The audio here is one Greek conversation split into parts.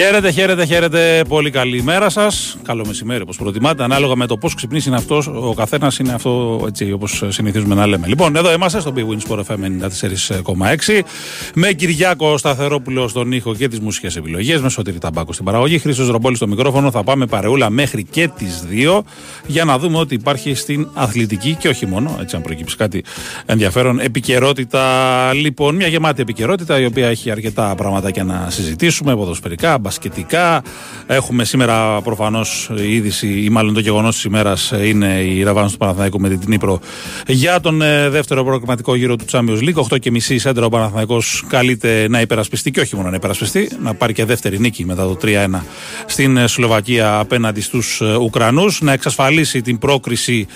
Χαίρετε, χαίρετε, χαίρετε. Πολύ καλή μέρα σας. Καλό μεσημέρι, όπως προτιμάτε. Ανάλογα με το πώς ξυπνήσει είναι αυτός, ο καθένας είναι αυτό έτσι όπως συνηθίζουμε να λέμε. Λοιπόν, εδώ είμαστε στο Big Wins Sport FM 94,6 με Κυριάκο Σταθερόπουλο στον ήχο και τις μουσικές επιλογές. Με Σωτήρη Ταμπάκο στην παραγωγή. Χρήσο Ρομπόλης στο μικρόφωνο. Θα πάμε παρεούλα μέχρι και τις 2 για να δούμε ότι υπάρχει στην αθλητική και όχι μόνο, έτσι αν προκύψει κάτι ενδιαφέρον, επικαιρότητα. Λοιπόν, μια γεμάτη επικαιρότητα η οποία έχει αρκετά πράγματα για να συζητήσουμε ποδοσφαιρικά μπασκετικά. Έχουμε σήμερα προφανώς η είδηση, ή μάλλον το γεγονός της ημέρας είναι η Ραβάνος του Παναθηναϊκού με την Νύπρο για τον ε, δεύτερο προγραμματικό γύρο του Champions League. 8 και μισή σέντρα ο Παναθηναϊκός καλείται να υπερασπιστεί και όχι μόνο να υπερασπιστεί, να πάρει και δεύτερη νίκη μετά το 3-1 στην ε, Σλοβακία απέναντι στους ε, Ουκρανούς, να εξασφαλίσει την πρόκριση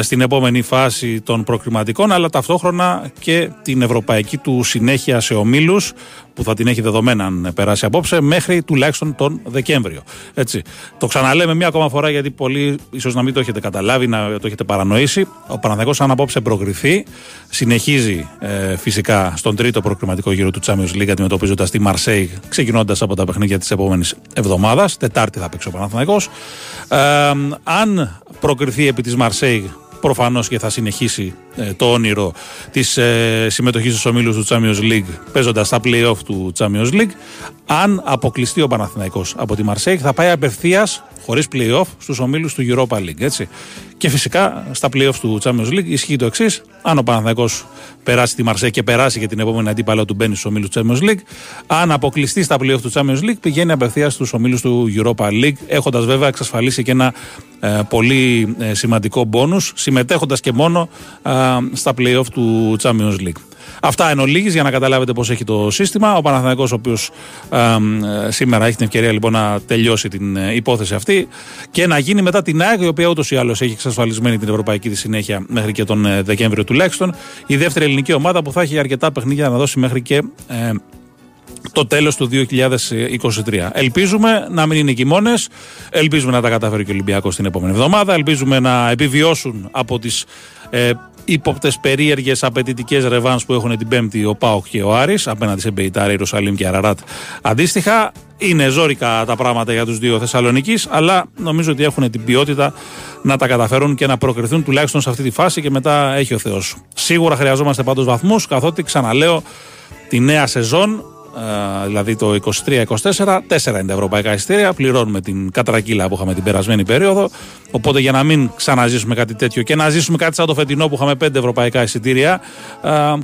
στην επόμενη φάση των προκριματικών, αλλά ταυτόχρονα και την ευρωπαϊκή του συνέχεια σε ομίλους που θα την έχει δεδομένα αν περάσει απόψε μέχρι τουλάχιστον τον Δεκέμβριο. Έτσι. Το ξαναλέμε μία ακόμα φορά γιατί πολλοί ίσως να μην το έχετε καταλάβει, να το έχετε παρανοήσει. Ο Παναθηναϊκός αν απόψε προκριθεί, συνεχίζει ε, φυσικά στον τρίτο προκριματικό γύρο του Champions League αντιμετωπίζοντας τη Μαρσέη, ξεκινώντας από τα παιχνίδια της επόμενης εβδομάδας. Τετάρτη θα παίξει ο Παναθηναϊκός. Ε, αν προκριθεί επί της Μαρσέη προφανώς και θα συνεχίσει ε, το όνειρο της ε, συμμετοχής στους ομίλους του Champions League παίζοντας στα playoff του Champions League. Αν αποκλειστεί ο Παναθηναϊκός από τη Μαρσέικ, θα πάει απευθείας χωρίς playoff στους ομίλους του Europa League. Έτσι. Και φυσικά στα playoff του Champions League ισχύει το εξής. Αν ο Παναθηναϊκός περάσει τη Μαρσέικ και περάσει και την επόμενη αντίπαλο του μπαίνει στους ομίλους του Champions League, αν αποκλειστεί στα playoff του Champions League, πηγαίνει απευθείας στους ομίλους του Europa League, έχοντας βέβαια εξασφαλίσει και ένα ε, πολύ ε, σημαντικό μπόνους, συμμετέχοντας και μόνο ε, στα playoff του Champions League. Αυτά εν ολίγης για να καταλάβετε πώς έχει το σύστημα. Ο Παναθηναϊκός ο οποίος σήμερα έχει την ευκαιρία λοιπόν να τελειώσει την ε, υπόθεση αυτή και να γίνει μετά την ΑΕΚ η οποία ούτως ή άλλως έχει εξασφαλισμένη την ευρωπαϊκή τη συνέχεια μέχρι και τον ε, Δεκέμβριο τουλάχιστον. Η δεύτερη ελληνική ομάδα που θα έχει αρκετά παιχνίδια να δώσει μέχρι και ε, το τέλος του 2023. Ελπίζουμε να μην είναι κοιμώνες, ελπίζουμε να τα καταφέρει και ο Ολυμπιακός την επόμενη εβδομάδα, ελπίζουμε να επιβιώσουν από τις ε, ύποπτες περίεργες απαιτητικές ρεβάνς που έχουν την Πέμπτη ο Πάοκ και ο Άρης απέναντι σε Μπεϊτάρη, Ιερουσαλήμ και Αραράτ. Αντίστοιχα, είναι ζώρικα τα πράγματα για τους δύο Θεσσαλονίκης, αλλά νομίζω ότι έχουν την ποιότητα να τα καταφέρουν και να προκριθούν τουλάχιστον σε αυτή τη φάση και μετά έχει ο Θεός. Σίγουρα χρειαζόμαστε πάντως βαθμούς, καθότι ξαναλέω τη νέα σεζόν δηλαδή το 23-24, τέσσερα είναι τα ευρωπαϊκά εισιτήρια. Πληρώνουμε την κατρακύλα που είχαμε την περασμένη περίοδο. Οπότε για να μην ξαναζήσουμε κάτι τέτοιο και να ζήσουμε κάτι σαν το φετινό που είχαμε πέντε ευρωπαϊκά εισιτήρια,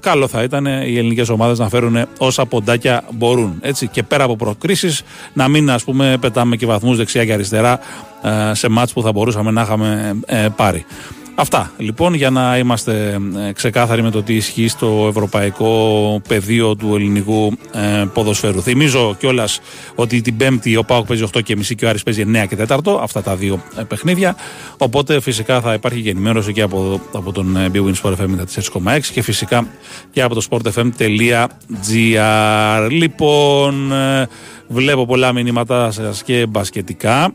καλό θα ήταν οι ελληνικές ομάδες να φέρουν όσα ποντάκια μπορούν. Έτσι. Και πέρα από προκρίσεις, να μην ας πούμε, πετάμε και βαθμούς δεξιά και αριστερά σε μάτς που θα μπορούσαμε να είχαμε ε, πάρει. Αυτά λοιπόν για να είμαστε ε, ξεκάθαροι με το τι ισχύει στο ευρωπαϊκό πεδίο του ελληνικού ε, ποδοσφαίρου. Θυμίζω κιόλας ότι την Πέμπτη ο Πάοκ παίζει 8 και μισή και ο Άρης παίζει 9 και 4, αυτά τα δύο ε, παιχνίδια. Οπότε φυσικά θα υπάρχει και ενημέρωση και από, από τον Big Win Sport FM 4,6 και φυσικά και από το sportfm.gr. Λοιπόν, βλέπω πολλά μηνύματά σας και μπασκετικά.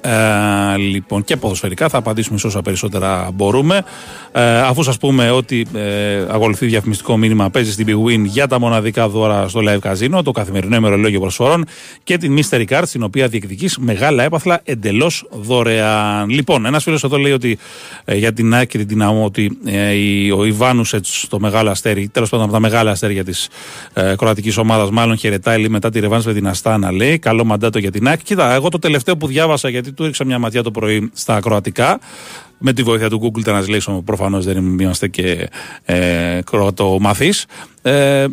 Ε, λοιπόν, και ποδοσφαιρικά θα απαντήσουμε σε όσα περισσότερα μπορούμε. Ε, αφού σας πούμε ότι ε, ακολουθεί διαφημιστικό μήνυμα, παίζει στην Big Win για τα μοναδικά δώρα στο live casino, το καθημερινό ημερολόγιο προσφορών και την Mystery Card, στην οποία διεκδικείς μεγάλα έπαθλα εντελώς δωρεάν. Λοιπόν, ένας φίλος εδώ λέει ότι ε, για την άκρη δυναμό ότι ε, ο Ιβάνουσετ, το μεγάλο αστέρι, τέλος πάντων από τα μεγάλα αστέρια της ε, κροατικής ομάδας, μάλλον χαιρετάει μετά τη ρευάνση με την Αστάνα, λέει. Καλό μαντάτο για την άκρη. Κοίτα, εγώ το τελευταίο που διάβασα, γιατί του έριξα μια ματιά το πρωί στα κροατικά, με τη βοήθεια του Google Translation προφανώς δεν είμαστε και ε, κροατομαθείς. Ε,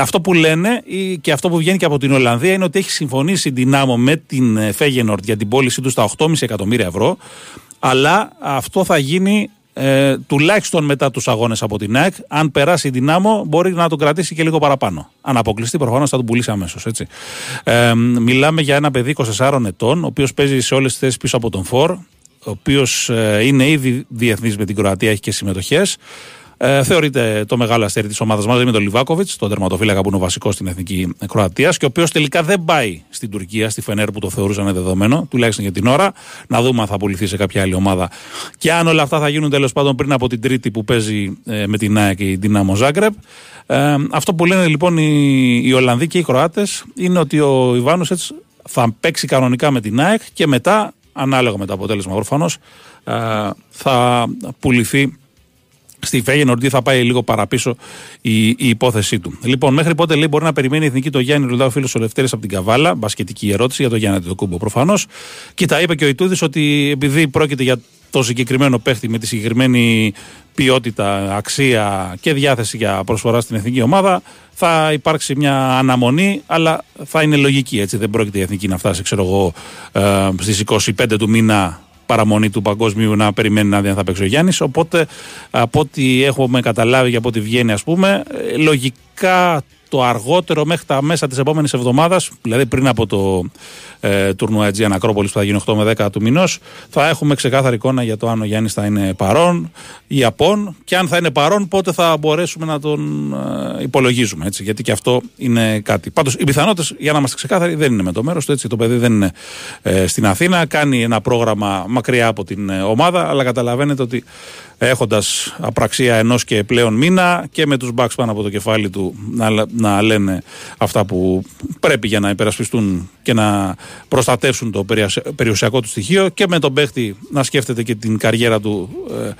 αυτό που λένε και αυτό που βγαίνει και από την Ολλανδία είναι ότι έχει συμφωνήσει η Δυνάμο με την Φέγενορτ για την πώλησή του στα 8,5 εκατομμύρια ευρώ. Αλλά αυτό θα γίνει ε, τουλάχιστον μετά τους αγώνες από την ΑΕΚ. Αν περάσει η Δυνάμο, μπορεί να τον κρατήσει και λίγο παραπάνω. Αν αποκλειστεί, προφανώς θα τον πουλήσει αμέσως. Ε, μιλάμε για ένα παιδί 24 ετών, ο οποίος παίζει σε όλες τις θέσεις πίσω από τον Φορ, ο οποίος ε, είναι ήδη διεθνής με την Κροατία, έχει και συμμετοχές. Ε, θεωρείται το μεγάλο αστέρι της ομάδας μαζί με τον Λιβάκοβιτς, τον τερματοφύλακα που είναι ο βασικός στην εθνική Κροατίας και ο οποίος τελικά δεν πάει στην Τουρκία, στη Φενέρ που το θεωρούσαν δεδομένο, τουλάχιστον για την ώρα. Να δούμε αν θα πουληθεί σε κάποια άλλη ομάδα. Και αν όλα αυτά θα γίνουν τέλος πάντων πριν από την Τρίτη που παίζει ε, με την ΑΕΚ και η Δυνάμο Ζάγκρεπ. Ε, αυτό που λένε λοιπόν οι, οι Ολλανδοί και οι Κροάτες είναι ότι ο Ιβάνο θα παίξει κανονικά με την ΑΕΚ και μετά, ανάλογα με το αποτέλεσμα προφανώς, ε, θα πουληθεί στη Φέγενορντ θα πάει λίγο παραπίσω η, η υπόθεσή του. Λοιπόν, μέχρι πότε λέει μπορεί να περιμένει η εθνική το Γιάννη Ρουλά, ο φίλος ο Λευτέρης από την Καβάλα. Μπασκετική ερώτηση για το Γιάννη το Κούμπο προφανώς. Και τα είπε και ο Ιτούδης ότι επειδή πρόκειται για το συγκεκριμένο παίχτη με τη συγκεκριμένη ποιότητα, αξία και διάθεση για προσφορά στην εθνική ομάδα, θα υπάρξει μια αναμονή, αλλά θα είναι λογική. Έτσι. Δεν πρόκειται η εθνική να φτάσει, ξέρω εγώ, ε, στις 25 του μήνα παραμονή του παγκόσμιου να περιμένει να δει αν θα παίξει ο Γιάννης. Οπότε, από ό,τι έχουμε καταλάβει και από ό,τι βγαίνει, ας πούμε, ε, λογικά το αργότερο μέχρι τα μέσα της επόμενης εβδομάδας, δηλαδή πριν από το ε, τουρνουά Αιτζίαν Ακρόπολης που θα γίνει 8 με 10 του μηνός, θα έχουμε ξεκάθαρη εικόνα για το αν ο Γιάννης θα είναι παρόν ή απόν και αν θα είναι παρόν, πότε θα μπορέσουμε να τον ε, υπολογίζουμε. Έτσι, γιατί και αυτό είναι κάτι. Πάντως, οι πιθανότητες, για να είμαστε ξεκάθαροι, δεν είναι με το μέρος του. Το παιδί δεν είναι ε, στην Αθήνα. Κάνει ένα πρόγραμμα μακριά από την ε, ομάδα, αλλά καταλαβαίνετε ότι έχοντας απραξία ενός και πλέον μήνα και με τους μπακς πάνω από το κεφάλι του να, να λένε αυτά που πρέπει για να υπερασπιστούν και να προστατεύσουν το περιουσιακό του στοιχείο και με τον παίχτη να σκέφτεται και την καριέρα του ε,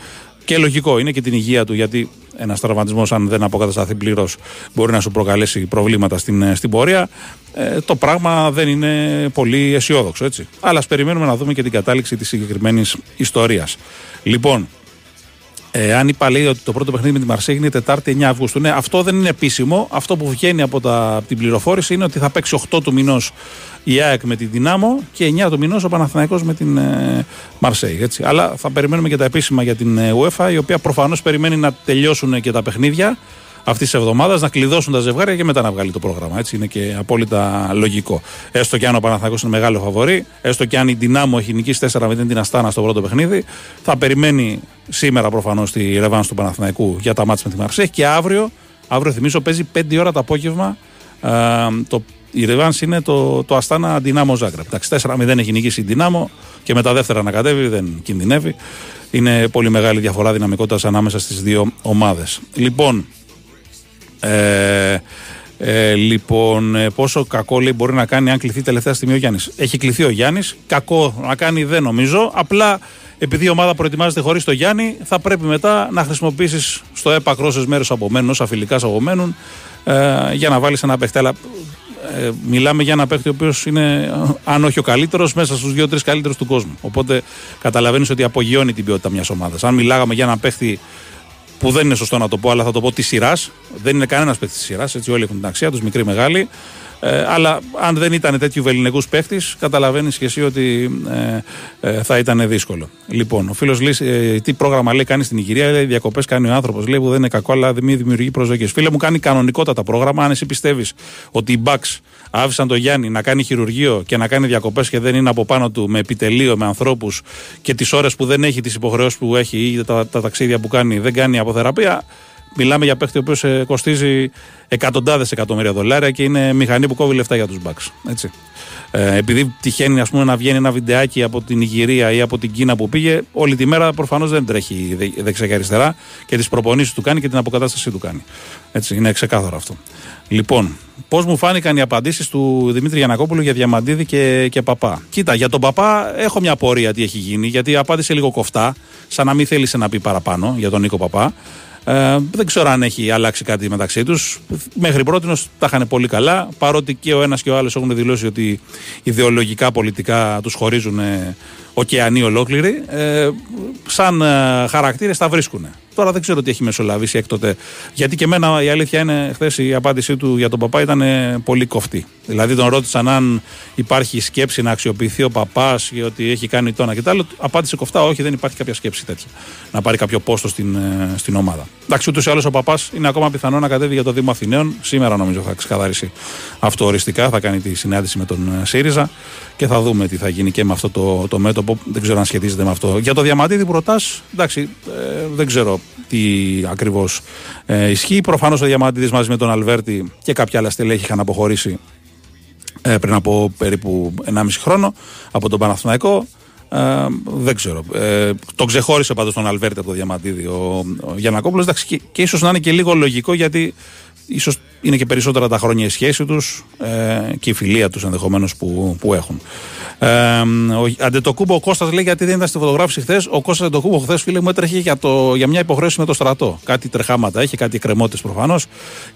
και λογικό είναι και την υγεία του γιατί ένας τραυματισμός, αν δεν αποκατασταθεί πλήρως, μπορεί να σου προκαλέσει προβλήματα στην, ε, στην πορεία. Ε, το πράγμα δεν είναι πολύ αισιόδοξο, έτσι. Αλλά ας περιμένουμε να δούμε και την κατάληξη της συγκεκριμένης ιστορίας. Λοιπόν, ε, αν είπα λέει ότι το πρώτο παιχνίδι με τη Μαρσέγ είναι Τετάρτη 9 Αυγούστου. Ναι, αυτό δεν είναι επίσημο. Αυτό που βγαίνει από, τα, από την πληροφόρηση είναι ότι θα παίξει 8 του μηνός η ΑΕΚ με την Δυνάμο και 9 του μηνός ο Παναθηναϊκός με την ε, Μαρσέη. Έτσι. Αλλά θα περιμένουμε και τα επίσημα για την ε, UEFA, η οποία προφανώς περιμένει να τελειώσουν και τα παιχνίδια αυτής της εβδομάδας, να κλειδώσουν τα ζευγάρια και μετά να βγάλει το πρόγραμμα. Έτσι είναι και απόλυτα λογικό. Έστω και αν ο Παναθηναϊκός είναι μεγάλο φαβορή, έστω και αν η Δυνάμο έχει νικήσει 4-0 την Αστάνα στο πρώτο παιχνίδι, θα περιμένει σήμερα προφανώς τη ρεβάνση του Παναθηναϊκού για τα μάτια με τη Μαρσέη και αύριο, αύριο θυμίζω, παίζει 5 ώρα το απόγευμα ε, το η Ρεβάνς είναι το, το Αστάνα Δυνάμο Ζάγκρεπ. Εντάξει, 4-0 έχει νικήσει η Δυνάμο και με τα δεύτερα να κατέβει, δεν κινδυνεύει. Είναι πολύ μεγάλη διαφορά δυναμικότητας ανάμεσα στις δύο ομάδες. Λοιπόν, ε, ε, λοιπόν, ε, πόσο κακό λέει μπορεί να κάνει αν κληθεί τελευταία στιγμή ο Γιάννης. Έχει κληθεί ο Γιάννης. Κακό να κάνει δεν νομίζω. Απλά επειδή η ομάδα προετοιμάζεται χωρίς το Γιάννη, θα πρέπει μετά να χρησιμοποιήσεις στο έπακρο όσε μέρες απομένουν, όσα φιλικά απομένουν, ε, για να βάλεις ένα παίχτη. Αλλά ε, μιλάμε για ένα παίχτη ο οποίος είναι, αν όχι ο καλύτερος, μέσα στους δύο-τρεις καλύτερους του κόσμου. Οπότε καταλαβαίνεις ότι απογειώνει την ποιότητα μιας ομάδας. Αν μιλάγαμε για ένα παίχτη που δεν είναι σωστό να το πω, αλλά θα το πω της σειράς. Δεν είναι κανένας παίχτη της σειράς. Έτσι, όλοι έχουν την αξία τους, μικρή, μεγάλη. Ε, αλλά αν δεν ήταν τέτοιου βεληνικούς παίχτης, καταλαβαίνεις και εσύ ότι ε, ε, θα ήταν δύσκολο. Λοιπόν, ο φίλος λέει: ε, Τι πρόγραμμα λέει κάνει στην Ιγυρία, λέει διακοπές κάνει ο άνθρωπος. Λέει που δεν είναι κακό, αλλά δεν δημιουργεί προσδοκίες. Φίλε μου, κάνει κανονικότατα πρόγραμμα. Αν εσύ πιστεύεις ότι οι Bucks άφησαν τον Γιάννη να κάνει χειρουργείο και να κάνει διακοπές και δεν είναι από πάνω του με επιτελείο, με ανθρώπους και τις ώρες που δεν έχει, τις υποχρεώσεις που έχει ή τα, τα ταξίδια που κάνει, δεν κάνει αποθεραπεία. Μιλάμε για παίχτη ο οποίος ε, κοστίζει εκατοντάδες εκατομμύρια δολάρια και είναι μηχανή που κόβει λεφτά για τους Bucks. Έτσι. Ε, επειδή τυχαίνει ας πούμε, να βγαίνει ένα βιντεάκι από την Ιγυρία ή από την Κίνα που πήγε, όλη τη μέρα προφανώς δεν τρέχει δεξιά και αριστερά και τις προπονήσεις του κάνει και την αποκατάστασή του κάνει. Έτσι, είναι ξεκάθαρο αυτό. Λοιπόν, πώς μου φάνηκαν οι απαντήσεις του Δημήτρη Γιανακόπουλου για Διαμαντίδη και, και Παπά; Κοίτα, για τον Παπά έχω μια πορεία τι έχει γίνει, γιατί απάντησε λίγο κοφτά, σαν να μην θέλησε να πει παραπάνω για τον Νίκο Παπά. Ε, δεν ξέρω αν έχει αλλάξει κάτι μεταξύ τους. Μέχρι πρώτη τα είχαν πολύ καλά, παρότι και ο ένας και ο άλλος έχουν δηλώσει ότι ιδεολογικά, πολιτικά τους χωρίζουν ε, ωκεανοί ολόκληροι. Ε, σαν ε, χαρακτήρες τα βρίσκουν. Τώρα δεν ξέρω τι έχει μεσολαβήσει έκτοτε. Γιατί και εμένα η αλήθεια είναι, χθες η απάντησή του για τον παπά ήταν πολύ κοφτή. Δηλαδή τον ρώτησαν αν υπάρχει σκέψη να αξιοποιηθεί ο παπάς και ότι έχει κάνει το ένα και το άλλο. Απάντησε κοφτά, όχι, δεν υπάρχει κάποια σκέψη τέτοια. Να πάρει κάποιο πόστο στην, ε, στην ομάδα. Εντάξει, ούτως ή άλλως ο παπάς είναι ακόμα πιθανό να κατέβει για το Δήμο Αθηναίων. Σήμερα νομίζω θα ξεκαθαρίσει αυτό οριστικά. Θα κάνει τη συνάντηση με τον ε, ΣΥΡΙΖΑ και θα δούμε τι θα γίνει και με αυτό το, το μέτωπο. Δεν ξέρω αν σχετίζεται με αυτό. Για το διαμαντίδη που ρωτάς, εντάξει, ε, δεν ξέρω ξέρω τι ακριβώς ε, ισχύει. Προφανώς ο Διαμαντίδης μαζί με τον Αλβέρτη και κάποια άλλα στελέχη είχαν αποχωρήσει ε, πριν από περίπου 1,5 χρόνο από τον Παναθηναϊκό. Ε, δεν ξέρω. Ε, τον ξεχώρισε πάντως τον Αλβέρτη από το Διαμαντίδη ο, ο Γιανακόπουλο. Και, και ίσως να είναι και λίγο λογικό γιατί ίσως είναι και περισσότερα τα χρόνια η σχέση τους ε, και η φιλία τους ενδεχομένως που, που έχουν. Ε, ο Αντετοκούμπο ο Κώστας λέει γιατί δεν ήταν στη φωτογράφηση χθες. Ο Κώστας Αντετοκούμπο χθες, φίλε μου, έτρεχε για, το, για μια υποχρέωση με το στρατό. Κάτι τρεχάματα έχει, κάτι εκκρεμότητες προφανώς.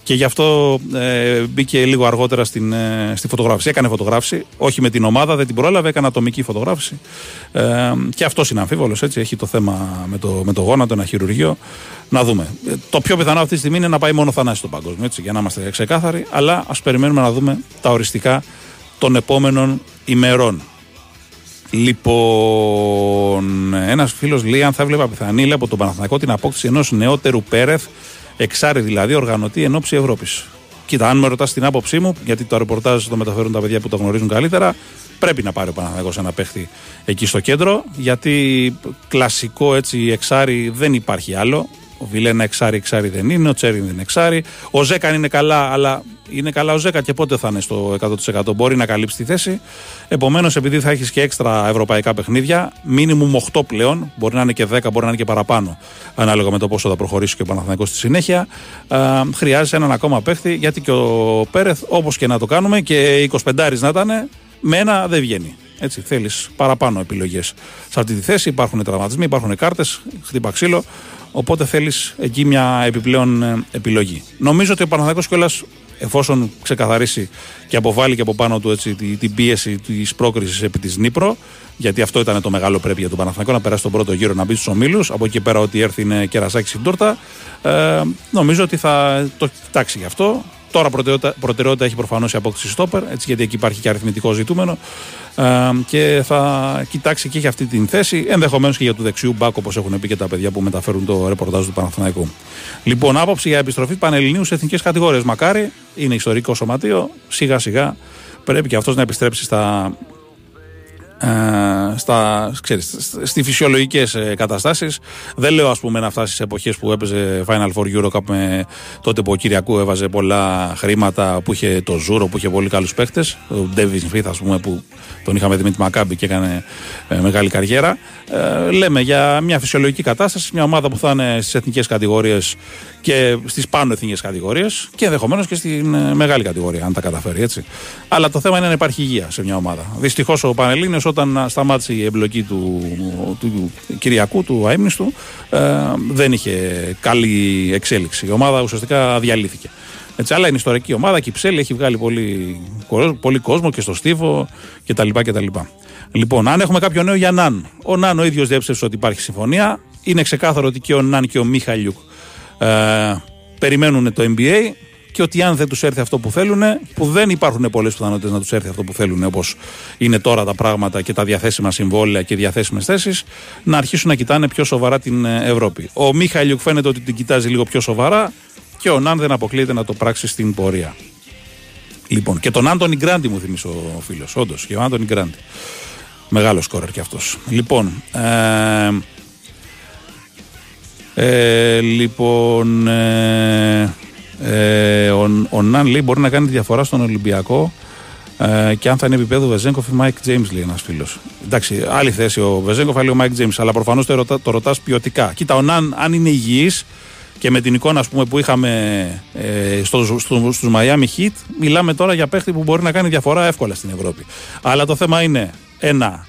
Και γι' αυτό ε, μπήκε λίγο αργότερα στην, ε, στη φωτογράφηση. Έκανε φωτογράφηση, όχι με την ομάδα, δεν την πρόλαβε, έκανε ατομική φωτογράφηση. Ε, και αυτός είναι αμφίβολος, έτσι. Έχει το θέμα με το, με το γόνατο, ένα χειρουργείο. Να δούμε. Ε, το πιο πιθανό αυτή τη στιγμή είναι να πάει μόνο θανάσι στον παγκόσμιο, έτσι, για να είμαστε ξεκάθαροι. Αλλά ας περιμένουμε να δούμε τα οριστικά των επόμενων ημερών. Λοιπόν, ένας φίλος λέει: Αν θα έβλεπα πιθανή λέει, από τον Παναθηναϊκό την απόκτηση ενός νεότερου Πέρεθ, εξάρι δηλαδή, οργανωτή εν ώψη Ευρώπης. Κοίτα, αν με ρωτάς την άποψή μου, γιατί το ρεπορτάζ το μεταφέρουν τα παιδιά που το γνωρίζουν καλύτερα, πρέπει να πάρει ο Παναθηναϊκός ένα παίχτη εκεί στο κέντρο, γιατί κλασικό έτσι εξάρι δεν υπάρχει άλλο. Ο Βιλένα εξάρι, εξάρι δεν είναι, ο Τσέριν δεν είναι εξάρι. Ο Ζέκαν είναι καλά, αλλά είναι καλά ο Ζέκα και πότε θα είναι στο 100%. Μπορεί να καλύψει τη θέση. Επομένως, επειδή θα έχεις και έξτρα ευρωπαϊκά παιχνίδια, μίνιμουμ 8 πλέον, μπορεί να είναι και 10, μπορεί να είναι και παραπάνω, ανάλογα με το πόσο θα προχωρήσει και ο Παναθηναϊκός στη συνέχεια. Α, χρειάζεται έναν ακόμα παίχτη, γιατί και ο Πέρεθ, όπως και να το κάνουμε, και 25 να ήταν, με ένα δεν βγαίνει. Έτσι, θέλεις παραπάνω επιλογές. Σε αυτή τη θέση υπάρχουν τραυματισμοί, υπάρχουν κάρτες, χτύπα ξύλο. Οπότε θέλεις εκεί μια επιπλέον ε, επιλογή. Νομίζω ότι ο Παναθηναϊκός κιόλας εφόσον ξεκαθαρίσει και αποβάλει και από πάνω του έτσι, την πίεση της πρόκρισης επί της Νύπρο, γιατί αυτό ήταν το μεγάλο πρέπει για τον Παναθηναϊκό να περάσει τον πρώτο γύρο να μπει στους ομίλους. Από εκεί πέρα, ότι έρθει είναι κερασάκι στην τόρτα. Ε, νομίζω ότι θα το κοιτάξει γι' αυτό. Τώρα προτεραιότητα, προτεραιότητα έχει προφανώς η απόκτηση στόπερ, έτσι, γιατί εκεί υπάρχει και αριθμητικό ζητούμενο. Ε, και θα κοιτάξει και για αυτή την θέση, ενδεχομένως και για του δεξιού μπακ, όπως έχουν πει και τα παιδιά που μεταφέρουν το ρεπορτάζ του Παναθηναϊκού. Λοιπόν, άποψη για επιστροφή Πανελληνίου σε εθνικές κατηγορίες. Μακάρι, είναι ιστορικό σωματείο. Σιγά σιγά πρέπει και αυτός να επιστρέψει στα ε, στα, ξέρεις, στι φυσιολογικές ε, καταστάσεις. Δεν λέω ας πούμε να φτάσεις σε εποχές που έπαιζε Final Four Eurocup με τότε που ο Κυριακού έβαζε πολλά χρήματα, που είχε το Ζούρο, που είχε πολύ καλούς παίχτε. Ο Ντέβιν Φίθ, ας πούμε, που τον είχαμε δει με τη Μακάμπη και έκανε ε, μεγάλη καριέρα. Ε, λέμε για μια φυσιολογική κατάσταση, μια ομάδα που θα είναι στις εθνικές κατηγορίες και στις πάνω εθνικές κατηγορίες και ενδεχομένως και στην ε, μεγάλη κατηγορία, αν τα καταφέρει έτσι. Αλλά το θέμα είναι να υπάρχει υγεία σε μια ομάδα. Δυστυχώς ο Πανελίνο, όταν σταμάτησε η εμπλοκή του, του, Κυριακού, του αίμνηστου, ε, δεν είχε καλή εξέλιξη. Η ομάδα ουσιαστικά διαλύθηκε. Έτσι, αλλά είναι ιστορική ομάδα. Κυψέλη έχει βγάλει πολύ, πολύ κόσμο και στο Στίβο κτλ. κτλ. Λοιπόν, αν έχουμε κάποιο νέο για Ναν. Ο Ναν ο ίδιος διέψευσε ότι υπάρχει συμφωνία. Είναι ξεκάθαρο ότι και ο Ναν και ο Μιχάιλιουκ ε, περιμένουν το NBA και ότι αν δεν τους έρθει αυτό που θέλουν, που δεν υπάρχουν πολλές πιθανότητες να τους έρθει αυτό που θέλουν, όπως είναι τώρα τα πράγματα και τα διαθέσιμα συμβόλαια και διαθέσιμες θέσεις, να αρχίσουν να κοιτάνε πιο σοβαρά την ε, Ευρώπη. Ο Μιχάιλιουκ φαίνεται ότι την κοιτάζει λίγο πιο σοβαρά και ο Ναν δεν αποκλείεται να το πράξει στην πορεία. Λοιπόν, και τον Άντονι Γκράντι μου θυμίσει ο φίλος. Όντως, και ο Άντονι Γκράντι. Μεγάλος σκόρερ κι αυτός. Λοιπόν, ε, ε, λοιπόν, ε, ε, ο, ο Ναν λέει μπορεί να κάνει διαφορά στον Ολυμπιακό ε, και αν θα είναι επίπεδο Βεζένκοφ ή Μάικ Τζέιμς, λέει ένας φίλος. Εντάξει, άλλη θέση ο Βεζένκοφ, άλλη ο Μάικ Τζέιμς, αλλά προφανώς το, ρωτά, το ρωτάς ποιοτικά. Κοίτα, ο Ναν, αν είναι υγιής και με την εικόνα ας πούμε, που είχαμε ε, στο, στο, στους Miami Heat, μιλάμε τώρα για παίχτη που μπορεί να κάνει διαφορά εύκολα στην Ευρώπη. Αλλά το θέμα είναι, ένα,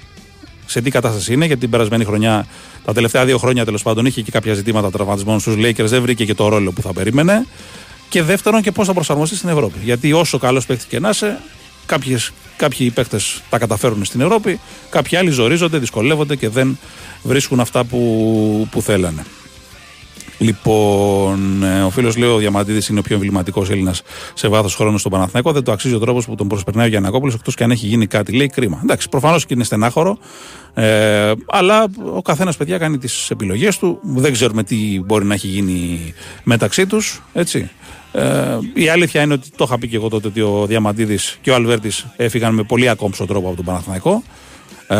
σε τι κατάσταση είναι, γιατί την περασμένη χρονιά, τα τελευταία δύο χρόνια τέλος πάντων, είχε και κάποια ζητήματα τραυματισμών στους Lakers, δεν βρήκε και το ρόλο που θα περίμενε. Και δεύτερον, και πώς θα προσαρμοστεί στην Ευρώπη. Γιατί όσο καλός παίχτη και να είσαι, κάποιες, κάποιοι παίχτες τα καταφέρουν στην Ευρώπη, κάποιοι άλλοι ζορίζονται, δυσκολεύονται και δεν βρίσκουν αυτά που, που θέλανε. Λοιπόν, ε, ο φίλος λέει ο Διαμαντίδης είναι ο πιο εμβληματικός Έλληνας σε βάθος χρόνου στον Παναθηναϊκό. Δεν το αξίζει ο τρόπος που τον προσπερνάει ο Γιανακόπουλο, εκτός και αν έχει γίνει κάτι. Λέει κρίμα. Εντάξει, προφανώς και είναι στενάχωρο. Ε, αλλά ο καθένας, παιδιά, κάνει τις επιλογές του. Δεν ξέρουμε τι μπορεί να έχει γίνει μεταξύ τους. Έτσι. Ε, η αλήθεια είναι ότι το είχα πει και εγώ τότε ότι ο Διαμαντίδης και ο Αλβέρτης έφυγαν με πολύ ακόμψο τρόπο από τον Παναθηναϊκό. Ε,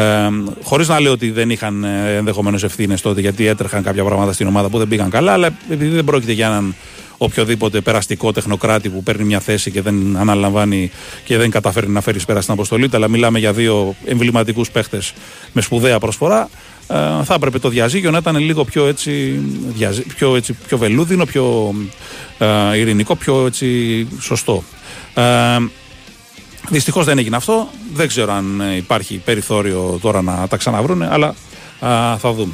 Χωρίς να λέω ότι δεν είχαν ενδεχομένως ευθύνες τότε, γιατί έτρεχαν κάποια πράγματα στην ομάδα που δεν πήγαν καλά, αλλά επειδή δεν πρόκειται για έναν οποιοδήποτε περαστικό τεχνοκράτη που παίρνει μια θέση και δεν αναλαμβάνει και δεν καταφέρει να φέρει πέρα στην αποστολή, αλλά μιλάμε για δύο εμβληματικούς παίχτες με σπουδαία προσφορά. Ε, θα έπρεπε το διαζύγιο να ήταν λίγο πιο έτσι, πιο, έτσι, πιο βελούδινο, πιο ε, ειρηνικό, πιο έτσι, σωστό. Ε, Δυστυχώς δεν έγινε αυτό. Δεν ξέρω αν υπάρχει περιθώριο τώρα να τα ξαναβρούνε, αλλά α, θα δούμε.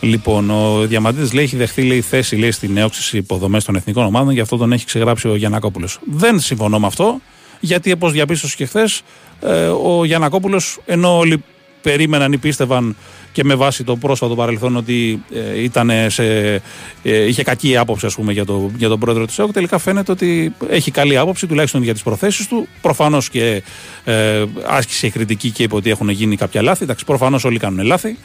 Λοιπόν, ο Διαμαντίδης λέει: Έχει δεχθεί λέει, θέση λέει, στην νέοξη υποδομές των εθνικών ομάδων, γι' αυτό τον έχει ξεγράψει ο Γιανακόπουλο. Δεν συμφωνώ με αυτό, γιατί όπως διαπίστωσε και χθες, ε, ο Γιανακόπουλο, ενώ όλοι περίμεναν ή πίστευαν και με βάση το πρόσφατο παρελθόν ότι ε, ήταν σε, ε, είχε κακή άποψη ας πούμε, για, το, για τον πρόεδρο της ΕΟΚ. Τελικά φαίνεται ότι έχει καλή άποψη, τουλάχιστον για τις προθέσεις του. Προφανώς και ε, άσκησε κριτική και είπε ότι έχουν γίνει κάποια λάθη. Εντάξει, προφανώς όλοι κάνουν λάθη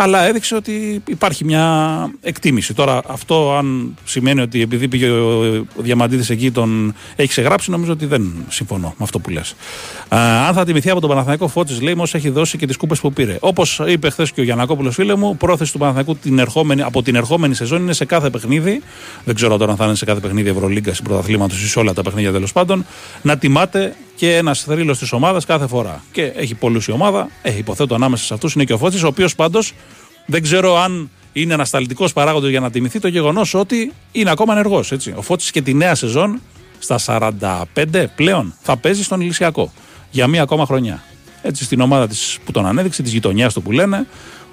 αλλά έδειξε ότι υπάρχει μια εκτίμηση. Τώρα, αυτό αν σημαίνει ότι επειδή πήγε ο Διαμαντίδης εκεί τον έχει ξεγράψει, νομίζω ότι δεν συμφωνώ με αυτό που λες. Αν θα τιμηθεί από τον Παναθανικό Φώτης, λέει, όμω έχει δώσει και τις κούπες που πήρε. Όπως είπε χθες και ο Γιανακόπουλο, φίλε μου, πρόθεση του Παναθανικού την ερχόμενη, από την ερχόμενη σεζόν είναι σε κάθε παιχνίδι. Δεν ξέρω τώρα αν θα είναι σε κάθε παιχνίδι Ευρωλίγκας ή πρωταθλήματος ή σε όλα τα παιχνίδια τέλος πάντων. Να τιμάται και ένας θρύλος της ομάδας κάθε φορά. Και έχει πολλούς η ομάδα. Ε, υποθέτω ανάμεσα σε αυτούς είναι και ο Φώτης, ο οποίος πάντως δεν ξέρω αν είναι ανασταλτικό παράγοντας για να τιμηθεί το γεγονός ότι είναι ακόμα ενεργός. Ο Φώτης και τη νέα σεζόν στα 45 πλέον θα παίζει στον Ηλυσιακό για μία ακόμα χρονιά. Έτσι στην ομάδα της που τον ανέδειξε, της γειτονιάς του που λένε,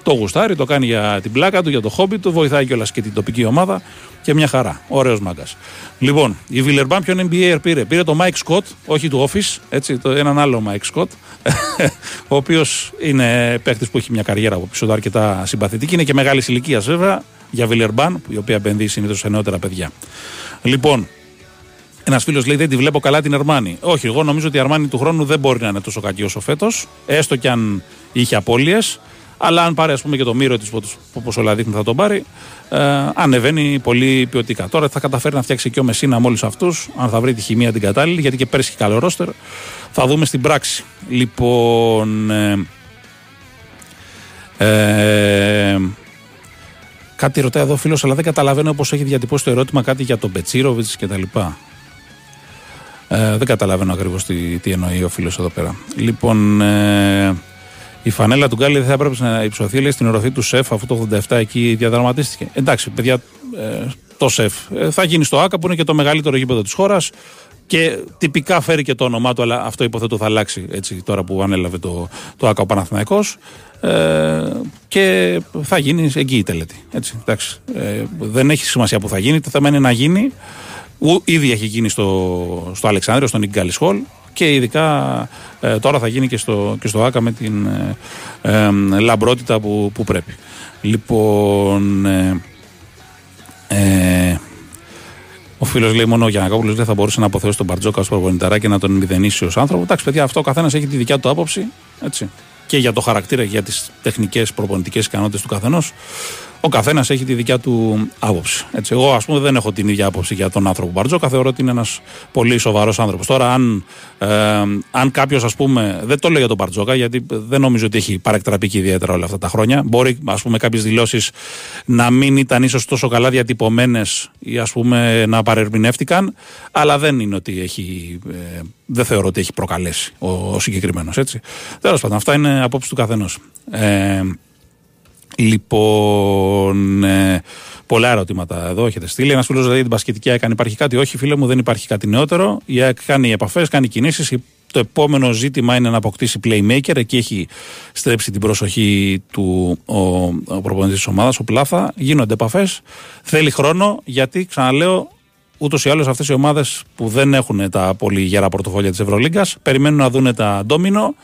το γουστάρει, το κάνει για την πλάκα του, για το χόμπι του, βοηθάει κιόλας και την τοπική ομάδα και μια χαρά. Ωραίος μάγκας. Λοιπόν, η Βιλερμπάν ποιον NBA πήρε; Πήρε το Mike Scott, όχι του Office, έτσι, το, έναν άλλο Mike Scott, ο οποίος είναι παίχτη που έχει μια καριέρα από πίσω του αρκετά συμπαθητική. Είναι και μεγάλης ηλικίας βέβαια για Βιλερμπάν, η οποία επενδύει συνήθως σε νεότερα παιδιά. Λοιπόν, ένας φίλος λέει: Δεν τη βλέπω καλά την Αρμάνη. Όχι, εγώ νομίζω ότι η Αρμάνη του χρόνου δεν μπορεί να είναι τόσο κακή όσο φέτος, έστω κι αν είχε απώλειες. Αλλά αν πάρει ας πούμε, και το μύρο της, όπω όλα δείχνουν θα τον πάρει, ε, ανεβαίνει πολύ ποιοτικά. Τώρα θα καταφέρει να φτιάξει και ο Μεσίνα με όλου αυτούς, αν θα βρει τη χημεία την κατάλληλη, γιατί και πέρυσι είχε καλό ρόστερ. Θα δούμε στην πράξη. Λοιπόν. Ε, ε, κάτι ρωτάει εδώ ο φίλος, αλλά δεν καταλαβαίνω πώς έχει διατυπώσει το ερώτημα κάτι για τον Πετσίροβιτς κτλ. Ε, δεν καταλαβαίνω ακριβώς τι, τι εννοεί ο φίλος εδώ πέρα. Λοιπόν, ε, η φανέλα του Γκάλι δεν θα έπρεπε να υψωθεί λέει, στην οροφή του ΣΕΦ αφού το 87 εκεί διαδραματίστηκε. Εντάξει, παιδιά, ε, το ΣΕΦ ε, θα γίνει στο ΑΚΑ που είναι και το μεγαλύτερο γήπεδο της χώρας και τυπικά φέρει και το όνομά του, αλλά αυτό υποθέτω θα αλλάξει έτσι, τώρα που ανέλαβε το, το ΑΚΑ ο Παναθηναϊκός ε, και θα γίνει εκεί η τελετή. Έτσι, εντάξει. Ε, δεν έχει σημασία που θα γίνει, το θέμα είναι να γίνει. Ήδη έχει γίνει στο, στο Αλεξάνδριο, στον Ιγκάλη Σχόλ και ειδικά ε, τώρα θα γίνει και στο, και στο ΆΚΑ με την ε, ε, λαμπρότητα που, που πρέπει. Λοιπόν, ε, ε ο φίλος λέει μόνο ο Γιανακόπουλος δεν θα μπορούσε να αποθεώσει τον Μπαρτζόκα ως προπονηταρά και να τον μηδενίσει ως άνθρωπο. Εντάξει, παιδιά, αυτό ο καθένας έχει τη δικιά του άποψη. Έτσι. Και για το χαρακτήρα, για τις τεχνικές προπονητικές ικανότητες του καθενός ο καθένας έχει τη δικιά του άποψη. Έτσι, εγώ, ας πούμε, δεν έχω την ίδια άποψη για τον άνθρωπο Μπαρτζόκα. Θεωρώ ότι είναι ένας πολύ σοβαρός άνθρωπος. Τώρα, αν, ε, αν κάποιος, ας πούμε, δεν το λέω για τον Μπαρτζόκα, γιατί δεν νομίζω ότι έχει παρεκτραπεί και ιδιαίτερα όλα αυτά τα χρόνια. Μπορεί, ας πούμε, κάποιες δηλώσεις να μην ήταν ίσως τόσο καλά διατυπωμένες ή ας πούμε να παρερμηνεύτηκαν, αλλά δεν είναι ότι έχει. Ε, δεν θεωρώ ότι έχει προκαλέσει ο, ο συγκεκριμένος. Τέλος πάντων, αυτά είναι απόψη του καθενός. Ε, Λοιπόν, ε, πολλά ερωτήματα εδώ έχετε στείλει. Ένας φίλος δηλαδή την πασχετική έκανε υπάρχει κάτι. Όχι, φίλε μου, δεν υπάρχει κάτι νεότερο. Η ΑΕΚ κάνει επαφές, κάνει κινήσεις. Το επόμενο ζήτημα είναι να αποκτήσει playmaker. Εκεί έχει στρέψει την προσοχή του ο, ο προπονητής της ομάδας, ο Πλάθα. Γίνονται επαφές. Θέλει χρόνο γιατί, ξαναλέω, ούτως ή άλλως αυτές οι ομάδες που δεν έχουν τα πολύ γερά πορτοφόλια της Ευρωλίγκας περιμένουν να δουν τα ντόμινο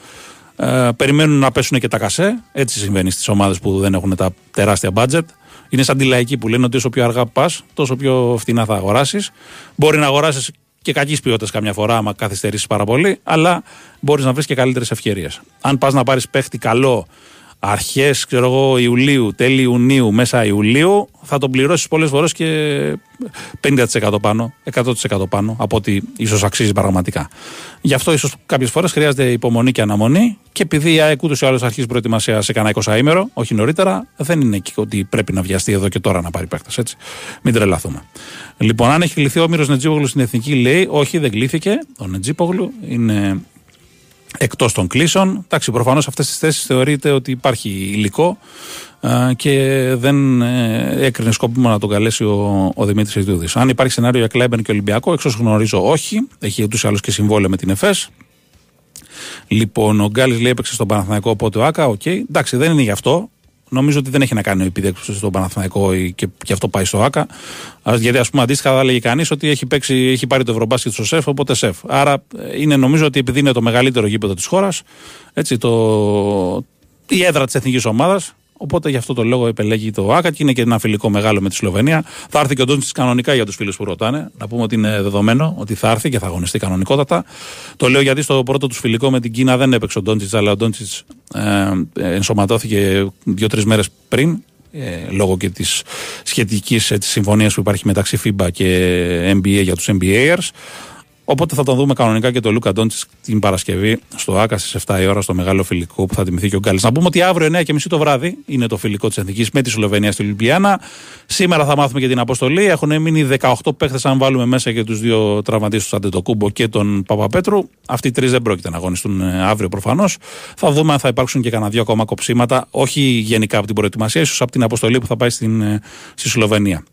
ε, περιμένουν να πέσουν και τα κασέ. Έτσι συμβαίνει στις ομάδες που δεν έχουν τα τεράστια budget. Είναι σαν τη λαϊκή που λένε ότι όσο πιο αργά πας, τόσο πιο φθηνά θα αγοράσεις. Μπορεί να αγοράσεις και κακής ποιότητας καμιά φορά, άμα καθυστερήσεις πάρα πολύ, αλλά μπορείς να βρεις και καλύτερες ευκαιρίες. Αν πας να πάρεις παίχτη καλό αρχές Ιουλίου, τέλη Ιουνίου, μέσα Ιουλίου, θα τον πληρώσεις πολλές φορές και 50% πάνω, 100% πάνω από ό,τι ίσως αξίζει πραγματικά. Γι' αυτό ίσως κάποιες φορές χρειάζεται υπομονή και αναμονή και επειδή η ΑΕΚ ούτως ή άλλως αρχίζει προετοιμασία σε κανένα 20 ήμερο, όχι νωρίτερα, δεν είναι εκεί ότι πρέπει να βιαστεί εδώ και τώρα να πάρει παίχτε. Έτσι. Μην τρελαθούμε. Λοιπόν, αν έχει κληθεί ο Όμηρος Νετζίπογλου στην εθνική, λέει, όχι, δεν κλήθηκε. Ο Νετζίπογλου είναι εκτός των κλήσεων. Εντάξει, προφανώς σε αυτές τις θέσεις θεωρείται ότι υπάρχει υλικό και δεν ε, έκρινε σκόπιμο να τον καλέσει ο, ο Δημήτρης Ιτούδης. Αν υπάρχει σενάριο για Κλάιμπερν και Ολυμπιακό, εξ όσων γνωρίζω, όχι. Έχει ούτως ή άλλως και συμβόλαιο με την ΕΦΕΣ. Λοιπόν, ο Γκάλης λέει έπαιξε στον Παναθηναϊκό, οπότε ο Άκα, OK. Okay. Εντάξει, δεν είναι γι' αυτό. Νομίζω ότι δεν έχει να κάνει ο επιδέξιο στον Παναθηναϊκό και γι' αυτό πάει στο ΑΚΑ. Γιατί, ας πούμε, αντίστοιχα θα έλεγε κανείς ότι έχει, παίξει, έχει πάρει το Ευρωμπάσκετ στο ΣΕΦ, οπότε ΣΕΦ. Άρα ε, είναι νομίζω ότι επειδή είναι το μεγαλύτερο γήπεδο της χώρας, το... η έδρα της εθνικής ομάδας, Οπότε γι' αυτό το λόγο επελέγει το ΑΚΑ και είναι και ένα φιλικό μεγάλο με τη Σλοβενία. Θα έρθει και ο Ντόντσιτς κανονικά για τους φίλους που ρωτάνε. Να πούμε ότι είναι δεδομένο ότι θα έρθει και θα αγωνιστεί κανονικότατα. Το λέω γιατί στο πρώτο τους φιλικό με την Κίνα δεν έπαιξε ο Ντόντσιτς, αλλά ο Ντόντσιτς ε, ενσωματώθηκε δύο-τρεις μέρες πριν. Ε, λόγω και της σχετικής συμφωνίας που υπάρχει μεταξύ FIBA και NBA για τους NBAers. Οπότε θα τον δούμε κανονικά και το Λούκα Ντόντζη την Παρασκευή στο ΑΚΑ στις 7 η ώρα στο μεγάλο φιλικό που θα τιμηθεί και ο Γκάλης. Να πούμε ότι αύριο 9.30 το βράδυ είναι το φιλικό της Εθνικής με τη Σλοβενία στη Λιμπιάνα. Σήμερα θα μάθουμε και την αποστολή. Έχουν μείνει 18 παίχτες, αν βάλουμε μέσα και τους δύο τραυματίες τους Αντετοκούμπο και τον Παπαπέτρου. Αυτοί οι τρεις δεν πρόκειται να αγωνιστούν ε, αύριο προφανώς. Θα δούμε αν θα υπάρξουν και κανένα δύο ακόμα κοψίματα, όχι γενικά από την προετοιμασία, ίσως από την αποστολή που θα πάει στην, ε, στη Σλοβενία.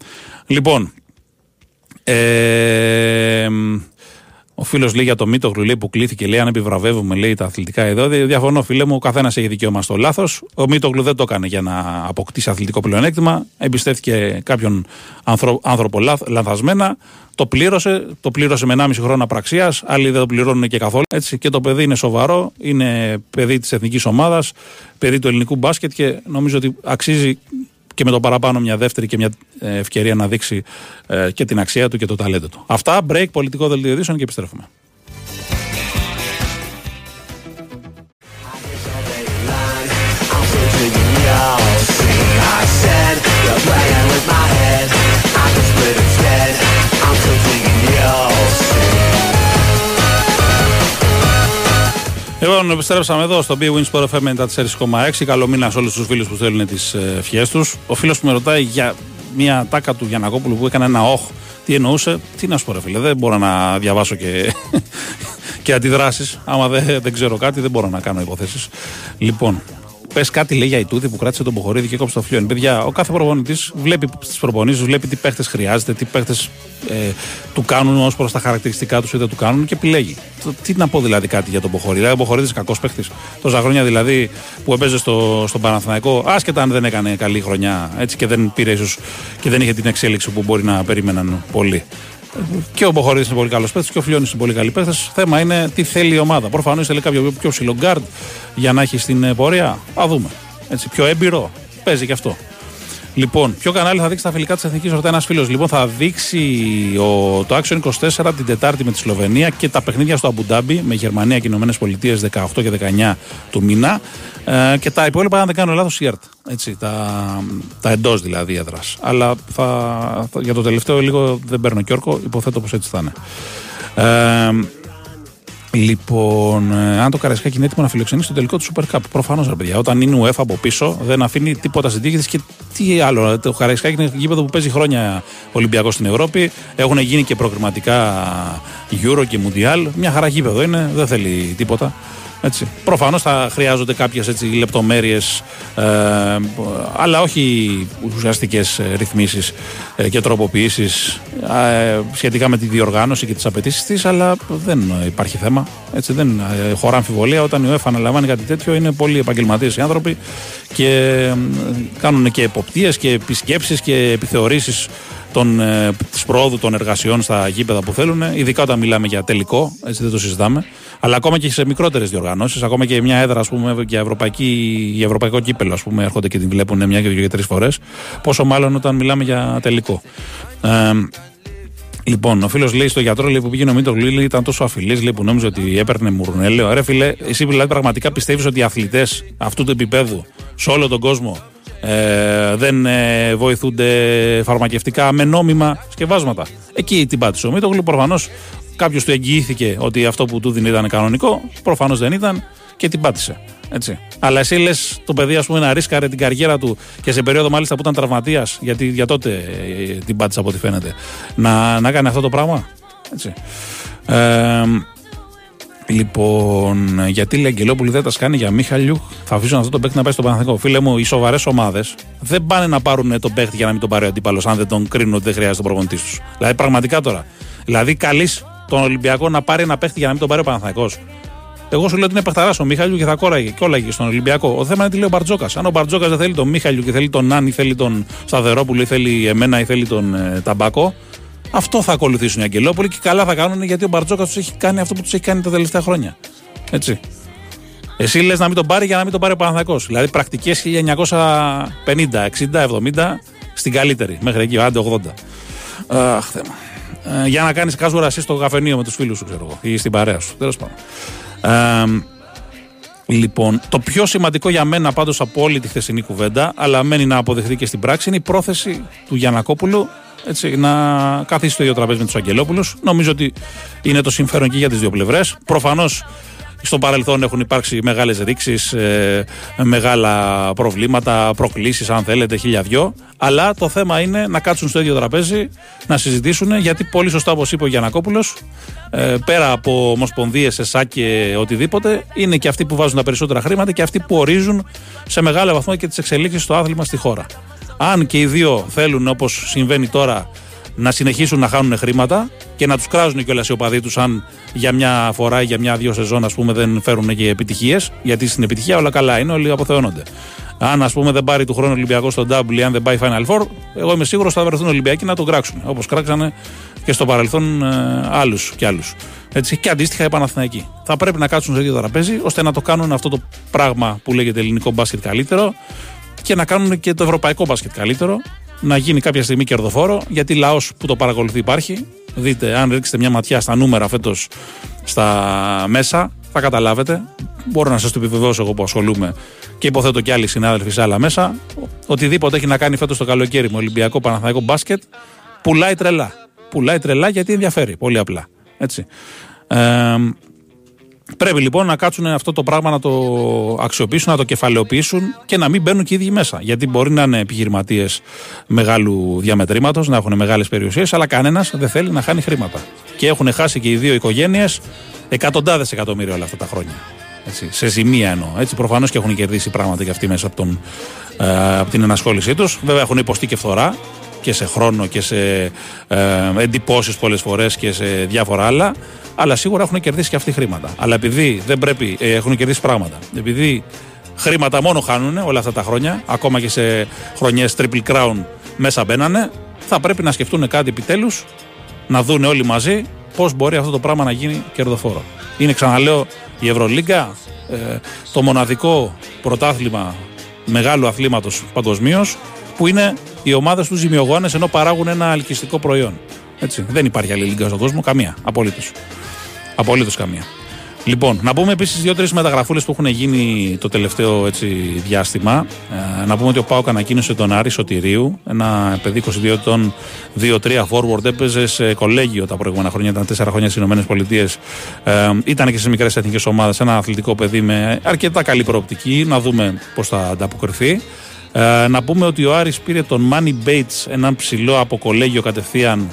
Λοιπόν, ε, ο φίλος λέει για το μύτο λέει που κλήθηκε, λέει αν επιβραβεύουμε λέει, τα αθλητικά εδώ. Διαφωνώ, φίλε μου, ο καθένας έχει δικαίωμα στο λάθος. Ο Μήτογλου δεν το έκανε για να αποκτήσει αθλητικό πλεονέκτημα. Εμπιστεύτηκε κάποιον άνθρωπο λανθασμένα. Το πλήρωσε, το πλήρωσε με 1,5 χρόνο απραξίας. Άλλοι δεν το πληρώνουν και καθόλου. Έτσι. Και το παιδί είναι σοβαρό, είναι παιδί της εθνικής ομάδας, παιδί του ελληνικού μπάσκετ και νομίζω ότι αξίζει και με το παραπάνω μια δεύτερη και μια ε, ευκαιρία να δείξει ε, και την αξία του και το ταλέντο του. Αυτά, break, πολιτικό δελτίο ειδήσεων και επιστρέφουμε. Λοιπόν, επιστρέψαμε εδώ στο Big Wins Sport FM 94,6. Καλό μήνα σε όλους τους φίλους που θέλουν τις ε, ευχές τους. Ο φίλος που με ρωτάει για μια τάκα του Γιανακόπουλου που έκανε ένα όχ, τι εννοούσε. Τι να σου πω, ρε φίλε, δεν μπορώ να διαβάσω και, και αντιδράσεις. Άμα δεν, δεν ξέρω κάτι, δεν μπορώ να κάνω υποθέσεις. Λοιπόν, Πες κάτι λέει για Ιτούδη που κράτησε τον Ποχορίδη και κόψε το φλοιόν. Παιδιά, ο κάθε προπονητής βλέπει τις προπονήσεις, βλέπει τι παίχτες χρειάζεται, τι παίχτες ε, του κάνουν ως προς τα χαρακτηριστικά τους ή δεν του κάνουν και επιλέγει. Τι να πω δηλαδή κάτι για τον Μποχωρίδη. Δηλαδή, ο Μποχωρίδης κακός παίχτης. Τόσα χρόνια δηλαδή που έπαιζε στο, στον Παναθηναϊκό, άσχετα αν δεν έκανε καλή χρονιά έτσι και δεν πήρε ίσως και δεν είχε την εξέλιξη που μπορεί να περίμεναν πολλοί. Και ο Μποχωρίδης είναι πολύ καλός παίχτη και ο Φιλιώνης είναι πολύ καλή παίχτη. Θέμα είναι τι θέλει η ομάδα. Προφανώς θέλει κάποιο πιο ψηλό γκάρντ για να έχει στην ε, πορεία. Α δούμε. Έτσι, πιο έμπειρο. Παίζει και αυτό. Λοιπόν, ποιο κανάλι θα δείξει τα φιλικά της Εθνικής, ρωτάει ένας φίλος; Λοιπόν, θα δείξει ο, το Action 24 την Τετάρτη με τη Σλοβενία και τα παιχνίδια στο Αμπουντάμπι με Γερμανία και Ηνωμένες Πολιτείες 18 και 19 του μήνα. Ε, και τα υπόλοιπα, αν δεν κάνω λάθος, η ΕΡΤ. Έτσι, τα, τα εντός δηλαδή έδρας. Αλλά θα, θα, για το τελευταίο λίγο δεν παίρνω και όρκο, υποθέτω πως έτσι θα είναι. Ε, Λοιπόν, ε, αν το Καραϊσκάκι είναι έτοιμο να φιλοξενήσει το τελικό του Super Cup. Προφανώς, ρε παιδιά. Όταν είναι UEFA από πίσω, δεν αφήνει τίποτα στην τύχη τη και τι άλλο. Το Καραϊσκάκι είναι γήπεδο που παίζει χρόνια Ολυμπιακός στην Ευρώπη. Έχουν γίνει και προκριματικά Euro και Mundial. Μια χαρά γήπεδο είναι, δεν θέλει τίποτα. Έτσι. Προφανώς θα χρειάζονται κάποιες έτσι, λεπτομέρειες ε, αλλά όχι ουσιαστικές ε, ρυθμίσεις ε, και τροποποιήσεις ε, σχετικά με τη διοργάνωση και τις απαιτήσεις της αλλά δεν υπάρχει θέμα. Έτσι, δεν ε, χωρά αμφιβολία όταν η UEFA αναλαμβάνει κάτι τέτοιο είναι πολύ επαγγελματίες οι άνθρωποι και κάνουν και εποπτείες και επισκέψεις και επιθεωρήσεις των, ε, της προόδου των εργασιών στα γήπεδα που θέλουν, ειδικά όταν μιλάμε για τελικό, έτσι δεν το συζητάμε, αλλά ακόμα και σε μικρότερες διοργανώσεις, ακόμα και μια έδρα ας πούμε, για, ευρωπαϊκή, για ευρωπαϊκό κύπελο, ας πούμε, έρχονται και την βλέπουν μια και δύο και τρεις φορές. Πόσο μάλλον όταν μιλάμε για τελικό. Ε, Λοιπόν, ο φίλος λέει στο γιατρό λέει, που πήγαινε ο Μίτο Γλίλη ήταν τόσο αφιλής που νόμιζε ότι έπαιρνε μουρνέλαιο. Ρε φίλε, εσύ δηλαδή πραγματικά πιστεύεις ότι οι αθλητές αυτού του επίπεδου σε όλο τον κόσμο ε, δεν ε, βοηθούνται φαρμακευτικά με νόμιμα σκευάσματα. Εκεί την πάτησε ο Μίτογλου. Προφανώς κάποιος του εγγυήθηκε ότι αυτό που του δίνει ήταν κανονικό. Προφανώς δεν ήταν και την πάτησε. Έτσι. Αλλά εσύ λες το παιδί ας πούμε, να ρίσκαρε την καριέρα του και σε περίοδο μάλιστα που ήταν τραυματίας, γιατί για τότε ε, την πάτησε από ό,τι φαίνεται, να, να κάνει αυτό το πράγμα. Έτσι. Ε, Λοιπόν, γιατί λέει Αγγελόπουλη δεν τα σκάνει για Μίχαλιου, θα αφήσουν αυτό το παίκτη να πάει στο Παναθηνικό. Φίλε μου, οι σοβαρές ομάδες δεν πάνε να πάρουν τον παίκτη για να μην τον πάρει ο αντίπαλος, αν δεν τον κρίνουν ότι δεν χρειάζεται τον προπονητή τους. Δηλαδή, πραγματικά τώρα. Δηλαδή, καλείς τον Ολυμπιακό να πάρει ένα παίκτη για να μην τον πάρει ο Παναθηνικό. Εγώ σου λέω ότι είναι παιχταράς ο Μίχαλιου και θα κόραγε και όλαγε στον Ολυμπιακό. Ο θέμα είναι τι λέει ο Μπαρτζόκας. Αν ο Μπαρτζόκας δεν θέλει τον Μίχαλιου και θέλει τον Νάν ή θέλει τον Σταθερόπουλο ή θέλει εμένα ή θέλει τον ε, Ταμπάκο, αυτό θα ακολουθήσουν οι Αγγελόπουλοι και καλά θα κάνουν γιατί ο Μπαρτζόκα τους έχει κάνει αυτό που τους έχει κάνει τα τελευταία χρόνια. Έτσι. Εσύ λες να μην τον πάρει για να μην τον πάρει ο Παναθακό. Δηλαδή πρακτικές 1950, 60, 70 στην καλύτερη. Μέχρι εκεί, άντε 80. Αχ, θέμα. Ε, για να κάνεις κάζουρα εσύ στο καφενείο με τους φίλους σου, ξέρω εγώ, ή στην παρέα σου. Τέλος πάντων. Ε, λοιπόν, το πιο σημαντικό για μένα πάντως από όλη τη χθεσινή κουβέντα, αλλά μένει να αποδεχθεί και στην πράξη, είναι η πρόθεση του Γιανακόπουλου έτσι, να καθίσει στο ίδιο τραπέζι με τους Αγγελόπουλους. Νομίζω ότι είναι το συμφέρον και για τις δύο πλευρές. Προφανώς στο παρελθόν έχουν υπάρξει μεγάλες ρήξεις, ε, μεγάλα προβλήματα, προκλήσεις, αν θέλετε, χιλιαδιό. Αλλά το θέμα είναι να κάτσουν στο ίδιο τραπέζι, να συζητήσουν, γιατί πολύ σωστά, όπως είπε ο Γιανακόπουλο, ε, πέρα από ομοσπονδίες, ΕΣΑ και οτιδήποτε, είναι και αυτοί που βάζουν τα περισσότερα χρήματα και αυτοί που ορίζουν σε μεγάλο βαθμό και τις εξελίξεις στο άθλημα στη χώρα. Αν και οι δύο θέλουν, όπως συμβαίνει τώρα, να συνεχίσουν να χάνουν χρήματα και να τους κράζουν κιόλας οι οπαδοί τους, αν για μια φορά ή για μια-δύο σεζόν ας πούμε, δεν φέρουν και επιτυχίες. Γιατί στην επιτυχία όλα καλά είναι, όλοι αποθεώνονται. Αν ας πούμε δεν πάρει του χρόνου Ολυμπιακός στον Double, αν δεν πάει Final Four, εγώ είμαι σίγουρος θα βρεθούν Ολυμπιακοί να τον κράξουν. Όπως κράξανε και στο παρελθόν ε, άλλους κι άλλους. Έτσι, και αντίστοιχα οι Παναθηναϊκοί. Θα πρέπει να κάτσουν στο ίδιο τραπέζι ώστε να το κάνουν αυτό το πράγμα που λέγεται ελληνικό μπάσκετ καλύτερο και να κάνουν και το ευρωπαϊκό μπάσκετ καλύτερο. Να γίνει κάποια στιγμή κερδοφόρο, γιατί λαός που το παρακολουθεί υπάρχει. Δείτε, αν ρίξετε μια ματιά στα νούμερα φέτος στα μέσα, θα καταλάβετε. Μπορώ να σας το επιβεβαιώσω εγώ που ασχολούμαι και υποθέτω και άλλοι συνάδελφοι σε άλλα μέσα. Οτιδήποτε έχει να κάνει φέτος το καλοκαίρι με Ολυμπιακό Παναθηναϊκό μπάσκετ, πουλάει τρελά. Πουλάει τρελά γιατί ενδιαφέρει. Πολύ απλά. Έτσι. Ε, Πρέπει λοιπόν να κάτσουν αυτό το πράγμα να το αξιοποιήσουν, να το κεφαλαιοποιήσουν και να μην μπαίνουν και οι ίδιοι μέσα. Γιατί μπορεί να είναι επιχειρηματίες μεγάλου διαμετρήματος, να έχουν μεγάλες περιουσίες, αλλά κανένας δεν θέλει να χάνει χρήματα. Και έχουν χάσει και οι δύο οικογένειες εκατοντάδες εκατομμύρια όλα αυτά τα χρόνια. Έτσι, σε ζημία εννοώ. Έτσι, προφανώς και έχουν κερδίσει πράγματα και αυτοί μέσα από, τον, ε, από την ενασχόλησή τους. Βέβαια, έχουν υποστεί και φθορά και σε χρόνο και σε ε, εντυπώσεις πολλές φορές και σε διάφορα άλλα αλλά σίγουρα έχουν κερδίσει και αυτοί χρήματα. Αλλά επειδή δεν πρέπει, ε, έχουν κερδίσει πράγματα. Επειδή χρήματα μόνο χάνουν όλα αυτά τα χρόνια, ακόμα και σε χρονιές Triple Crown μέσα μπαίνανε, θα πρέπει να σκεφτούν κάτι επιτέλους, να δουν όλοι μαζί πώς μπορεί αυτό το πράγμα να γίνει κερδοφόρο. Είναι, ξαναλέω, η Ευρωλίγκα ε, το μοναδικό πρωτάθλημα μεγάλου αθλήματος παγκοσμίως που είναι οι ομάδες τους ζημιογόνες ενώ παράγουν ένα αλκυστικό προϊόν. Έτσι. Δεν υπάρχει άλλη λίγκα στον κόσμο, καμία. Απολύτως. Απολύτως καμία. Λοιπόν, να πούμε επίσης δύο-τρεις μεταγραφούλες που έχουν γίνει το τελευταίο έτσι, διάστημα. Ε, να πούμε ότι ο Πάοκ ανακοίνωσε τον Άρη Σωτηρίου, ένα παιδί 22 ετών, 2-3 forward, έπαιζε σε κολέγιο τα προηγούμενα χρόνια, ήταν 4 χρόνια στις ΗΠΑ. Ε, ήταν και στις μικρές εθνικές ομάδες, ένα αθλητικό παιδί με αρκετά καλή προοπτική. Να δούμε πώς θα ανταποκριθεί. Ε, να πούμε ότι ο Άρης πήρε τον Money Bates, έναν ψηλό από κολέγιο κατευθείαν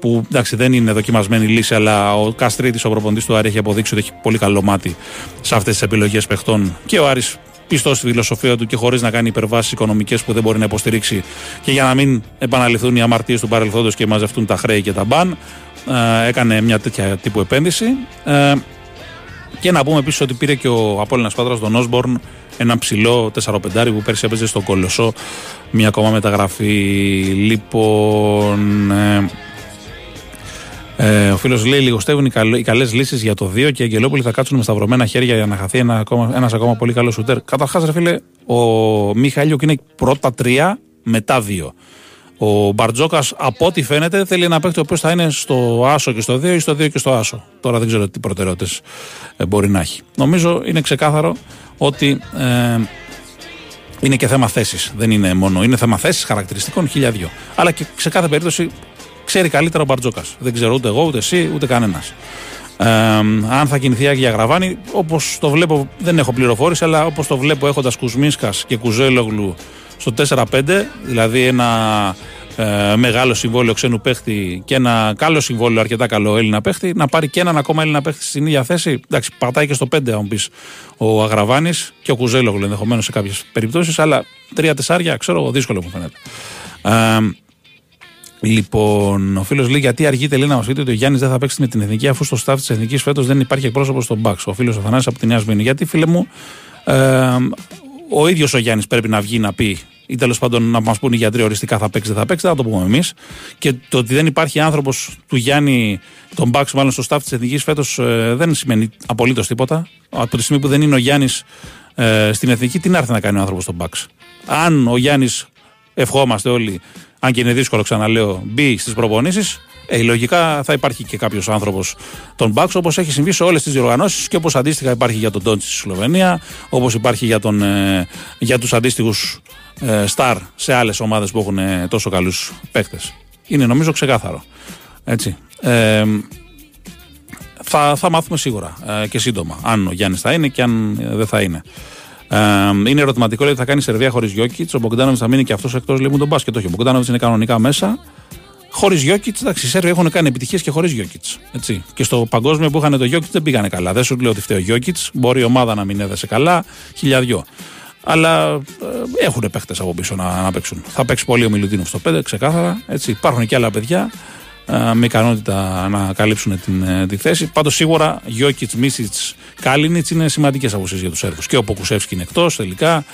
που εντάξει δεν είναι δοκιμασμένη λύση, αλλά ο Καστρίτης, ο προποντή του Άρη, έχει αποδείξει ότι έχει πολύ καλό μάτι σε αυτές τις επιλογές παιχτών. Και ο Άρης πιστός στη φιλοσοφία του και χωρίς να κάνει υπερβάσεις οικονομικές που δεν μπορεί να υποστηρίξει και για να μην επαναληφθούν οι αμαρτίες του παρελθόντος και μαζευτούν τα χρέη και τα μπαν, ε, έκανε μια τέτοια τύπου επένδυση. Ε, και να πούμε επίσης ότι πήρε και ο Απόλυνα Πάτρας τον Όσμπορν, ένα ψηλό 4-5 που πέρσι έπαιζε στον Κολοσσό. Μια ακόμα μεταγραφή. Λοιπόν. Ε, ε, ο φίλος λέει: Λιγοστεύουν οι, καλ, οι καλές λύσεις για το 2 και οι Αγγελόπουλοι θα κάτσουν με σταυρωμένα χέρια για να χαθεί ένα ακόμα, ένας ακόμα πολύ καλός σουτέρ. Καταρχάς, ρε φίλε, ο Μιχαήλιο είναι πρώτα τρία, μετά δύο. Ο Μπαρτζόκας, από ό,τι φαίνεται, θέλει ένα παίκτη ο οποίος θα είναι στο Άσο και στο 2 ή στο 2 και στο Άσο. Τώρα δεν ξέρω τι προτεραιότητες ε, μπορεί να έχει. Νομίζω είναι ξεκάθαρο ότι ε, είναι και θέμα θέσης. Δεν είναι μόνο. Είναι θέμα θέσης, χαρακτηριστικών, χίλια δυο. Αλλά και σε κάθε περίπτωση ξέρει καλύτερα ο Μπαρτζόκας. Δεν ξέρω ούτε εγώ, ούτε εσύ, ούτε κανένας. Ε, αν θα κινηθεί η Άγια Γραβάνη, όπως το βλέπω, δεν έχω πληροφόρηση, αλλά όπως το βλέπω έχοντας Κουσμίσκας και Κουζέλογλου στο 4-5, δηλαδή ένα ε, μεγάλο συμβόλαιο ξένου παίχτη και ένα καλό συμβόλαιο, αρκετά καλό Έλληνα παίχτη, να πάρει και έναν ακόμα Έλληνα παίχτη στην ίδια θέση. Εντάξει, πατάει και στο 5, αν πεις ο Αγραβάνης και ο Κουζέλογλου ενδεχομένως σε κάποιες περιπτώσεις, αλλά τρία τεσσάρια, ξέρω εγώ, δύσκολο μου φαίνεται. Ε, Λοιπόν, ο φίλος λέει γιατί αργείται λέει, να μας πείτε ότι ο Γιάννης δεν θα παίξει με την εθνική, αφού στο staff της εθνικής φέτος δεν υπάρχει εκπρόσωπος στον Μπαξ. Ο φίλος Αθανάσης από τη Νέα Σμήνη. Γιατί, φίλε μου, ε, ο ίδιος ο Γιάννης πρέπει να βγει να πει ή τέλος πάντων να μας πούνε οι γιατροί οριστικά θα παίξει, δεν θα παίξει, δεν θα το πούμε εμείς. Και το ότι δεν υπάρχει άνθρωπος του Γιάννη, τον Μπαξ, μάλλον στο staff της εθνικής φέτος, ε, δεν σημαίνει απολύτως τίποτα. Από τη στιγμή που δεν είναι ο Γιάννης ε, στην εθνική, τι να έρθει να κάνει ο άνθρωπος στον Μπαξ. Αν ο Γιάννης, ευχόμαστε όλοι, αν και είναι δύσκολο, ξαναλέω, μπει στις προπονήσεις, ε, λογικά θα υπάρχει και κάποιος άνθρωπος τον Μπάξ, όπως έχει συμβεί σε όλες τις διοργανώσεις και όπως αντίστοιχα υπάρχει για τον Τόντσι στη Σλοβενία, όπως υπάρχει για, τον, ε, για τους αντίστοιχους ε, στάρ σε άλλες ομάδες που έχουν ε, τόσο καλούς παίκτες. Είναι νομίζω ξεκάθαρο. Έτσι. Ε, θα, θα μάθουμε σίγουρα ε, και σύντομα αν ο Γιάννης θα είναι και αν δεν θα είναι. Ε, είναι ερωτηματικό, λέει, θα κάνει Σερβία χωρίς Γιώκητς. Ο Μπογκδάνοβιτς θα μείνει και αυτός εκτός, λέει μου τον μπάσκετ. Όχι, ο Μπογκδάνοβιτς είναι κανονικά μέσα. Χωρίς Γιώκητς, εντάξει, οι Σέρβοι έχουν κάνει επιτυχίες και χωρίς Γιώκητς. Και στο παγκόσμιο που είχαν το Γιώκητς δεν πήγανε καλά. Δεν σου λέω ότι φταίει ο Γιώκητς. Μπορεί η ομάδα να μην έδεσε καλά. Χιλιαδιό. Αλλά ε, έχουν παίχτες από πίσω να, να παίξουν. Θα παίξει πολύ ο Μιλουτίνοφ στο 5, ξεκάθαρα. Έτσι. Υπάρχουν και άλλα παιδιά ε, με ικανότητα να καλύψουν την, ε, τη θέση. Πάντως σίγουρα Γιώκητς, Μίσιτς, Κάλινιτ είναι σημαντικές αποσύσει για τους Σέρβους. Και ο Ποκουσεύσκι είναι εκτός τελικά.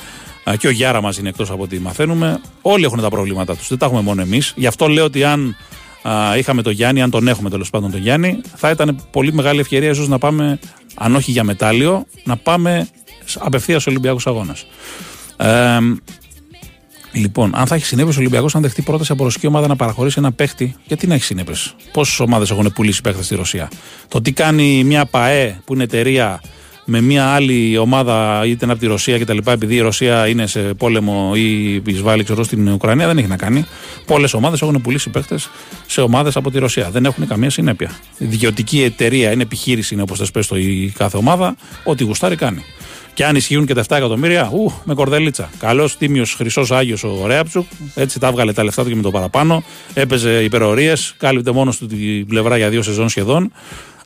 Ε, και ο Γιάρα μας είναι εκτός από ό,τι μαθαίνουμε. Όλοι έχουν τα προβλήματά τους. Δεν τα έχουμε μόνο εμείς. Γι' αυτό λέω ότι αν α, είχαμε τον Γιάννη, αν τον έχουμε τέλος πάντων τον Γιάννη, θα ήταν πολύ μεγάλη ευκαιρία ίσως να πάμε, αν όχι για μετάλλιο, να πάμε απευθείας στου Ολυμπιακούς Αγώνες. Ε, Λοιπόν, αν θα έχει συνέπειες ο Ολυμπιακός, αν δεχτεί πρόταση από ρωσική ομάδα να παραχωρήσει ένα παίχτη, γιατί να έχει συνέπειες; Πόσες ομάδες έχουν πουλήσει παίχτες στη Ρωσία; Το τι κάνει μια ΠαΕ που είναι εταιρεία με μια άλλη ομάδα, είτε από τη Ρωσία κτλ., επειδή η Ρωσία είναι σε πόλεμο ή εισβάλλει ξέρω, στην Ουκρανία, δεν έχει να κάνει. Πολλές ομάδες έχουν πουλήσει παίχτες σε ομάδες από τη Ρωσία. Δεν έχουν καμία συνέπεια. Η ιδιωτική εταιρεία είναι επιχείρηση, είναι όπως θες πες το η κάθε ομάδα, ό,τι γουστάρει κάνει. Και αν ισχύουν και τα 7 εκατομμύρια, ου, με κορδελίτσα. Καλός, τίμιος, χρυσός Άγιος ο Ρέαψουκ. Έτσι τα έβγαλε τα λεφτά του και με το παραπάνω. Έπαιζε υπερορίες, κάλυπτε μόνος του την πλευρά για δύο σεζόν σχεδόν.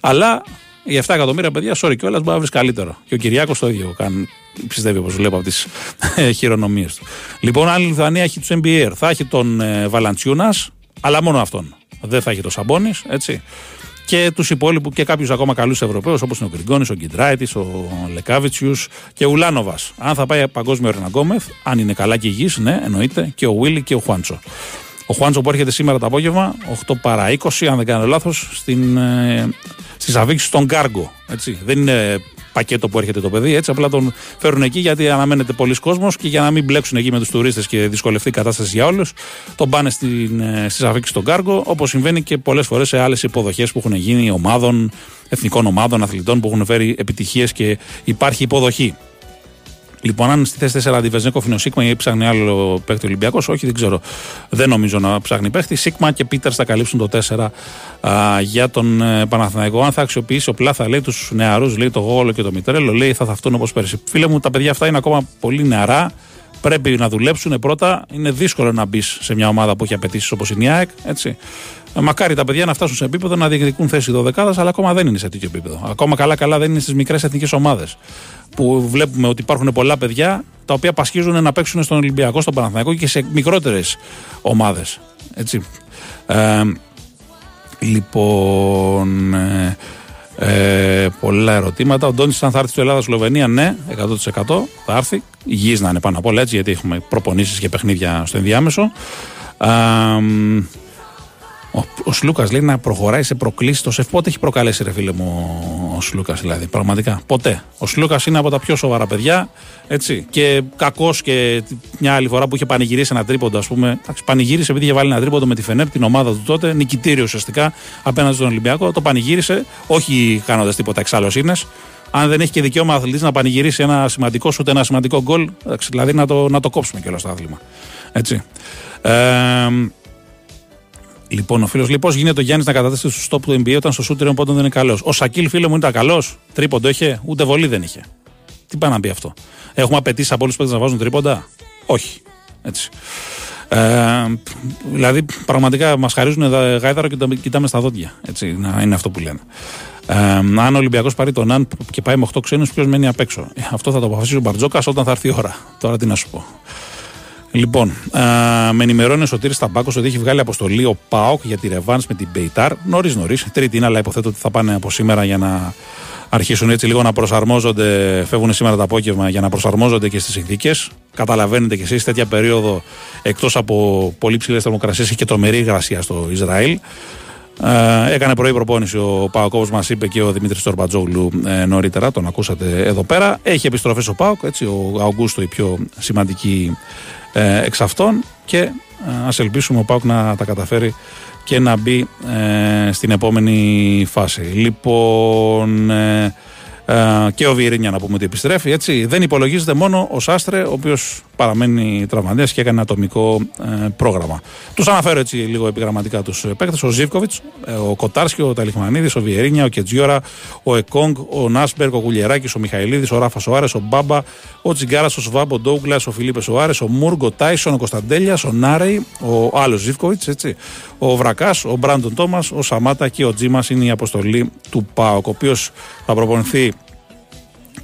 Αλλά για 7 εκατομμύρια παιδιά, sorry κιόλας, μπορεί να βρεις καλύτερο. Και ο Κυριάκος το ίδιο κάνει. Πιστεύει όπως βλέπω από τις ε, χειρονομίες του. Λοιπόν, αν η Λιθουανία έχει τους NBA, θα έχει τον ε, Βαλαντσιούνας, αλλά μόνο αυτόν. Δεν θα έχει τον Σαμπόνι, έτσι και τους υπόλοιπους και κάποιους ακόμα καλούς Ευρωπαίους όπως είναι ο Γκριγκόνης, ο Γκιντράιτη, ο Λεκάβιτσιους και ο Ουλάνοβας. Αν θα πάει παγκόσμιο Ρεναγκόμεθ, αν είναι καλά και υγιής, ναι, εννοείται, και ο Βίλι και ο Χουάντσο. Ο Χουάντσο που έρχεται σήμερα το απόγευμα, 8 παρά 20, αν δεν κάνω λάθος, ε, στις αφήξει στον Κάργο. Έτσι. Δεν είναι πακέτο που έρχεται το παιδί. Έτσι, απλά τον φέρουν εκεί γιατί αναμένεται πολλοί κόσμος και για να μην μπλέξουν εκεί με τους τουρίστες και δυσκολευτεί η κατάσταση για όλους, τον πάνε ε, στις αφήξεις στον κάργο, όπως συμβαίνει και πολλές φορές σε άλλες υποδοχές που έχουν γίνει ομάδων, εθνικών ομάδων, αθλητών που έχουν φέρει επιτυχίες και υπάρχει υποδοχή. Λοιπόν, αν στη θέση 4 αντιβεζνέκο είναι ο Σίγμα ή ψάχνει άλλο παίχτη Ολυμπιακός, όχι, δεν ξέρω. Δεν νομίζω να ψάχνει παίχτη. Σίγμα και Πίτερ θα καλύψουν το 4 α, για τον ε, Παναθηναϊκό. Αν θα αξιοποιήσει ο Πλάθα, λέει τους νεαρούς, λέει το Γόλο και το Μητρέλο, λέει θα θαυτούν όπως πέρσι. Φίλε μου, τα παιδιά αυτά είναι ακόμα πολύ νεαρά. Πρέπει να δουλέψουν πρώτα. Είναι δύσκολο να μπεις σε μια ομάδα που έχει απαιτήσεις όπως η ΑΕΚ. Έτσι. Ε, μακάρι τα παιδιά να φτάσουν σε επίπεδο να διεκδικούν θέση 12, αλλά ακόμα δεν είναι σε τέτοιο επίπεδο. Ακόμα καλά-καλά δεν είναι στις μικρές εθνικές ομάδες. Που βλέπουμε ότι υπάρχουν πολλά παιδιά τα οποία πασχίζουν να παίξουν στον Ολυμπιακό, στον Παναθηναϊκό και σε μικρότερες ομάδες. Έτσι. Ε, λοιπόν. Ε, ε, πολλά ερωτήματα. Ο Ντόνι, αν θα έρθει στο Ελλάδα-Σλοβενία, ναι, 100% θα έρθει. Υγιή να είναι πάνω απ' όλα έτσι, γιατί έχουμε προπονήσεις και παιχνίδια στο ενδιάμεσο. Ε, ο, ο Σλούκας λέει να προχωράει σε προκλήσεις. Το σεφ πότε έχει προκαλέσει, ρε φίλε μου, ο Σλούκας δηλαδή. Πραγματικά. Ποτέ. Ο Σλούκας είναι από τα πιο σοβαρά παιδιά. Έτσι. Και κακός και μια άλλη φορά που είχε πανηγυρίσει ένα τρίποντο, ας πούμε. Πανηγύρισε επειδή είχε βάλει ένα τρίποντο με τη Φενέρ, την ομάδα του τότε, νικητήριο ουσιαστικά απέναντι στον Ολυμπιακό. Το πανηγύρισε, όχι κάνοντας τίποτα εξάλλωσίνες. αν δεν έχει και δικαίωμα αθλητής να πανηγυρίσει ένα σημαντικό ούτε ένα σημαντικό γκολ, δηλαδή να το, να το κόψουμε κιόλας στο άθλημα. Έτσι. Ε, λοιπόν, ο φίλος λέει πώς γίνεται ο Γιάννης να καταθέσει στο στόπ του NBA όταν στο σούτερ πόντων δεν είναι καλός. Ο Σακίλ, φίλο μου, ήταν καλός. Τρίποντο είχε, ούτε βολή δεν είχε. Τι πάει να πει αυτό. Έχουμε απαιτήσει από όλους τους να βάζουν τρίποντα; Όχι. Έτσι. Ε, δηλαδή, πραγματικά μας χαρίζουν γάιδαρο και τα κοιτάμε στα δόντια. Έτσι, να είναι αυτό που λένε. Ε, αν ο Ολυμπιακός πάρει τον Αν και πάει με 8 ξένους, ποιος μένει απ' έξω; Ε, αυτό θα το αποφασίσει ο Μπαρτζόκας όταν θα έρθει η ώρα. Τώρα τι να σου πω. Λοιπόν, ε, με ενημερώνει ο Σωτήρης Ταμπάκο ότι έχει βγάλει αποστολή ο Πάοκ για τη Ρεβάνς με την Μπεϊτάρ. Νωρίς νωρίς. Τρίτη είναι, αλλά υποθέτω ότι θα πάνε από σήμερα για να αρχίσουν έτσι λίγο να προσαρμόζονται, φεύγουν σήμερα το απόγευμα για να προσαρμόζονται και στις συνθήκες. Καταλαβαίνετε κι εσείς τέτοια περίοδο εκτός από πολύ ψηλές θερμοκρασίες και τρομερή υγρασία στο Ισραήλ. Ε, έκανε πρωί προπόνηση ο Πάοκ, όπω μας είπε και ο Δημήτρης Τορμπατζόγλου ε, νωρίτερα, τον ακούσατε εδώ πέρα. Έχει επιστροφές ο Πάοκ, έτσι, ο Αουγκούστο η πιο σημαντική ε, εξ αυτών. Και ε, ας ελπίσουμε ο Πάοκ να τα καταφέρει και να μπει ε, στην επόμενη φάση. Λοιπόν, ε, ε, και ο Βιερίνια να πούμε ότι επιστρέφει. Έτσι. Δεν υπολογίζεται μόνο ο Σάστρε, ο οποίος παραμένει τραυματίας και έκανε ατομικό ε, πρόγραμμα. Τους αναφέρω έτσι λίγο επιγραμματικά τους παίκτες. Ο Ζήβκοβιτ, ε, ο Κοτάρσκι, ο Ταλιχμανίδης, ο Βιερίνια, ο Κετζιόρα, ο Εκόνγκ, ο Νάσμπεργκ, ο Γουλιεράκης, ο Μιχαηλίδης, ο Ράφα Σοάρες, ο Μπάμπα, ο Τσιγκάρα, ο Σβάμπο, ο Ντόγκλα, ο Φιλίπε Σοάρες, ο Μούργκ, ο Τάισον, ο Κωνσταντέλιας, ο Νάρεϊ, ο άλλος Ζήβκοβιτ, ο Βρακάς, ο Μπράντον Τόμας, ο Σαμάτα και ο Τζίμας είναι η αποστολή του ΠΑΟΚ, ο οποίος θα προπονηθεί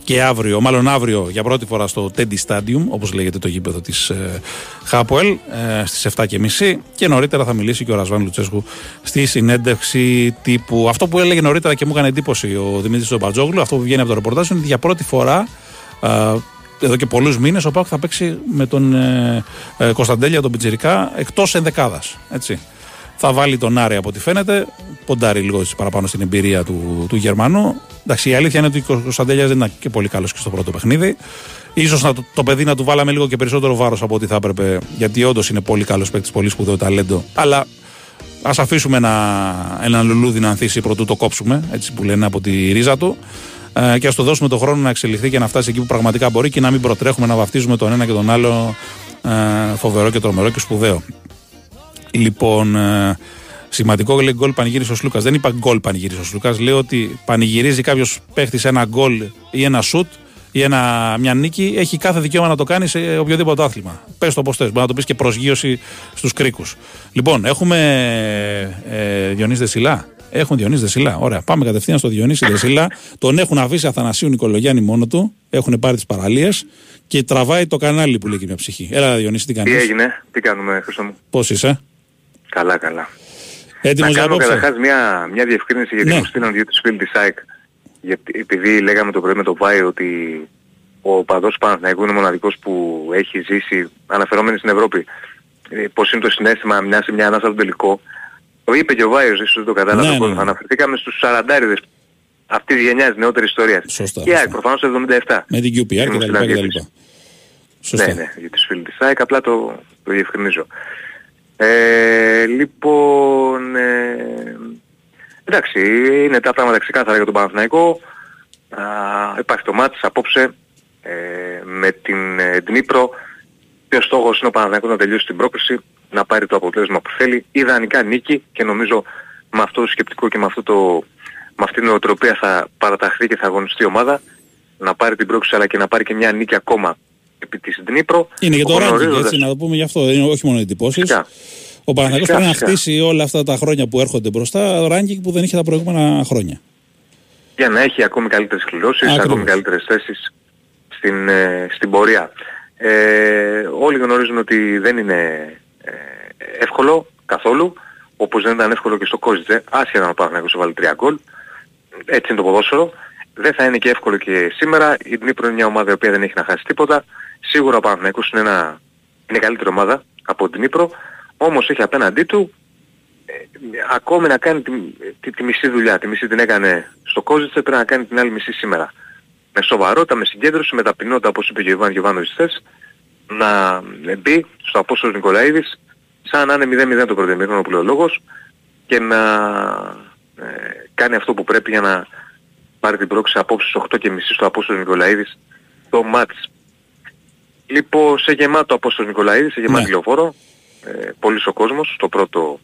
και αύριο, μάλλον αύριο για πρώτη φορά στο Teddy Stadium, όπως λέγεται το γήπεδο της ε, Χάποελ, ε, στις 7.30 και νωρίτερα θα μιλήσει και ο Ρασβάν Λουτσέσκου στη συνέντευξη τύπου. Αυτό που έλεγε νωρίτερα και μου έκανε εντύπωση ο Δημήτρης Τζομπατζόγλου, αυτό που βγαίνει από το ρεπορτάζ, είναι ότι για πρώτη φορά ε, εδώ και πολλούς μήνες ο Πάουκ θα παίξει με τον ε, ε, Κωνσταντέλια τον Πιτζερικά εκτός ενδεκάδας. Θα βάλει τον Άρη από ό,τι φαίνεται. Ποντάρει λίγο παραπάνω στην εμπειρία του, του Γερμανού. Εντάξει, η αλήθεια είναι ότι ο Κωνσταντέλιας δεν ήταν και πολύ καλός και στο πρώτο παιχνίδι. σω το, το παιδί να του βάλαμε λίγο και περισσότερο βάρος από ό,τι θα έπρεπε, γιατί όντως είναι πολύ καλός παίκτης, πολύ σπουδαίο ταλέντο. Αλλά ας αφήσουμε ένα, ένα λουλούδι να ανθίσει πρωτού το κόψουμε, έτσι που λένε από τη ρίζα του. Ε, και ας το δώσουμε τον χρόνο να εξελιχθεί και να φτάσει εκεί που πραγματικά μπορεί και να μην προτρέχουμε να βαφτίζουμε τον ένα και τον άλλο ε, φοβερό και τρομερό και σπουδαίο. Λοιπόν, ε, σημαντικό λέει γκολ πανηγύρισε ο Σλούκας. Δεν είπα γκολ πανηγύρισε ο Σλούκας. Λέω ότι πανηγυρίζει κάποιος παίχτης ένα γκολ ή ένα σουτ ή ένα, μια νίκη, έχει κάθε δικαίωμα να το κάνει σε οποιοδήποτε άθλημα. Πες το πώ θες. Μπορεί να το πεις και προσγείωση στους κρίκους. Λοιπόν, έχουμε ε, Διονύση Δεσιλά. Έχουν Διονύση Δεσιλά. Ωραία. Πάμε κατευθείαν στο Διονύση Δεσιλά. Τον έχουν αφήσει Αθανασίου Νικολογιάννη μόνο του. Έχουν πάρει τις παραλίες και τραβάει το κανάλι που λέει και μια ψυχή. Έλα, Διονύση, τι κάνεις; Τι έγινε, τι κάνουμε, Χρυσό μου; Πώς είσαι; Καλά, καλά. Έτοιμος να κάνω καταρχάς μια, μια διευκρίνηση γιατί ναι. μου στείλαν δύο τους φίλοι της ΑΕΚ. Γιατί, επειδή λέγαμε το πρωί με τον Βάη ότι ο παδός Παναθηναϊκού είναι μοναδικός που έχει ζήσει αναφερόμενοι στην Ευρώπη ε, πώς είναι το συνέστημα μια σε μια ανάσα του τελικό. Το είπε και ο Βάιος, ίσως δεν το κατάλαβε Ναι, ναι, ναι. Αναφερθήκαμε στους 40 αυτής της γενιάς νεότερης ιστορίας. Σωστά, Και η ΑΕΚ σωστά. προφανώς το 77. Με την QPR Ήμουν και στην τα λοιπά και τα αντίθεση. λοιπά. Σωστά. Ναι, ναι, για τους φίλους της ΑΕΚ, απλά το, το διευκρινίζω. Ε, λοιπόν, ε, εντάξει, είναι τα πράγματα ξεκάθαρα για τον Παναθηναϊκό. Α, υπάρχει το μάτς απόψε ε, με την ε, Δνήπρο. Και ο στόχος είναι ο Παναθηναϊκός να τελειώσει την πρόκληση, να πάρει το αποτέλεσμα που θέλει. Ιδανικά νίκη και νομίζω με αυτό το σκεπτικό και με, αυτό το, με αυτή την νοοτροπία θα παραταχθεί και θα αγωνιστεί η ομάδα να πάρει την πρόκληση αλλά και να πάρει και μια νίκη ακόμα επί της Δνήπρο. Είναι και το ranking, γνωρίζοντας- έτσι, να το πούμε γι' αυτό. Είναι όχι μόνο εντυπώσεις. Φυσικά. Ο Παναθηναϊκός Φυσικά, πρέπει να φυσικά. χτίσει όλα αυτά τα χρόνια που έρχονται μπροστά ranking που δεν είχε τα προηγούμενα χρόνια. για να έχει ακόμη καλύτερες κληρώσεις, Ακριβώς. ακόμη καλύτερες θέσεις στην, ε, στην πορεία. Ε, όλοι γνωρίζουν ότι δεν είναι ε, εύκολο καθόλου, όπως δεν ήταν εύκολο και στο Κόζιτζε, άσχετα να πάρουν να βάλει τρία γκολ. Έτσι είναι το ποδόσφαιρο. Δεν θα είναι και εύκολο και σήμερα. Η Δνήπρο είναι μια ομάδα η οποία δεν έχει να χάσει τίποτα. Σίγουρα ο Παναθηναϊκός είναι, ένα, είναι καλύτερη ομάδα από την Δνήπρο. Όμως έχει απέναντί του ε, ακόμη να κάνει τη, τη, τη μισή δουλειά. Τη μισή την έκανε στο Κόζιτσε, πρέπει να κάνει την άλλη μισή σήμερα. Με σοβαρότητα, με συγκέντρωση, με ταπεινότητα όπως είπε και ο Ιβάν Γιωβάνοβιτς χθες, να μπει στο Απόστολος Νικολαίδης σαν να είναι 0-0 το πρώτο ημίχρονο που λέει ο λόγος και να ε, κάνει αυτό που πρέπει για να πάρει την πρόξη απόψε στις 8.30 στο Απόστολος Νικολαίδης το μάτς. Λοιπόν, σε γεμάτο Απόστολο Νικολαίδης, σε γεμάτη Ναι. λεωφόρο, ε, πολύς ο κόσμος, στο πρώτο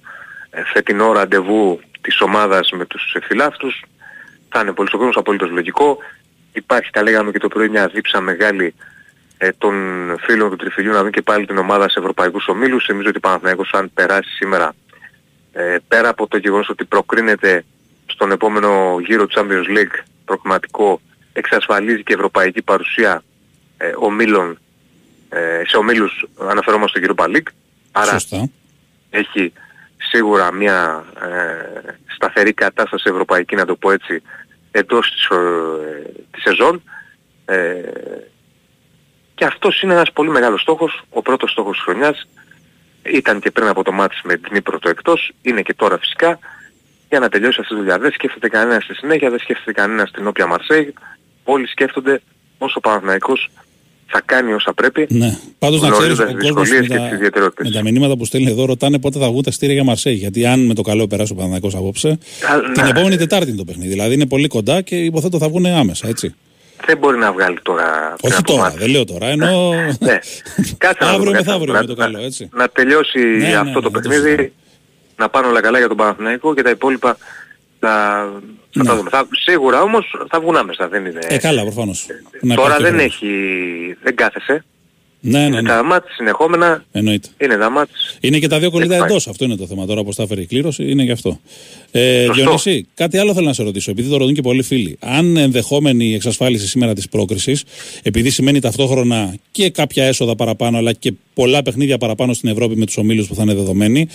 ε, φετινό ραντεβού της ομάδας με τους φιλάθλους. Θα είναι πολύς ο κόσμος, απολύτως λογικό. Υπάρχει, τα λέγαμε και το πρωί, μια δίψα μεγάλη ε, των φίλων του Τριφυλιού να δουν και πάλι την ομάδα σε ευρωπαϊκούς ομίλους. Νομίζω ότι ο Παναθηναϊκός αν περάσει σήμερα ε, πέρα από το γεγονός ότι προκρίνεται στον επόμενο γύρο Champions League προκριματικό εξασφαλίζει και ευρωπαϊκή παρουσία ε, ομίλων ε, σε ομίλους αναφερόμαστε στο Europa League. Άρα Σωστά. έχει σίγουρα μια ε, σταθερή κατάσταση ευρωπαϊκή να το πω έτσι εντός της, ε, της σεζόν ε, και αυτός είναι ένας πολύ μεγάλος στόχος, ο πρώτος στόχος της χρονιάς ήταν και πριν από το μάτς με την Ήπρο το εκτός, είναι και τώρα φυσικά για να τελειώσει αυτή τη δουλειά. Δεν σκέφτεται κανένας στη συνέχεια, δεν σκέφτεται κανένας στην όποια Μαρσέη, όλοι σκέφτονται όσο ο Παναθηναϊκός θα κάνει όσα πρέπει Ναι. Πάντως να ξέρεις, γνωρίζοντας ο τις κόσμος δυσκολίες με, και τις τα- ιδιαιτερότητες. με τα μηνύματα που στέλνει εδώ ρωτάνε πότε θα βγουν τα στήρια για Μαρσέη. Γιατί αν με το καλό περάσει ο Παναγιακό απόψε, Α, την ναι. επόμενη Τετάρτη είναι το παιχνίδι. Δηλαδή είναι πολύ κοντά και υποθέτω θα βγουν άμεσα, έτσι. Δεν μπορεί να βγάλει τώρα πριν Όχι από τώρα, μάτς. δεν λέω τώρα. Ενώ. Ναι. Κάτσε να αύριο δούμε, κάτσε μεθαύριο να- με το να- καλό, έτσι. Να τελειώσει Ναι, ναι, αυτό ναι, το δεν το παιχνίδι, συζητάμε. να πάνε όλα καλά για τον Παναθηναϊκό και τα υπόλοιπα θα, θα Ναι. τα δούμε. Θα, σίγουρα όμως θα βγουν άμεσα, δεν είναι. Ε, καλά, προφανώς. τώρα δεν έχει, δεν κάθεσαι. Ναι, ναι, Είναι ναι. τα μάτς συνεχόμενα, Εννοείται. είναι τα μάτς. Είναι και τα δύο κολλητά Έχει πάει. εντός. Αυτό είναι το θέμα. Τώρα πώς θα φέρει η κλήρωση, είναι γι' αυτό. Ε, Σωστό. Διονύση, κάτι άλλο θέλω να σε ρωτήσω, επειδή το ρωτούν και πολλοί φίλοι. Αν ενδεχόμενη εξασφάλιση σήμερα της πρόκρισης, επειδή σημαίνει ταυτόχρονα και κάποια έσοδα παραπάνω, αλλά και πολλά παιχνίδια παραπάνω στην Ευρώπη με τους ομίλους που θα είναι δεδομένοι,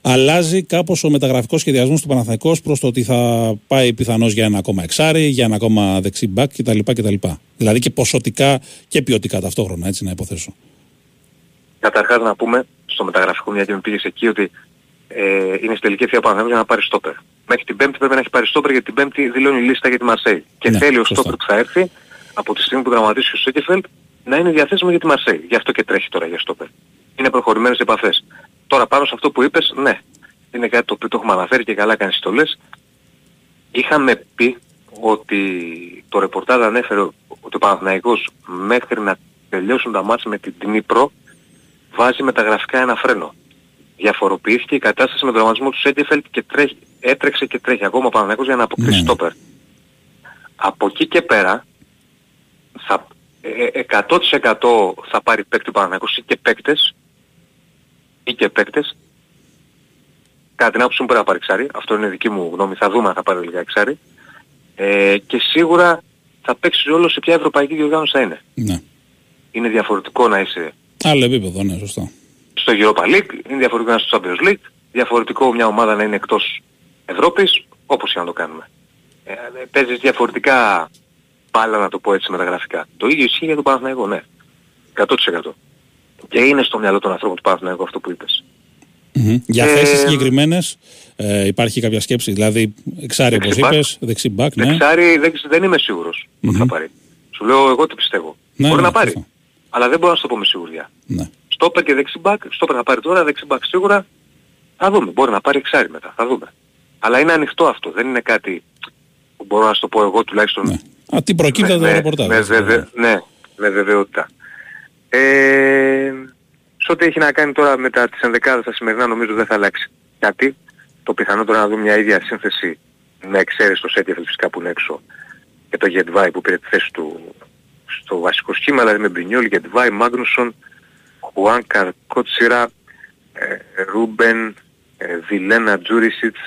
αλλάζει κάπως ο μεταγραφικός σχεδιασμός του Παναθαϊκό προς το ότι θα πάει πιθανώς για ένα ακόμα εξάρι, για ένα ακόμα δεξί μπακ κτλ. κτλ. Δηλαδή και ποσοτικά και ποιοτικά ταυτόχρονα, έτσι να υποθέσω. Καταρχάς να πούμε στο μεταγραφικό μια και με πήγες εκεί ότι ε, είναι στη τελική ευθεία Παναθηναϊκός για να πάρεις στόπερ. Μέχρι την Πέμπτη πρέπει να έχεις πάρει στόπερ γιατί την Πέμπτη δηλώνει λίστα για τη Μαρσέη. Και Ναι, θέλει ο σωστά. στόπερ που θα έρθει από τη στιγμή που δραματίσει ο Σέκεφελτ να είναι διαθέσιμο για τη Μαρσέη. Γι' αυτό και τρέχει τώρα για στόπερ. Είναι προχωρημένες επαφές. Τώρα πάνω σε αυτό που είπες, ναι, είναι κάτι το οποίο το έχουμε αναφέρει και καλά κάνεις το λες. Είχαμε πει ότι το ρεπορτάζ ανέφερε ότι ο Παναθηναϊκός μέχρι να τελειώσουν τα μάτια με την Dnipro βάζει μεταγραφικά ένα φρένο. Διαφοροποιήθηκε η κατάσταση με τον τραυματισμό του Σέντεφελτ και τρέχει, έτρεξε και τρέχει ακόμα ο Παναθηναϊκός για να αποκτήσει Ναι. στόπερ. Από εκεί και πέρα θα, ε, ε, 100% θα πάρει παίκτη ο Παναθηναϊκός ή και παίκτες ή και παίκτες κατά την άποψή μου πρέπει να πάρει εξάρι. Αυτό είναι δική μου γνώμη. Θα δούμε αν θα πάρει λίγα εξάρι. Ε, και σίγουρα θα παίξει ρόλο σε ποια ευρωπαϊκή διοργάνωση θα είναι. Ναι. Είναι διαφορετικό να είσαι Άλλο επίπεδο, ναι, σωστά. στο Europa League, είναι διαφορετικό να είσαι στο Champions League, διαφορετικό μια ομάδα να είναι εκτός Ευρώπης, όπως και να το κάνουμε. Ε, ε, παίζεις διαφορετικά μπάλα να το πω έτσι μεταγραφικά. Το ίδιο ισχύει για τον Παναθηναϊκό, ναι. 100%. Και είναι στο μυαλό των ανθρώπων του Παναθηναϊκού αυτό που είπες. Μμμ. Για Ε, θέσεις συγκεκριμένες ε, υπάρχει κάποια σκέψη. Δηλαδή, εξάρι όπως Δεξί μπακ. είπες, δεξί μπακ, ναι. Δεξάρι δεν, δεν είμαι σίγουρος ότι θα Μμμ. πάρει. Σου λέω εγώ τι πιστεύω. Ναι, Μπορεί ναι, να πάρει. σωστά. Αλλά δεν μπορώ να σου το πω με σιγουριά. ναι. Στόπερ και δεξί μπακ, στόπερ θα πάρει τώρα, δεξί μπακ σίγουρα. Θα δούμε. Μπορεί να πάρει εξάρι μετά. Θα δούμε. Αλλά είναι ανοιχτό αυτό. Δεν είναι κάτι που μπορώ να σου το πω εγώ τουλάχιστον ναι. Α, τι προκύπτει από το ρεπορτάζ. με, έτσι, βεβαι- ναι. ναι, με βεβαιότητα. Ε, σε ό,τι έχει να κάνει τώρα με τα της ενδεκάδας τα σημερινά νομίζω δεν θα αλλάξει κάτι. Το πιθανότερο να δούμε μια ίδια σύνθεση με εξαίρεση το Σέτιεφελ φυσικά που είναι έξω και το Γετβάη που πήρε τη θέση του στο βασικό σχήμα, δηλαδή με Μπρινιόλ, Γετβάη, Μάγνουσον, Χουάν Καρκότσιρα, ε, Ρούμπεν, ε, Βιλένα Τζούρισιτς,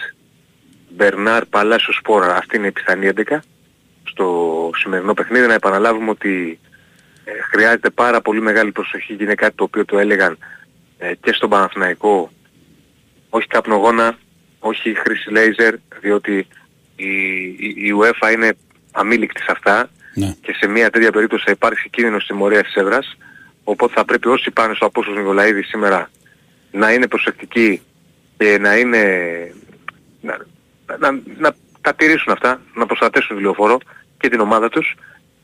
Μπερνάρ Παλάσιος Σπόρα. Αυτή είναι η πιθανή 11 στο σημερινό παιχνίδι. Να επαναλάβουμε ότι ε, χρειάζεται πάρα πολύ μεγάλη προσοχή και είναι κάτι το οποίο το έλεγαν ε, και στον Παναθηναϊκό όχι καπνογόνα, όχι χρήση λέιζερ, διότι η, η, η UEFA είναι αμήλικτη σε αυτά Ναι. και σε μια τέτοια περίπτωση θα υπάρξει κίνδυνος τιμωρίας της έδρας, οπότε θα πρέπει όσοι πάνε στο Απόστολος Νικολαίδης σήμερα να είναι προσεκτικοί και να είναι... να, να, να τα τηρήσουν αυτά, να προστατεύσουν τη λεωφόρο και την ομάδα τους.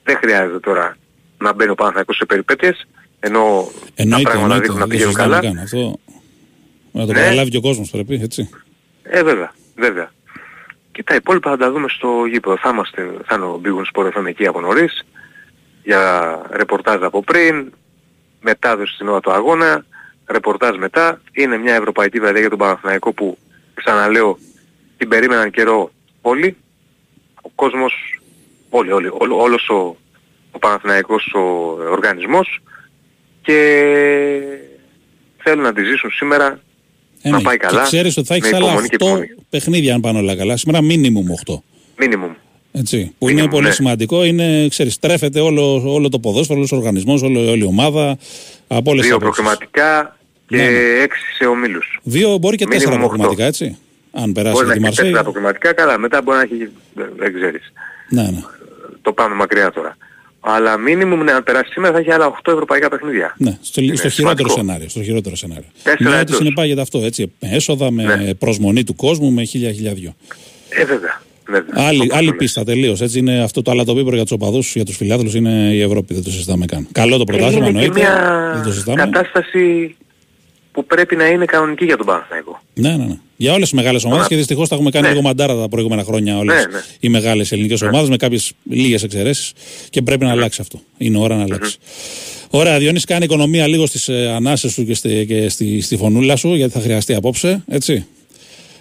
Δεν χρειάζεται τώρα να μπαίνει ο Παναθηναϊκός σε περιπέτειες, ενώ τα Εννοείται, πράγματα εννοείται. δείχνουν να δεν πηγαίνουν συζητάμε καλά. καν. Αυτό να το Ναι. καταλάβει και ο κόσμος πρέπει, έτσι. Ε, βέβαια, βέβαια. Και τα υπόλοιπα θα τα δούμε στο γήπεδο. Θα, είμαστε, θα είναι ο Big Win Sport FM εκεί από νωρίς για ρεπορτάζ από πριν, μετάδοση στην ώρα του αγώνα, ρεπορτάζ μετά. Είναι μια ευρωπαϊκή βραδιά για τον Παναθηναϊκό που ξαναλέω την περίμεναν καιρό όλοι. Ο κόσμος, όλοι, όλοι, όλο, όλος ο, ο Παναθηναϊκός ο οργανισμός και θέλουν να τη ζήσουν σήμερα ε, να ναι. πάει καλά. Και ξέρεις ότι θα έχεις με άλλα υπομονή και 8 υπομονή. παιχνίδια αν πάνε όλα καλά. Σήμερα μίνιμουμ 8. Minimum. Έτσι, που Minimum, είναι πολύ ναι. σημαντικό, είναι, ξέρεις, τρέφεται όλο, όλο το ποδόσφαιρο, όλος ο οργανισμός, όλη, όλη η ομάδα, από όλες τις Δύο απόψεις. προκριματικά και Ναι, ναι. έξι σε ομίλους. Δύο μπορεί και Minimum τέσσερα οκτώ. προκριματικά, έτσι. Αν περάσει Μπορεί με να τη έχει Μαρσέη. τέσσερα προκριματικά, καλά. Μετά μπορεί να έχει, δεν- δεν ξέρεις. Ναι, ναι. Το πάμε μακριά τώρα. Αλλά μίνιμουμ ναι, αν περάσει σήμερα θα έχει άλλα 8 ευρωπαϊκά παιχνίδια. Ναι, στο, Είναι στο χειρότερο σημαντικό. σενάριο. Στο χειρότερο σενάριο. Τέσσερα Ναι, ότι εντός. συνεπάγεται αυτό, έτσι. Με έσοδα, με Ναι. προσμονή του κόσμου, με χίλια χίλια δυο. Ε, βέβαια. βέβαια. Άλλη, Όπως άλλη το λες. πίστα τελείως. Έτσι είναι αυτό το αλατοπίπρο για τους οπαδούς, για τους φιλάθλου είναι η Ευρώπη. Δεν το συζητάμε καν. Καλό το Και πρωτάθλημα είναι και εννοείται. Δεν το μια συζητάμε. κατάσταση που πρέπει να είναι κανονική για τον Παναθηναϊκό. Ναι, ναι, ναι. Για όλες τις μεγάλες ομάδες Τώρα- και δυστυχώς τα έχουμε κάνει Ναι. λίγο μαντάρα τα προηγούμενα χρόνια όλες Ναι, ναι. οι μεγάλες ελληνικές ομάδες με κάποιες λίγες εξαιρέσεις και πρέπει να αλλάξει αυτό. Είναι ώρα να αλλάξει. Ωραία, Διονύση, κάνει οικονομία λίγο στις ε, ανάσες σου και, στη, και στη, στη φωνούλα σου, γιατί θα χρειαστεί απόψε. Έτσι.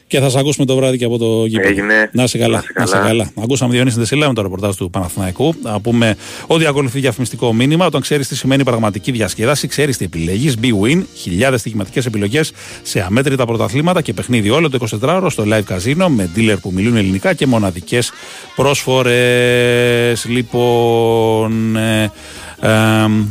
Και θα σε ακούσουμε το βράδυ και από το γήπεδο. Έγινε. Να είσαι καλά. Να είσαι Να είσαι καλά. καλά. Ακούσαμε Διονύση Ντεσίλα με το ρεπορτάζ του Παναθηναϊκού. Να πούμε ότι ακολουθεί διαφημιστικό μήνυμα. Όταν ξέρεις τι σημαίνει πραγματική διασκέδαση, ξέρεις τι επιλέγεις. B-Win, χιλιάδες στοιχηματικέ επιλογές σε αμέτρητα πρωταθλήματα και παιχνίδι όλο το 24ωρο στο live casino με dealer που μιλούν ελληνικά και μοναδικές πρόσφορες. Λοιπόν. ε, ε,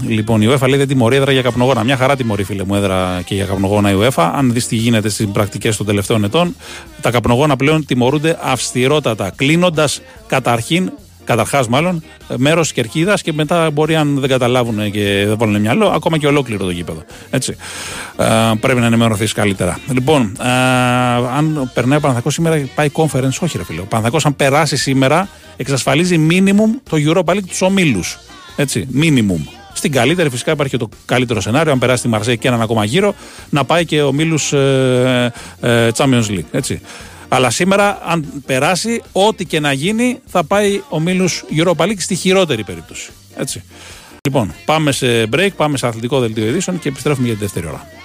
λοιπόν, η UEFA λέει δεν τιμωρεί έδρα για καπνογόνα. Μια χαρά τιμωρεί, φίλε μου, έδρα και για καπνογόνα η UEFA. Αν δεις τι γίνεται στις πρακτικές των τελευταίων ετών, τα καπνογόνα πλέον τιμωρούνται αυστηρότατα. Κλείνοντας καταρχήν, καταρχάς μάλλον, μέρος κερκίδας και μετά μπορεί, αν δεν καταλάβουν και δεν βάλουν μυαλό, ακόμα και ολόκληρο το γήπεδο. Έτσι. Ε, πρέπει να ενημερωθείς καλύτερα. Λοιπόν, ε, αν περνάει ο Παναθακό σήμερα, πάει conference. Όχι, ρε φίλε. Ο Παναθακό, αν περάσει σήμερα, εξασφαλίζει minimum το Europa League τους ομίλους. Έτσι, minimum. Στην καλύτερη φυσικά υπάρχει και το καλύτερο σενάριο, αν περάσει τη Μαρσέη και έναν ακόμα γύρο, να πάει και ο Μίλους ε, ε, Champions League. Έτσι. Αλλά σήμερα, αν περάσει, ό,τι και να γίνει, θα πάει ο Μίλους Europa League στη χειρότερη περίπτωση. Έτσι. Λοιπόν, πάμε σε break, πάμε σε αθλητικό δελτίο ειδήσεων και επιστρέφουμε για τη δεύτερη ώρα.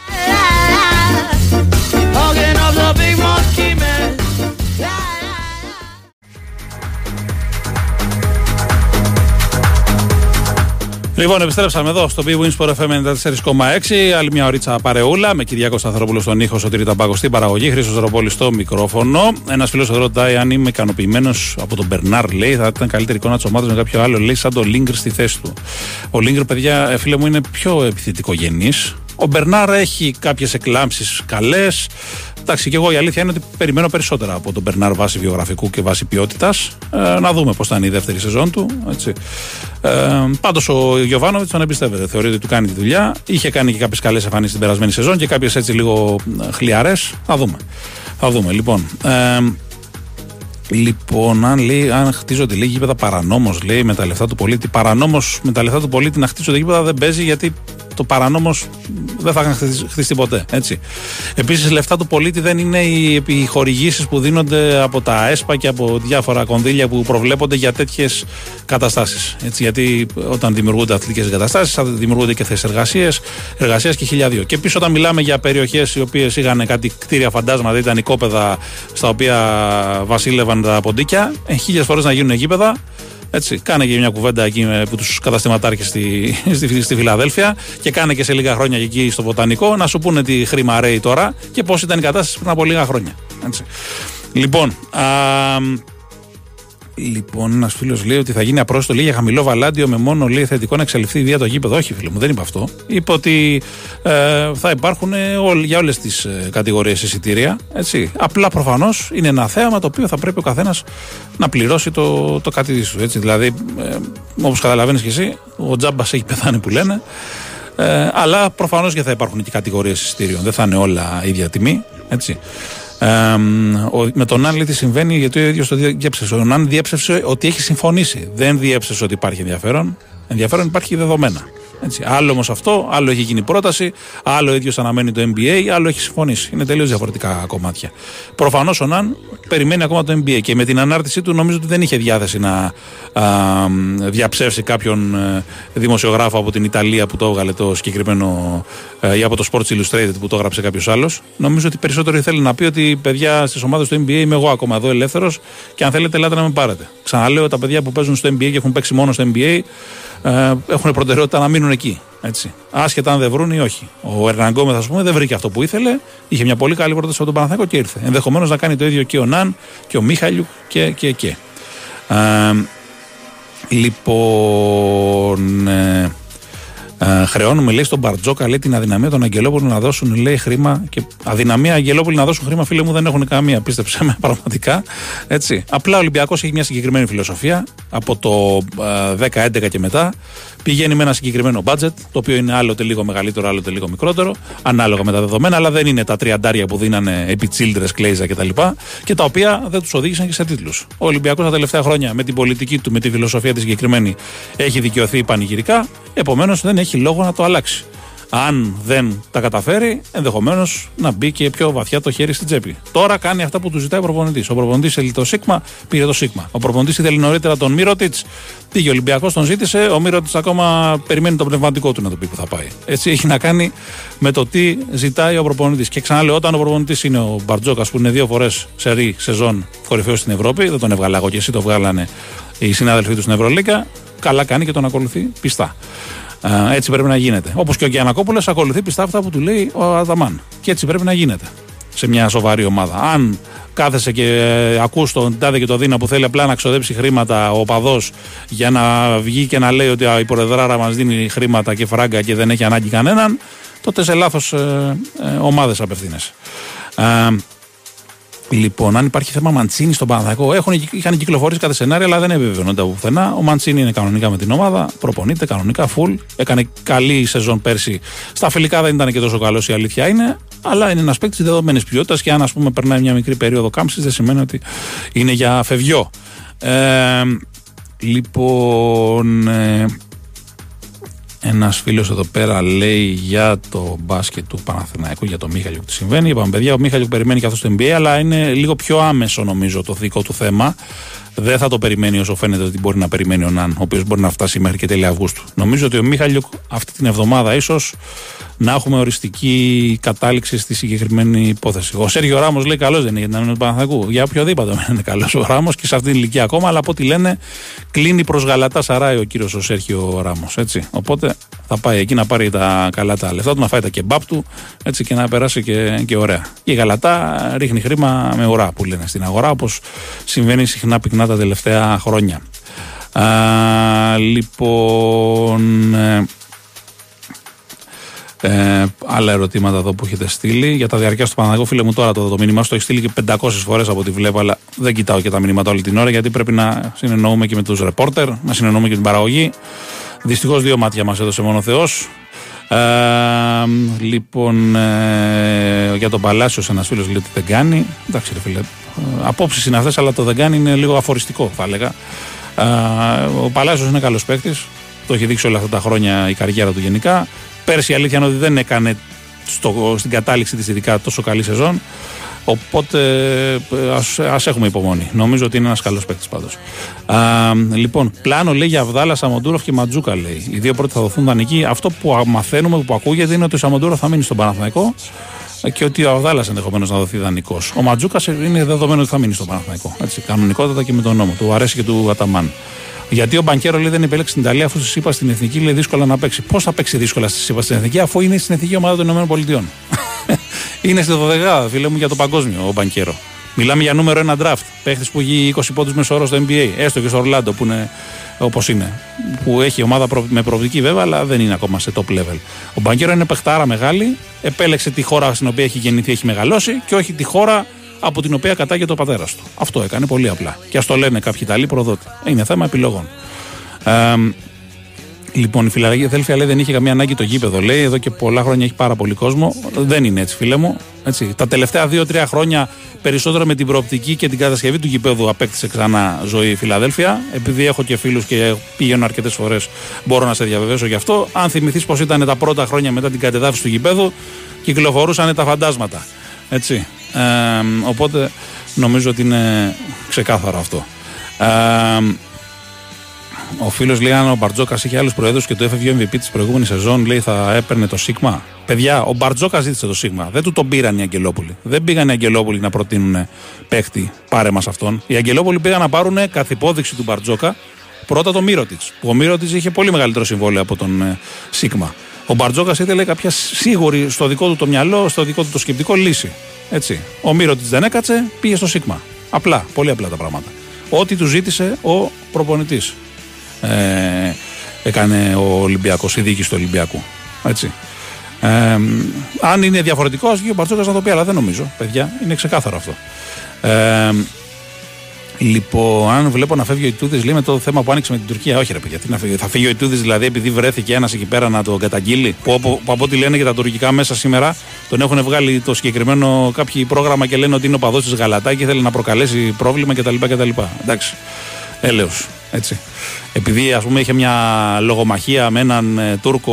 Λοιπόν, επιστρέψαμε εδώ στο Big Wins Sport FM 94,6. Άλλη μια ωρίτσα παρεούλα με Κυριακό Σταθερόπουλο στον ήχο, Σωτήρη Ταμπάκο στην παραγωγή, Χρήσο Ροπόλης στο μικρόφωνο. Ένας φίλος εδώ ρωτάει αν είμαι ικανοποιημένος από τον Μπερνάρ, λέει. Θα ήταν καλύτερη εικόνα της ομάδας με κάποιο άλλο, λέει, σαν τον Λίγκρ στη θέση του. Ο Λίγκρ, παιδιά, ε, φίλε μου, είναι πιο επιθετικογενής. Ο Μπερνάρ έχει κάποιες εκλάμψεις καλές. Εντάξει, και εγώ η αλήθεια είναι ότι περιμένω περισσότερα από τον Μπερνάρ βάσει βιογραφικού και βάσει ποιότητας. Ε, να δούμε πώς θα είναι η δεύτερη σεζόν του. Έτσι. Ε, Πάντως ο Γιωβάνοβιτς τον εμπιστεύεται. Θεωρεί ότι του κάνει τη δουλειά. Είχε κάνει και κάποιες καλές εμφανίσεις την περασμένη σεζόν και κάποιες έτσι λίγο χλιαρές. Θα δούμε. Θα δούμε. Λοιπόν, ε, Λοιπόν, αν, λέει, αν χτίζονται λέει γήπεδα παρανόμως, λέει με τα λεφτά του πολίτη. Παρανόμως με τα λεφτά του πολίτη να χτίζονται γήπεδα δεν παίζει γιατί το παρανόμω δεν θα είχαν χτισ- χτιστεί ποτέ. Έτσι. Επίσης, λεφτά του πολίτη δεν είναι οι επιχορηγήσεις που δίνονται από τα ΕΣΠΑ και από διάφορα κονδύλια που προβλέπονται για τέτοιες καταστάσεις. Γιατί όταν δημιουργούνται αθλητικές εγκαταστάσεις, θα δημιουργούνται και θέσεις εργασίας και χιλιάδιο. Και επίση, όταν μιλάμε για περιοχές οι οποίες είχαν κάτι κτίρια φαντάσματα, ήταν οικόπεδα στα οποία βασίλευαν τα ποντίκια, ε, χίλιες φορές να γίνουν γήπεδα. Έτσι, κάνε και μια κουβέντα εκεί με τους καταστηματάρχες στη, στη, στη Φιλαδέλφια και κάνε και σε λίγα χρόνια και εκεί στο Βοτανικό να σου πούνε τι χρήμα ρέει τώρα και πώς ήταν η κατάσταση πριν από λίγα χρόνια. Έτσι. Λοιπόν, α, Λοιπόν, ένας φίλος λέει ότι θα γίνει απρόσιτο λέει, για χαμηλό βαλάντιο με μόνο λέει, θετικό να εξαλειφθεί η βία το γήπεδο. Όχι, φίλε μου, δεν είπε αυτό. Είπε ότι ε, θα υπάρχουν ε, όλ- για όλες τις ε, κατηγορίες εισιτήρια. Έτσι. Απλά προφανώς είναι ένα θέαμα το οποίο θα πρέπει ο καθένας να πληρώσει το, το κάτι του. Έτσι. Δηλαδή, ε, όπως καταλαβαίνεις και εσύ, ο τζάμπας έχει πεθάνει που λένε. Ε, αλλά προφανώς και θα υπάρχουν και κατηγορίες εισιτήριων. Δεν θα είναι όλα ίδια τιμή. Έτσι. Ε, ο, με τον Ναν λέει τι συμβαίνει γιατί ο ίδιος το διέψευσε. Ο Ναν διέψευσε ότι έχει συμφωνήσει. Δεν διέψευσε ότι υπάρχει ενδιαφέρον. Ενδιαφέρον υπάρχει δεδομένα. Έτσι. Άλλο όμως αυτό, άλλο έχει γίνει πρόταση, άλλο ο ίδιος αναμένει το NBA, άλλο έχει συμφωνήσει. Είναι τελείως διαφορετικά κομμάτια. Προφανώς ο Ναν περιμένει ακόμα το NBA και με την ανάρτησή του νομίζω ότι δεν είχε διάθεση να α, διαψεύσει κάποιον ε, δημοσιογράφο από την Ιταλία που το έβγαλε το συγκεκριμένο ε, ή από το Sports Illustrated που το έγραψε κάποιος άλλος. Νομίζω ότι περισσότερο θέλει να πει ότι παιδιά στις ομάδες του NBA είμαι εγώ ακόμα εδώ ελεύθερος και αν θέλετε ελάτε να με πάρετε. Ξαναλέω τα παιδιά που παίζουν στο NBA και έχουν παίξει μόνο στο NBA ε, έχουν προτεραιότητα να μείνουν εκεί. Έτσι. Άσχετα αν δεν βρουν ή όχι. Ο Ερναγκόμεθ, ας πούμε, δεν βρήκε αυτό που ήθελε. Είχε μια πολύ καλή πρόταση από τον Παναθάκο και ήρθε. Ενδεχομένως να κάνει το ίδιο και ο Ναν και ο Μίχαλιου και. και, και. Ε, λοιπόν. Ε, ε, χρεώνουμε, λέει, στον Μπαρτζόκα λέει, την αδυναμία των Αγγελόπουλων να δώσουν λέει, χρήμα. Και αδυναμία Αγγελόπουλοι να δώσουν χρήμα, φίλε μου, δεν έχουν καμία. Πίστεψε με, πραγματικά. Έτσι. Απλά ο Ολυμπιακός έχει μια συγκεκριμένη φιλοσοφία από το 10-11 ε, και μετά. Πηγαίνει με ένα συγκεκριμένο budget, το οποίο είναι άλλοτε λίγο μεγαλύτερο, άλλοτε λίγο μικρότερο, ανάλογα με τα δεδομένα, αλλά δεν είναι τα τριαντάρια που δίνανε επί Τσίλντρε, Κλέιζα κτλ. Και, και τα οποία δεν τους οδήγησαν και σε τίτλους. Ο Ολυμπιακός τα τελευταία χρόνια με την πολιτική του, με τη φιλοσοφία τη συγκεκριμένη, έχει δικαιωθεί πανηγυρικά, επομένως δεν έχει λόγο να το αλλάξει αν δεν τα καταφέρει, ενδεχομένως να μπει και πιο βαθιά το χέρι στην τσέπη. Τώρα κάνει αυτά που του ζητάει ο προπονητής. Ο προπονητής θέλει το Σίγμα, πήρε το Σίγμα. Ο προπονητής ήθελε νωρίτερα τον Μύρωτιτς, πήγε ο Ολυμπιακός, τον ζήτησε. Ο Μύρωτιτς ακόμα περιμένει το πνευματικό του να το πει που θα πάει. Έτσι έχει να κάνει με το τι ζητάει ο προπονητής. Και ξαναλέω, όταν ο προπονητής είναι ο Μπαρτζόκας που είναι δύο φορές σε ρί σεζόν κορυφαίος στην Ευρώπη, δεν τον έβγαλα εγώ και εσύ το βγάλανε οι συνάδελφοί του στην Ευρωλίκα, καλά κάνει και τον ακολουθεί πιστά έτσι πρέπει να γίνεται. Όπως και ο Γιανακόπουλο ακολουθεί πιστά αυτά που του λέει ο Αδαμάν. Και έτσι πρέπει να γίνεται σε μια σοβαρή ομάδα. Αν κάθεσαι και ε, ακούς τον τάδε και το δίνα που θέλει απλά να ξοδέψει χρήματα ο παδός για να βγει και να λέει ότι η Πορεδράρα μας δίνει χρήματα και φράγκα και δεν έχει ανάγκη κανέναν, τότε σε λάθος ε, ε, ομάδες απευθύνεσαι. Λοιπόν, αν υπάρχει θέμα Μαντσίνη στον Παναθηναϊκό, έχουν, είχαν κυκλοφορήσει κάθε σενάρια, αλλά δεν επιβεβαιώνονται από πουθενά. Ο Μαντσίνη είναι κανονικά με την ομάδα, προπονείται κανονικά, full. Έκανε καλή σεζόν πέρσι. Στα φιλικά δεν ήταν και τόσο καλός, η αλήθεια είναι. Αλλά είναι ένας παίκτης δεδομένης ποιότητας και αν ας πούμε περνάει μια μικρή περίοδο κάμψης, δεν σημαίνει ότι είναι για φευγιό. Ε, λοιπόν, ε, ένας φίλος εδώ πέρα λέει για το μπάσκετ του Παναθηναϊκού, για το Μίχαλιο τι συμβαίνει. Είπαμε, παιδιά, ο Μίχαλιο περιμένει και αυτός το NBA, αλλά είναι λίγο πιο άμεσο νομίζω το δικό του θέμα. Δεν θα το περιμένει όσο φαίνεται ότι μπορεί να περιμένει ο Ναν, ο οποίος μπορεί να φτάσει μέχρι και τέλη Αυγούστου. Νομίζω ότι ο Μίχαλιουκ αυτή την εβδομάδα ίσως να έχουμε οριστική κατάληξη στη συγκεκριμένη υπόθεση. Ο Σέργιο Ράμος λέει καλός δεν είναι για την άμυνα του Παναθακού. Για οποιοδήποτε είναι καλός ο Ράμος και σε αυτή την ηλικία ακόμα, αλλά από ό,τι λένε κλείνει προς γαλατά σαράι ο κύριος ο Σέργιο Ράμος. Οπότε θα πάει εκεί να πάρει τα καλά τα λεφτά του, να φάει τα κεμπάπ του έτσι, και να περάσει και, και ωραία. η Γαλατά ρίχνει χρήμα με ουρά που λένε στην αγορά, όπως συμβαίνει συχνά πυκνά τα τελευταία χρόνια. Α, λοιπόν. Ε, ε, άλλα ερωτήματα εδώ που έχετε στείλει. Για τα διαρκεία του Παναγό, φίλε μου, τώρα το, το μήνυμά σου το έχει στείλει και 500 φορές από ό,τι βλέπω, αλλά δεν κοιτάω και τα μηνύματα όλη την ώρα γιατί πρέπει να συνεννοούμε και με τους ρεπόρτερ, να συνεννοούμε και την παραγωγή. Δυστυχώς δύο μάτια μας έδωσε μόνο Θεός. Ε, λοιπόν, ε, για τον Παλάσιο, ένας φίλος λέει ότι δεν κάνει. Εντάξει, ρε φίλε. Ε, Απόψεις είναι αυτές, αλλά το δεν κάνει είναι λίγο αφοριστικό, θα έλεγα. Ε, ο Παλάσιος είναι καλός παίκτης. Το έχει δείξει όλα αυτά τα χρόνια η καριέρα του γενικά. Πέρσι η αλήθεια είναι ότι δεν έκανε στο, στην κατάληξη της ειδικά τόσο καλή σεζόν. Οπότε ας, ας έχουμε υπομονή. Νομίζω ότι είναι ένας καλός παίκτης πάντως. Λοιπόν, πλάνο λέει για Αβδάλα, Σαμοντούροφ και Μαντζούκα λέει. Οι δύο πρώτοι θα δοθούν δανεικοί. Αυτό που μαθαίνουμε, που ακούγεται είναι ότι ο Σαμοντούροφ θα μείνει στον Παναθηναϊκό και ότι ο Αβδάλας ενδεχομένως να δοθεί δανεικός. Ο Μαντζούκας είναι δεδομένο ότι θα μείνει στον Παναθηναϊκό. Έτσι, κανονικότατα και με τον νόμο. Του αρέσει και του Αταμάν. Γιατί ο Μπανκέρο λέει δεν επέλεξε την Ιταλία αφού σας είπα στην εθνική λέει δύσκολα να παίξει. Πώς θα παίξει δύσκολα στη είπα στην εθνική αφού είναι στην εθνική ομάδα των ΗΠΑ. Είναι στη 12 φίλε μου για το παγκόσμιο ο Μπανκέρο. Μιλάμε για νούμερο ένα draft. Παίχτης που έχει 20 πόντους μεσόωρο στο NBA. Έστω και στο Ορλάντο που είναι όπως είναι. Που έχει ομάδα με προοπτική βέβαια, αλλά δεν είναι ακόμα σε top level. Ο Μπανκέρο είναι παιχτάρα μεγάλη. Επέλεξε τη χώρα στην οποία έχει γεννηθεί, έχει μεγαλώσει και όχι τη χώρα από την οποία κατάγεται ο πατέρας του. Αυτό έκανε πολύ απλά. Και ας το λένε κάποιοι Ιταλοί προδότη. Είναι θέμα επιλογών. Ε, λοιπόν, η Φιλαδέλφια λέει δεν είχε καμία ανάγκη το γήπεδο. Λέει εδώ και πολλά χρόνια έχει πάρα πολύ κόσμο. Δεν είναι έτσι, φίλε μου. Έτσι. Τα τελευταία 2-3 χρόνια περισσότερο με την προοπτική και την κατασκευή του γηπέδου απέκτησε ξανά ζωή η Φιλαδέλφια. Επειδή έχω και φίλους και πηγαίνω αρκετές φορές, μπορώ να σε διαβεβαιώσω γι' αυτό. Αν θυμηθείς πώς ήταν τα πρώτα χρόνια μετά την κατεδάφιση του γηπέδου, κυκλοφορούσαν τα φαντάσματα. Έτσι. Ε, οπότε νομίζω ότι είναι ξεκάθαρο αυτό. Ε, ο φίλος λέει: Αν ο Μπαρτζόκας είχε άλλους προέδρους και το έφευγε ο MVP της προηγούμενης σεζόν, λέει θα έπαιρνε το Σίγμα. Παιδιά, ο Μπαρτζόκας ζήτησε το Σίγμα. Δεν του τον πήραν οι Αγγελόπουλοι. Δεν πήγαν οι Αγγελόπουλοι να προτείνουν παίχτη, πάρε μας αυτόν. Οι Αγγελόπουλοι πήγαν να πάρουν καθ' υπόδειξη του Μπαρτζόκα πρώτα το Μύρωτιτς. Ο Μύρωτιτς είχε πολύ μεγαλύτερο συμβόλαιο από τον ε, Σίγμα. Ο Μπαρτζόκας ήθελε κάποια σίγουρη στο δικό του το μυαλό, στο δικό του το σκεπτικό λύση. Έτσι. Ο Μύρωτιτς δεν έκατσε, πήγε στο Σίγμα. Απλά, πολύ απλά τα πράγματα. Ό,τι του ζήτησε ο προπονητής ε, έκανε ο Ολυμπιακός, η διοίκηση του Ολυμπιακού. Έτσι. Ε, αν είναι διαφορετικός, α βγει ο Μπαρτσόκα να το πει, αλλά δεν νομίζω, παιδιά. Είναι ξεκάθαρο αυτό. Ε, Λοιπόν, αν βλέπω να φεύγει ο Ιτούδης, λέει με το θέμα που άνοιξε με την Τουρκία. Όχι, ρε παιδιά, τι να φύγει. Θα φύγει ο Ιτούδης δηλαδή επειδή βρέθηκε ένας εκεί πέρα να το καταγγείλει. Που, που, που από ό,τι λένε και τα τουρκικά μέσα σήμερα τον έχουν βγάλει το συγκεκριμένο κάποιο πρόγραμμα και λένε ότι είναι ο παδός της Γαλατά και θέλει να προκαλέσει πρόβλημα κτλ. κτλ. Εντάξει. Έλεω. Έτσι. Επειδή ας πούμε είχε μια λογομαχία με έναν ε, Τούρκο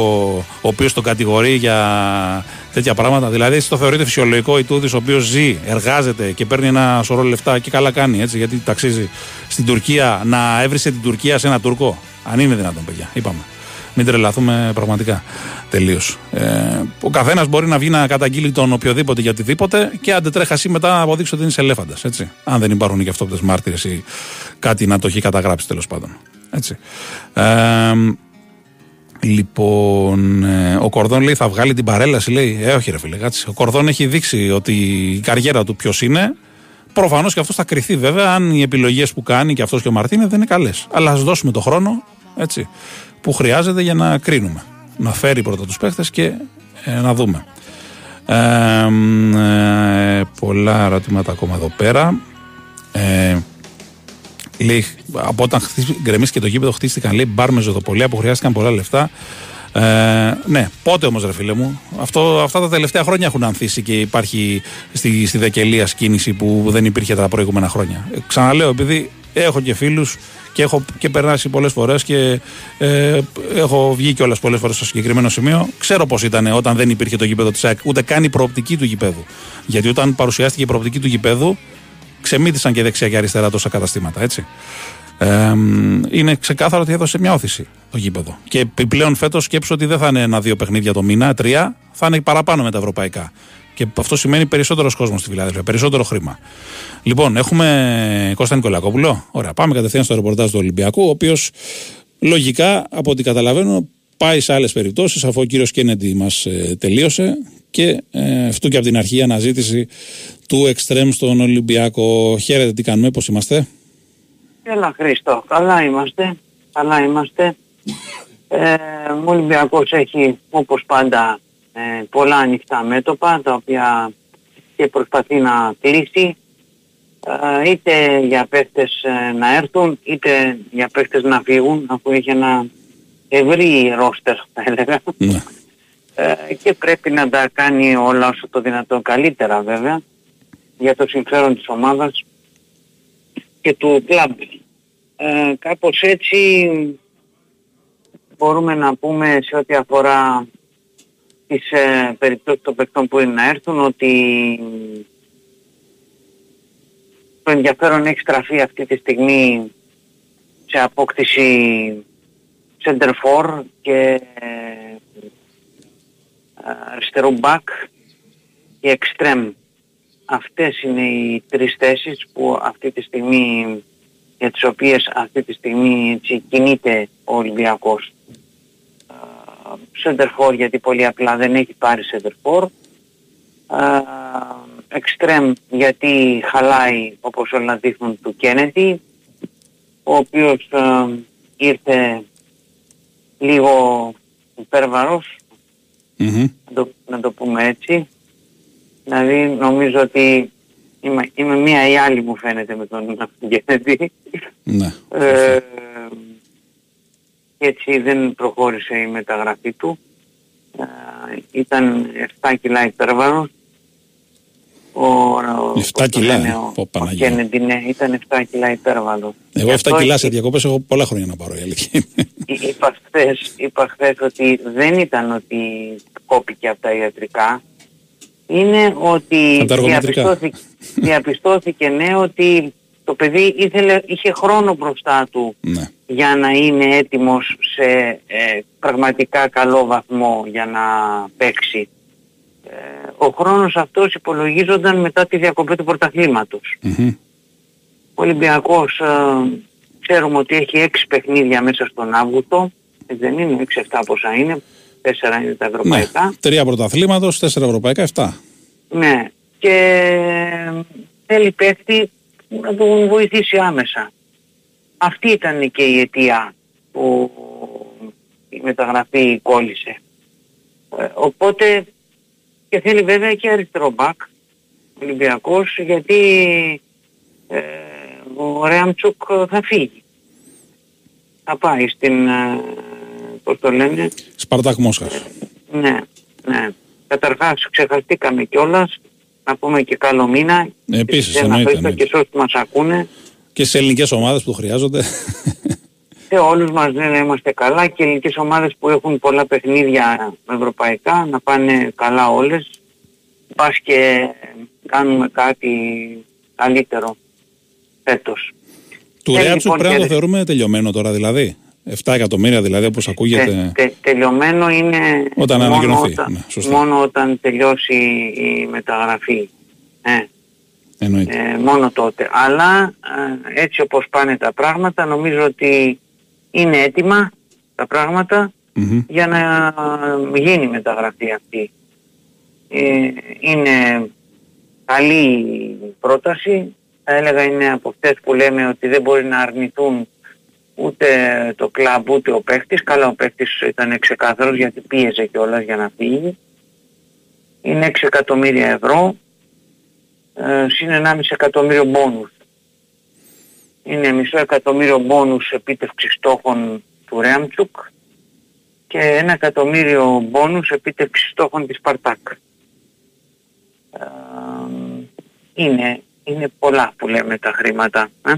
ο οποίος τον κατηγορεί για τέτοια πράγματα. Δηλαδή, εσύ το θεωρείτε φυσιολογικό η Τούδη, ο οποίος ζει, εργάζεται και παίρνει ένα σωρό λεφτά και καλά κάνει έτσι, γιατί ταξίζει στην Τουρκία να έβρισε την Τουρκία σε ένα Τούρκο. Αν είναι δυνατόν, παιδιά. Είπαμε. Μην τρελαθούμε πραγματικά. Τελείως. Ε, ο καθένας μπορεί να βγει να καταγγείλει τον οποιοδήποτε για οτιδήποτε και αν τρέχασή μετά να αποδείξει ότι είναι ελέφαντα. Αν δεν υπάρχουν και αυτόπτες μάρτυρες ή κάτι να το έχει καταγράψει τέλος πάντων. Έτσι. Ε, Λοιπόν, ε, ο Κορδόν λέει θα βγάλει την παρέλαση. Λέει, Ε, όχι, ρε φίλε, κάτσε. Ο Κορδόν έχει δείξει ότι η καριέρα του ποιος είναι. Προφανώς και αυτός θα κρυθεί βέβαια αν οι επιλογές που κάνει και αυτός και ο Μαρτίνε δεν είναι καλές. Αλλά ας δώσουμε το χρόνο έτσι, που χρειάζεται για να κρίνουμε. Να φέρει πρώτα τους παίχτες και ε, να δούμε. Ε, ε, πολλά ερωτήματα ακόμα εδώ πέρα. Ε, Λέει, από όταν γκρεμίστηκε το γήπεδο, χτίστηκαν λέει μπαρ με ζωδοπολία που χρειάστηκαν πολλά λεφτά. Ε, ναι, πότε όμως, ρε φίλε μου. Αυτό, αυτά τα τελευταία χρόνια έχουν ανθίσει και υπάρχει στη, στη Δεκελία κίνηση που δεν υπήρχε τα προηγούμενα χρόνια. Ε, ξαναλέω, επειδή έχω και φίλους και έχω και περάσει πολλές φορές και ε, έχω βγει κιόλας πολλές φορές στο συγκεκριμένο σημείο. Ξέρω πώς ήταν όταν δεν υπήρχε το γήπεδο της ΑΕΚ, ούτε καν η προοπτική του γηπέδου. Γιατί όταν παρουσιάστηκε η προοπτική του γηπέδου, ξεμύθισαν και δεξιά και αριστερά τόσα καταστήματα, έτσι. Ε, είναι ξεκάθαρο ότι έδωσε μια όθηση το γήπεδο. Και επιπλέον φέτος σκέψω ότι δεν θα είναι ένα-δύο παιχνίδια το μήνα, τρία, θα είναι παραπάνω με τα ευρωπαϊκά. Και αυτό σημαίνει περισσότερος κόσμος στη Φιλαδέλφια, περισσότερο χρήμα. Λοιπόν, έχουμε Κώστα Νικολακόπουλο. Ωραία, πάμε κατευθείαν στο ρεπορτάζ του Ολυμπιακού, ο οποίος λογικά, από ό,τι καταλαβαίνω, πάει σε άλλες περιπτώσεις, αφού ο κύριος Κέννεντι μας ε, τελείωσε και ε, αυτό και από την αρχή η αναζήτηση του Εκστρέμ στον Ολυμπιακό. Χαίρετε, τι κάνουμε, πώς είμαστε; Έλα Χρήστο, καλά είμαστε, καλά είμαστε. Ε, ο Ολυμπιακός έχει όπως πάντα ε, πολλά ανοιχτά μέτωπα τα οποία και προσπαθεί να κλείσει ε, είτε για παίχτες ε, να έρθουν είτε για παίχτες να φύγουν αφού έχει ένα ευρύ ρόστερ θα έλεγα. Ναι. Ε, και πρέπει να τα κάνει όλα όσο το δυνατόν καλύτερα βέβαια για το συμφέρον της ομάδας και του κλαμπ. Ε, κάπως έτσι μπορούμε να πούμε σε ό,τι αφορά τις ε, περιπτώσεις των παιχτών που είναι να έρθουν ότι το ενδιαφέρον έχει στραφεί αυτή τη στιγμή σε απόκτηση center for και αριστερό back και extreme. Αυτές είναι οι τρεις θέσεις που αυτή τη στιγμή, για τις οποίες αυτή τη στιγμή έτσι, κινείται ο Ολυμπιακός. Center for γιατί πολύ απλά δεν έχει πάρει center for. Extreme γιατί χαλάει όπως όλα δείχνουν του Kennedy ο οποίος ήρθε λίγο υπέρβαρος να, το, να το πούμε έτσι. Δηλαδή νομίζω ότι είμαι, είμαι μία ή άλλη μου φαίνεται με τον Γενετή. Ναι. Ε, έτσι δεν προχώρησε η μεταγραφή του. Ε, ήταν 7 κιλά υπέρβαρος ο, ο, 7 πώς το κιλά, λένε, ε. ο- Πω, ο Παναγία. Kennedy, ναι, ήταν 7 κιλά υπέρβαλο. Εγώ Γι' 7 αυτό κιλά σε εί- διακοπές έχω πολλά χρόνια να πάρω η αλήθεια είναι. εί- Είπα χθες, είπα χθες ότι δεν ήταν ότι κόπηκε από τα ιατρικά. Είναι ότι Από τα εργομετρικά. διαπιστώθηκε, διαπιστώθηκε ναι ότι το παιδί ήθελε, είχε χρόνο μπροστά του Ναι. για να είναι έτοιμος σε ε, πραγματικά καλό βαθμό για να παίξει. Ε, ο χρόνος αυτός υπολογίζονταν μετά τη διακοπή του πρωταθλήματος. Μμμ. Ο Ολυμπιακός ε, ξέρουμε ότι έχει έξι παιχνίδια μέσα στον Αύγουστο. Ε, δεν είναι 6-7 πόσα είναι. Τέσσερα είναι τα Ναι. ευρωπαϊκά. Τρία πρωταθλήματος, τέσσερα ευρωπαϊκά, 7. Ναι. Και ε, θέλει παίκτη που να τον βοηθήσει άμεσα. Αυτή ήταν και η αιτία που η μεταγραφή κόλλησε. Ε, οπότε και θέλει βέβαια και αριστερό μπακ ο Ολυμπιακός γιατί ε, ο Ρέαμτσουκ θα φύγει. Θα πάει στην, ε, πώς το λένε, Σπαρτάκ Μόσχας. ναι, ναι. Καταρχάς ξεχαστήκαμε κιόλας, να πούμε και καλό μήνα. Επίσης, Και να εννοείται, ευχαριστώ εννοείται. και σε όσους μας ακούνε. Και στις ελληνικές ομάδες που το χρειάζονται. Σε όλους μας ναι, να είμαστε καλά και οι ελληνικές ομάδες που έχουν πολλά παιχνίδια ευρωπαϊκά να πάνε καλά όλες. Πας και κάνουμε κάτι καλύτερο φέτος. Του Ε, Ρέατσουκ λοιπόν, πρέπει να το και- θεωρούμε τελειωμένο τώρα δηλαδή. 7 εκατομμύρια δηλαδή όπως ακούγεται. Τε, τε- τελειωμένο είναι Όταν μόνο, ανακοινωθεί, όταν, ναι, σωστά. μόνο όταν τελειώσει η μεταγραφή. Ε, Εννοείται. ε, μόνο τότε. Αλλά ε, έτσι όπως πάνε τα πράγματα νομίζω ότι είναι έτοιμα τα πράγματα Μμμ. για να γίνει η μεταγραφή αυτή. Ε, είναι καλή πρόταση. Θα έλεγα είναι από αυτές που λέμε ότι δεν μπορεί να αρνηθούν ούτε το κλαμπ ούτε ο παίχτης. Καλά ο παίχτης ήταν ξεκάθαρος γιατί πίεζε κιόλας για να φύγει. Είναι 6 εκατομμύρια ευρώ ε, συν 1,5 εκατομμύριο μπόνους. Είναι μισό εκατομμύριο μπόνους επίτευξης στόχων του Ρέαμτσουκ και ένα εκατομμύριο μπόνους επίτευξης στόχων της Σπαρτάκ. Ε, είναι, είναι πολλά που λέμε τα χρήματα. Ε;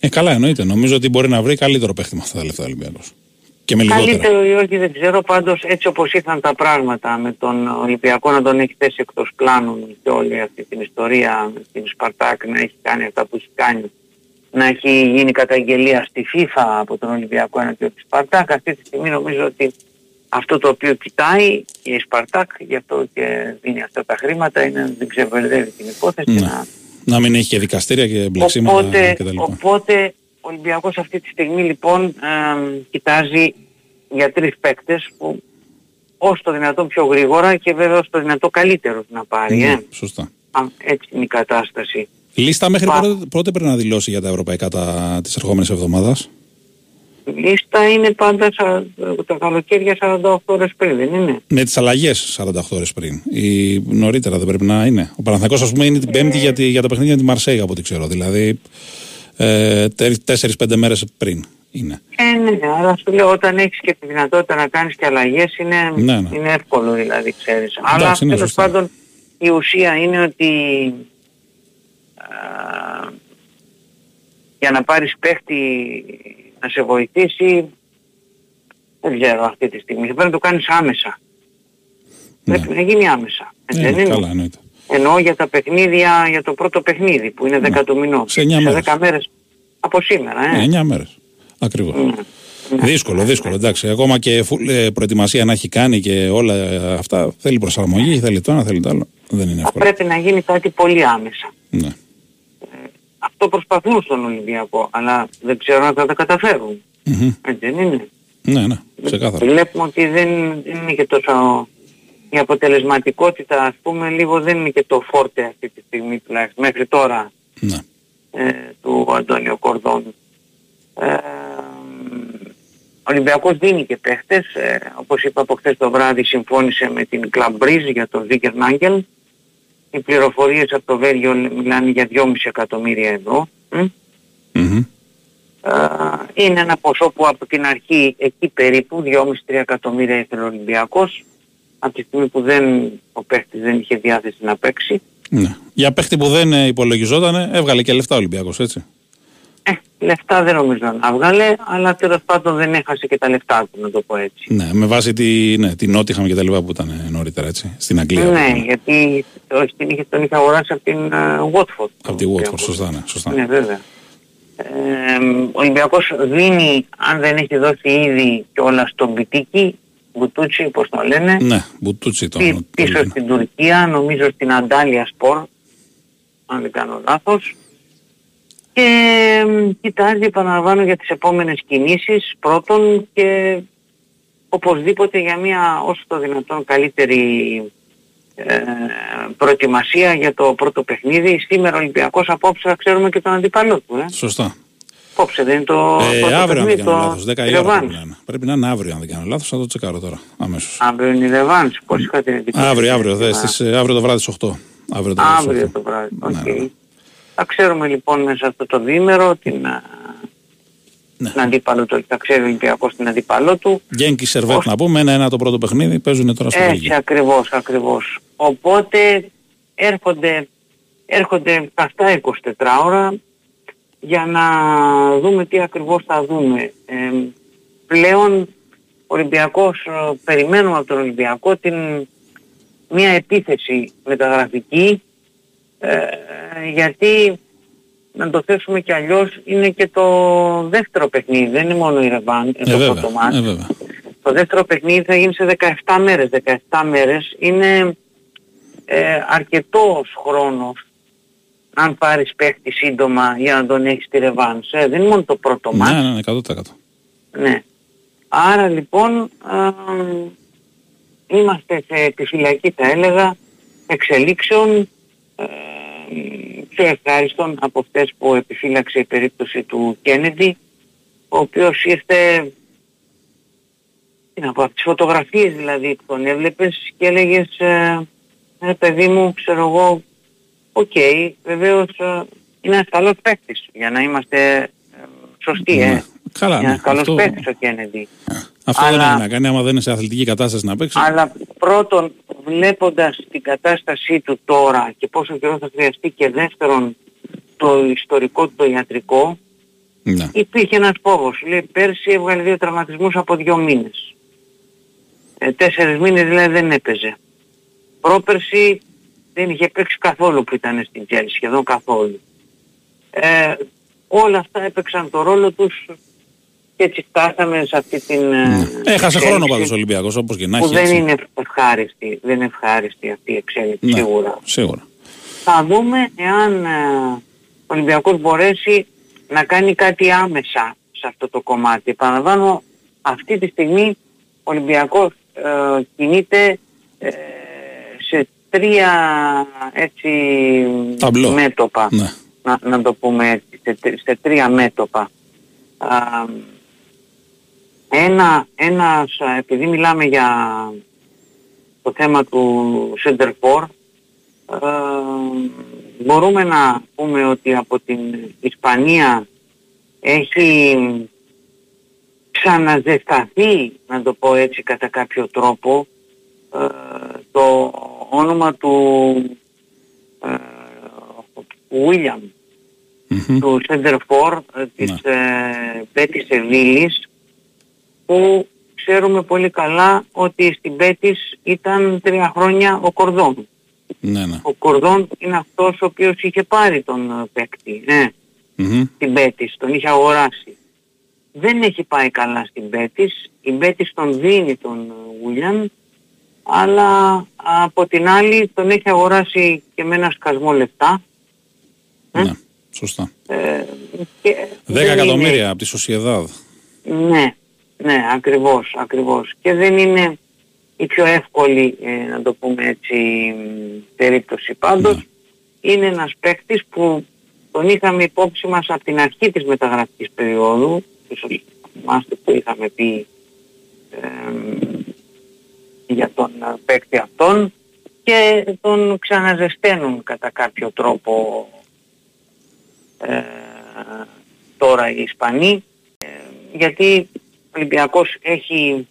Ε, καλά εννοείται. Νομίζω ότι μπορεί να βρει καλύτερο παίχτη με αυτά τα λεφτά ο Ολυμπιακός. Και με λιγότερα. Καλύτερο ή όχι δεν ξέρω, πάντως έτσι όπως ήρθαν τα πράγματα με τον Ολυμπιακό να τον έχει θέσει εκτός πλάνου και όλη αυτή την ιστορία με την Σπαρτάκ να έχει κάνει αυτά που έχει κάνει να έχει γίνει καταγγελία στη FIFA από τον Ολυμπιακό εναντίον της Σπαρτάκ αυτή τη στιγμή νομίζω ότι αυτό το οποίο κοιτάει και η Σπαρτάκ γι' αυτό και δίνει αυτά τα χρήματα είναι να δεν ξεβερδεύει την υπόθεση Ναι. να Να μην έχει και δικαστήρια και μπλεξίματα Οπότε, κτλ. οπότε ο Ολυμπιακός αυτή τη στιγμή λοιπόν εμ, κοιτάζει για τρεις παίκτες που όσο το δυνατόν πιο γρήγορα και βέβαια όσο το δυνατόν καλύτερος να πάρει. Ναι, Ε. σωστά. Α, έτσι είναι η κατάσταση. Λίστα μέχρι Πα- πότε, πότε πρέπει να δηλώσει για τα ευρωπαϊκά τα, της ερχόμενης εβδομάδας. Η λίστα είναι πάντα σα, τα καλοκαίρια 48 ώρες πριν, δεν είναι; Με τις αλλαγές 48 ώρες πριν. Ή νωρίτερα δεν πρέπει να είναι. Ο Παναθηναϊκός ας πούμε είναι την Πέμπτη για, τη, για τα παιχνίδια με τη Μαρσέη από ό,τι ξέρω. Δηλαδή ε, 4-5 μέρες πριν είναι. Ε, ναι, αλλά σου λέω όταν έχεις και τη δυνατότητα να κάνεις και αλλαγές είναι, Ναι, ναι. είναι εύκολο δηλαδή ξέρεις. αλλά Εντάξει, ναι, τέλος σωστά. πάντων η ουσία είναι ότι α, για να πάρεις παίχτη να σε βοηθήσει δεν ξέρω αυτή τη στιγμή. Πρέπει να το κάνεις άμεσα. Ναι. Πρέπει να γίνει άμεσα. Ε, Ε, δεν είναι; καλά εννοείται. Εννοώ για τα παιχνίδια, για το πρώτο παιχνίδι που είναι 10 του μηνός. Σε εννιά μέρες. 10 μέρες από σήμερα. Ε. Ε, 9 μέρες. Ακριβώς. Ναι. Ναι. Δύσκολο, δύσκολο. Εντάξει, ακόμα και φου- ε, προετοιμασία να έχει κάνει και όλα ε, αυτά θέλει προσαρμογή, θέλει το ένα, θέλει το άλλο. Δεν είναι Θα εύκολο. πρέπει να γίνει κάτι πολύ άμεσα. Ναι. Αυτό προσπαθούν στον Ολυμπιακό, αλλά δεν ξέρω αν θα τα καταφέρουν. Μμμ. Έτσι δεν είναι. ναι, ναι, ξεκάθαρα. Βλέπουμε ότι δεν, δεν είναι και τόσο... Η αποτελεσματικότητα, ας πούμε, λίγο δεν είναι και το φόρτε αυτή τη στιγμή τουλάχιστον, μέχρι τώρα, Ναι. ε, του Αντώνιο Κορδόν. Ε, ο Ολυμπιακός δίνει και παίχτες, ε, όπως είπα από χθες το βράδυ συμφώνησε με την Club Breeze για τον Βίγκερ Νάγκελ. Οι πληροφορίες από το Βέλγιο μιλάνε για 2,5 εκατομμύρια ευρώ. μ. Μμμ. Ε, είναι ένα ποσό που από την αρχή εκεί περίπου 2,5-3 εκατομμύρια ήθελε ο Ολυμπιακός από τη στιγμή που δεν, ο παίχτης δεν είχε διάθεση να παίξει. Ναι. Για παίχτη που δεν ε, υπολογιζόταν, έβγαλε και λεφτά ο Ολυμπιακός, έτσι. Ε, λεφτά δεν νομίζω να βγάλε, αλλά τέλος πάντων δεν έχασε και τα λεφτά του, να το πω έτσι. Ναι, με βάση τη, ναι, την Νότιχαμ και τα λοιπά που ήταν ε, νωρίτερα, έτσι. Στην Αγγλία. Ναι, γιατί το, την είχε, τον είχε αγοράσει από την uh, Watford. Από τη Watford, σωστά, ναι. Σωστά. Ναι, βέβαια. Ε, ο Ολυμπιακός δίνει, αν δεν έχει δώσει ήδη κιόλας στον Πιτίκη, Μπουτούτσι, πώς το λένε, Ναι, μπουτούτσι το. πι- το πίσω λένε. στην Τουρκία, νομίζω στην Αντάλια Σπορ, αν δεν κάνω λάθος. Και μ, κοιτάζει, επαναλαμβάνω, για τις επόμενες κινήσεις πρώτον και οπωσδήποτε για μια όσο το δυνατόν καλύτερη ε, προετοιμασία για το πρώτο παιχνίδι. Σήμερα ο Ολυμπιακός απόψε θα ξέρουμε και τον αντίπαλό του. Ε. Σωστά. Απόψε δεν είναι το Ε, πρώτο αύριο αν δεν παιχνίδι, κάνω το λάθος. 10 η ώρα πρέπει ρεβάνς. να είναι. Πρέπει να είναι αύριο αν δεν κάνω λάθος, θα το τσεκάρω τώρα. Αμέσως. Αύριο είναι η ρεβάνς, πώς είχα την εντύπωση. Αύριο, αύριο, δε, Α, στις, ε, αύριο το βράδυ στις 8. Αύριο το βράδυ στις Αύριο 8. το βράδυ. Ναι, Οκ. ναι. Θα ξέρουμε λοιπόν μέσα αυτό το διήμερο την, α, Ναι. την αντίπαλο του, θα ξέρει ο Ολυμπιακός την αντίπαλό του. Γένκι Σερβέτ Ως- να πούμε, ένα-ένα το πρώτο παιχνίδι, παίζουν τώρα στο Έτσι Βέλγιο. ακριβώς, ακριβώς. Οπότε έρχονται, έρχονται αυτά 24 ώρα για να δούμε τι ακριβώς θα δούμε. Ε, πλέον ο Ολυμπιακός, ε, περιμένουμε από τον Ολυμπιακό την, μια επίθεση μεταγραφική ε, γιατί να το θέσουμε και αλλιώς είναι και το δεύτερο παιχνίδι, δεν είναι μόνο η Ρεβάν, Ε, το βέβαια, πρώτο μάτς. ε, βέβαια. Το δεύτερο παιχνίδι θα γίνει σε 17 μέρες. 17 μέρες είναι ε, αρκετός χρόνος αν πάρεις παίχτη σύντομα για να τον έχεις τη ρεβάνς. Ε, δεν είναι μόνο το πρώτο μάτς. Ναι, ναι, ναι, 100%. Ναι. Άρα λοιπόν α, είμαστε σε επιφυλακή θα έλεγα εξελίξεων ε, πιο ευχάριστων από αυτές που επιφύλαξε η περίπτωση του Κέννεντι ο οποίος ήρθε τι να πω, από τις φωτογραφίες δηλαδή που τον έβλεπες και έλεγες ε, ε, παιδί μου ξέρω εγώ οκ βεβαίως ε, είναι ένας καλός παίκτης για να είμαστε ε, σωστοί ε. Ναι. Καλά, Είναι ναι. ένας καλός Αυτό, παίκτης ο Κέννεντι. αυτό δεν Αλλά- έχει να κάνει άμα δεν είναι σε αθλητική κατάσταση να παίξεις. Αλλά πρώτον, βλέποντας την κατάστασή του τώρα και πόσο καιρό θα χρειαστεί και δεύτερον το ιστορικό του το ιατρικό, Ναι. υπήρχε ένας φόβος. Λέει, πέρσι έβγαλε δύο τραυματισμούς από δύο μήνες. Ε, τέσσερις μήνες δηλαδή δεν έπαιζε. Πρόπερσι δεν είχε παίξει καθόλου που ήταν στην Τζέλση, σχεδόν καθόλου. Ε, όλα αυτά έπαιξαν το ρόλο τους και έτσι φτάσαμε σε αυτή την... ε, Ναι. Έχασε χρόνο εξέλιξη πάντως ο Ολυμπιακός όπως και να που έχει. δεν έτσι. είναι ευχάριστη, δεν είναι ευχάριστη αυτή η εξέλιξη Ναι, σίγουρα. Σίγουρα. Θα δούμε εάν ε, ο Ολυμπιακός μπορέσει να κάνει κάτι άμεσα σε αυτό το κομμάτι. Επαναλαμβάνω, αυτή τη στιγμή ο Ολυμπιακός ε, κινείται ε, σε τρία έτσι Ταμπλό. μέτωπα. Ναι. Να, να το πούμε έτσι, σε, τρι- σε τρία μέτωπα. Α, ένα, ένας, α, επειδή μιλάμε για το θέμα του Center for, ε, μπορούμε να πούμε ότι από την Ισπανία έχει ξαναζεσταθεί, να το πω έτσι κατά κάποιο τρόπο, ε, το όνομα του ε, William, Μμμ. του Center for ε, της ε, Πέτης Σεβίλης που ξέρουμε πολύ καλά ότι στην Πέτης ήταν τρία χρόνια ο Κορδόν. Ναι, ναι. Ο Κορδόν είναι αυτός ο οποίος είχε πάρει τον ε, παίκτη, ε, Μμμ. την Πέτης, τον είχε αγοράσει. Δεν έχει πάει καλά στην Πέτης, η Πέτης τον δίνει τον Βουλιαν, αλλά από την άλλη τον έχει αγοράσει και με ένα σκασμό λεφτά. Ε, Ναι, σωστά. ε, και 10 δεν είναι- εκατομμύρια από τη Σοσιεδάδ. Ναι, ναι, ακριβώς, ακριβώς. Και δεν είναι η πιο εύκολη, ε, να το πούμε έτσι, μ, περίπτωση. Πάντως, Ναι. είναι ένας παίκτης που τον είχαμε υπόψη μας από την αρχή της μεταγραφικής περίοδου, ίσως θυμάστε που είχαμε πει εμ, για τον ε, παίκτη αυτόν και τον ξαναζεσταίνουν κατά κάποιο τρόπο ε, τώρα οι Ισπανοί ε, γιατί ο Ολυμπιακός έχει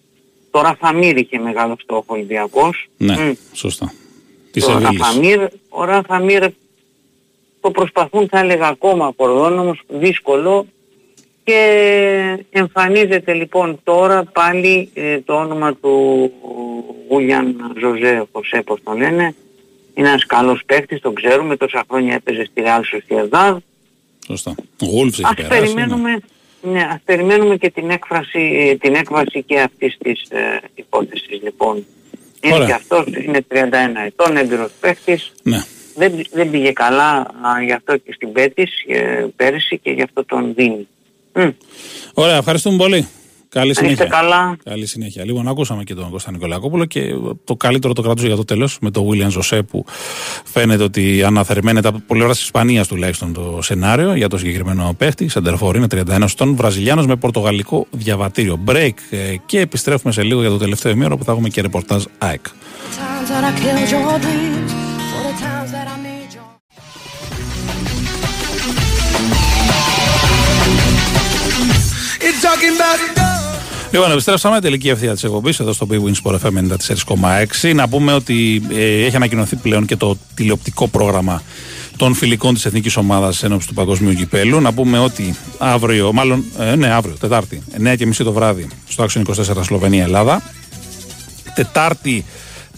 τώρα θα μύρει και μεγάλο στόχο ο Ολυμπιακός Ναι, Μμ. σωστά. Της το Σεβίλης. Ραφαμίρ, ο Ραφαμίρ το προσπαθούν θα έλεγα ακόμα κορδόν όμως δύσκολο και εμφανίζεται λοιπόν τώρα πάλι ε, το όνομα του Γουλιαν Ζωζέ Χωσέ πώς τον λένε είναι ένας καλός παίκτης, τον ξέρουμε, τόσα χρόνια έπαιζε στη Real Sociedad. Σωστά. Ο Γούλφς έχει Ας περάσει. ναι. περιμένουμε, ναι, ας περιμένουμε και την έκφραση, ε, την έκβαση και αυτής της ε, υπόθεσης λοιπόν. Είναι Ωραία. και αυτός, είναι 31 ετών, έμπειρος παίκτης. Ναι. Δεν, δεν πήγε καλά α, γι' αυτό και στην Πέτης ε, πέρυσι και γι' αυτό τον δίνει. Μμ. Ωραία, ευχαριστούμε πολύ. Καλή Να είστε συνέχεια. καλά. Καλή συνέχεια. Λοιπόν, ακούσαμε και τον Κώστα Νικολακόπουλο και το καλύτερο το κρατούσε για το τέλος με τον William Ζωσέ που φαίνεται ότι αναθερμαίνεται από πολλή ώρα της Ισπανίας τουλάχιστον το σενάριο για το συγκεκριμένο παίχτη. Σεντερφόρ είναι 31 ετών, Βραζιλιάνος με πορτογαλικό διαβατήριο. Break ε, και επιστρέφουμε σε λίγο για το τελευταίο ημίωρο που θα έχουμε και ρεπορτάζ ΑΕΚ. times that I killed your dreams, for the times that I made your It's talking about Λοιπόν, επιστρέψαμε τελική ευθεία της εκπομπής εδώ στο Big Win Sport FM 94,6. Να πούμε ότι ε, έχει ανακοινωθεί πλέον και το τηλεοπτικό πρόγραμμα των φιλικών της εθνικής ομάδας ένωψη του Παγκοσμίου Κυπέλου. Να πούμε ότι αύριο, μάλλον, ε, ναι, αύριο, Τετάρτη, 9.30 το βράδυ, στο Άξιο 24 Σλοβενία-Ελλάδα. Τετάρτη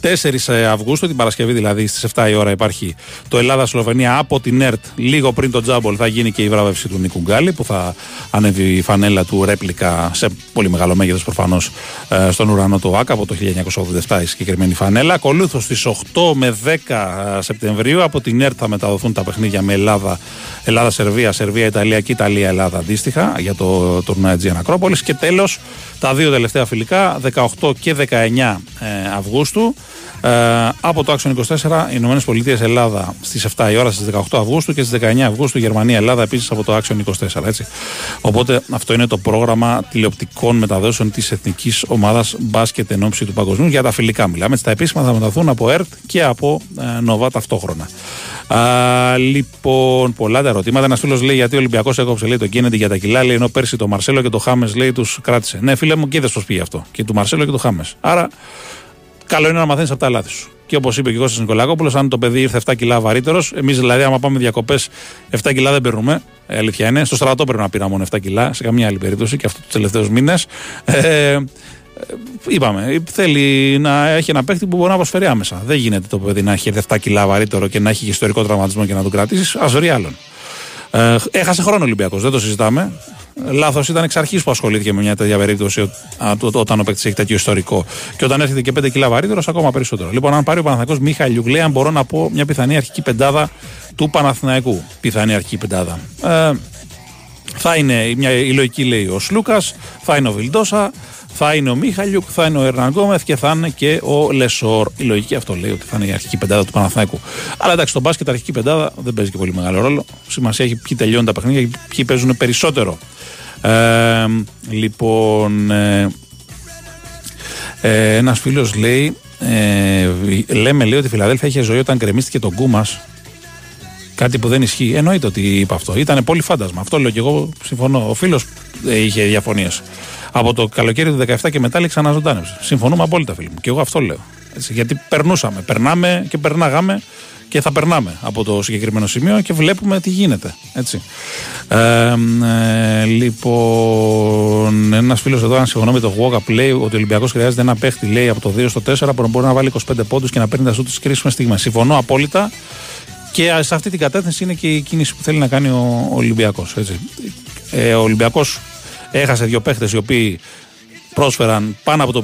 4 Αυγούστου, την Παρασκευή δηλαδή στις 7 η ώρα υπάρχει το Ελλάδα-Σλοβενία από την ΕΡΤ. Λίγο πριν το Τζάμπολ θα γίνει και η βράβευση του Νίκου Γκάλη που θα ανέβει η φανέλα του ρέπλικα σε πολύ μεγάλο μέγεθος προφανώς στον ουρανό του ΆΚΑ από το 1987 η συγκεκριμένη φανέλα. Ακολούθως στις 8 με 10 Σεπτεμβρίου από την ΕΡΤ θα μεταδοθούν τα παιχνίδια με Ελλάδα, Ελλάδα-Σερβία, Σερβία-Ιταλία και Ιταλία-Ελλάδα αντίστοιχα για το τουρνουά Aegean Ακρόπολη. Και τέλος τα δύο τελευταία φιλικά 18 και 19 ε, Αυγούστου. Ε, από το Άξιον 24 οι Ηνωμένες Πολιτείες Ελλάδα στις 7 η ώρα στις 18 Αυγούστου και στις 19 Αυγούστου Γερμανία Ελλάδα επίσης από το Άξιον 24. Έτσι. Οπότε αυτό είναι το πρόγραμμα τηλεοπτικών μεταδόσεων της εθνικής ομάδας μπάσκετ εν ώψη του παγκοσμίου. Για τα φιλικά μιλάμε. Τα επίσημα θα μεταδοθούν από ΕΡΤ και από ε, Νοβά ταυτόχρονα. Α, λοιπόν, πολλά τα ερωτήματα. Ένας φίλος λέει γιατί ο Ολυμπιακός έκοψε λέει, το Κέννεντι για τα κιλά, λέει, ενώ πέρσι το Μαρσέλο και το Χάμες λέει τους κράτησε. Ναι, φίλε μου, και είδες πώς πήγε αυτό. Και του Μαρσέλο και του Χάμες. Άρα, καλό είναι να μαθαίνεις από τα λάθη σου. Και όπως είπε και ο Κώστας Νικολάκοπουλος, αν το παιδί ήρθε 7 κιλά βαρύτερος, εμείς δηλαδή, άμα πάμε διακοπές, 7 κιλά δεν παίρνουμε. Ε, αλήθεια είναι. Στο στρατό πρέπει να πήρα μόνο 7 κιλά, σε καμία άλλη περίπτωση και αυτό τους τελευταίους μήνες. Ε, είπαμε, θέλει να έχει ένα παίχτη που μπορεί να προσφέρει άμεσα. Δεν γίνεται το παιδί να έχει 7 κιλά βαρύτερο και να έχει και ιστορικό τραυματισμό και να τον κρατήσεις. Α βρει άλλον. Ε, έχασε χρόνο ο Ολυμπιακός, δεν το συζητάμε. Λάθος ήταν εξ αρχής που ασχολήθηκε με μια τέτοια περίπτωση ο- α, το- το- όταν ο παίκτης έχει τέτοιο ιστορικό. Και όταν έρχεται και 5 κιλά βαρύτερο, ακόμα περισσότερο. Λοιπόν, αν πάρει ο Παναθηναϊκός Μίχαλιουκ, λέει, αν μπορώ να πω μια πιθανή αρχική πεντάδα του Παναθηναϊκού. Πιθανή αρχική πεντάδα. Ε, θα είναι μια, η λογική λέει ο Σλούκας, θα είναι ο Βιλντόσα, θα είναι ο Μίχαλιουκ, θα είναι ο Ερναν Γκόμεθ και θα είναι και ο Λεσόρ. Η λογική αυτό λέει ότι θα είναι η αρχική πεντάδα του Παναθηναϊκού. Αλλά εντάξει, στο μπάσκετ αρχική πεντάδα δεν παίζει και πολύ μεγάλο ρόλο. Σημασία έχει ποιοι τελειώνουν τα παιχνίδια και ποιοι παίζουν περισσότερο. Ε, λοιπόν, ε, ε, ένας φίλος λέει, ε, λέμε λέει ότι η Φιλαδέλφια είχε ζωή όταν κρεμίστηκε τον Κούμας Κάτι που δεν ισχύει. Εννοείται ότι είπα αυτό. Ήταν πολύ φάντασμα. Αυτό λέω και εγώ συμφωνώ. Ο φίλος είχε διαφωνίες. Από το καλοκαίρι του 17 και μετά λέει ξαναζωντάνευσε. Συμφωνούμε απόλυτα, φίλοι μου. Και εγώ αυτό λέω. Έτσι, γιατί περνούσαμε. Περνάμε και περνάγαμε και θα περνάμε από το συγκεκριμένο σημείο και βλέπουμε τι γίνεται. Έτσι. Ε, ε, λοιπόν, ένας φίλος εδώ, αν συμφωνώ με το Walkup, λέει ότι ο Ολυμπιακός χρειάζεται ένα παίχτη, λέει από το 2 στο 4 που να μπορεί να βάλει 25 πόντους και να παίρνει τα σου της κρίσιμε στιγμέ. Συμφωνώ απόλυτα. Και σε αυτή την κατεύθυνση είναι και η κίνηση που θέλει να κάνει ο Ολυμπιακός. Ε, ο Ολυμπιακός έχασε δύο παίχτες οι οποίοι πρόσφεραν πάνω από το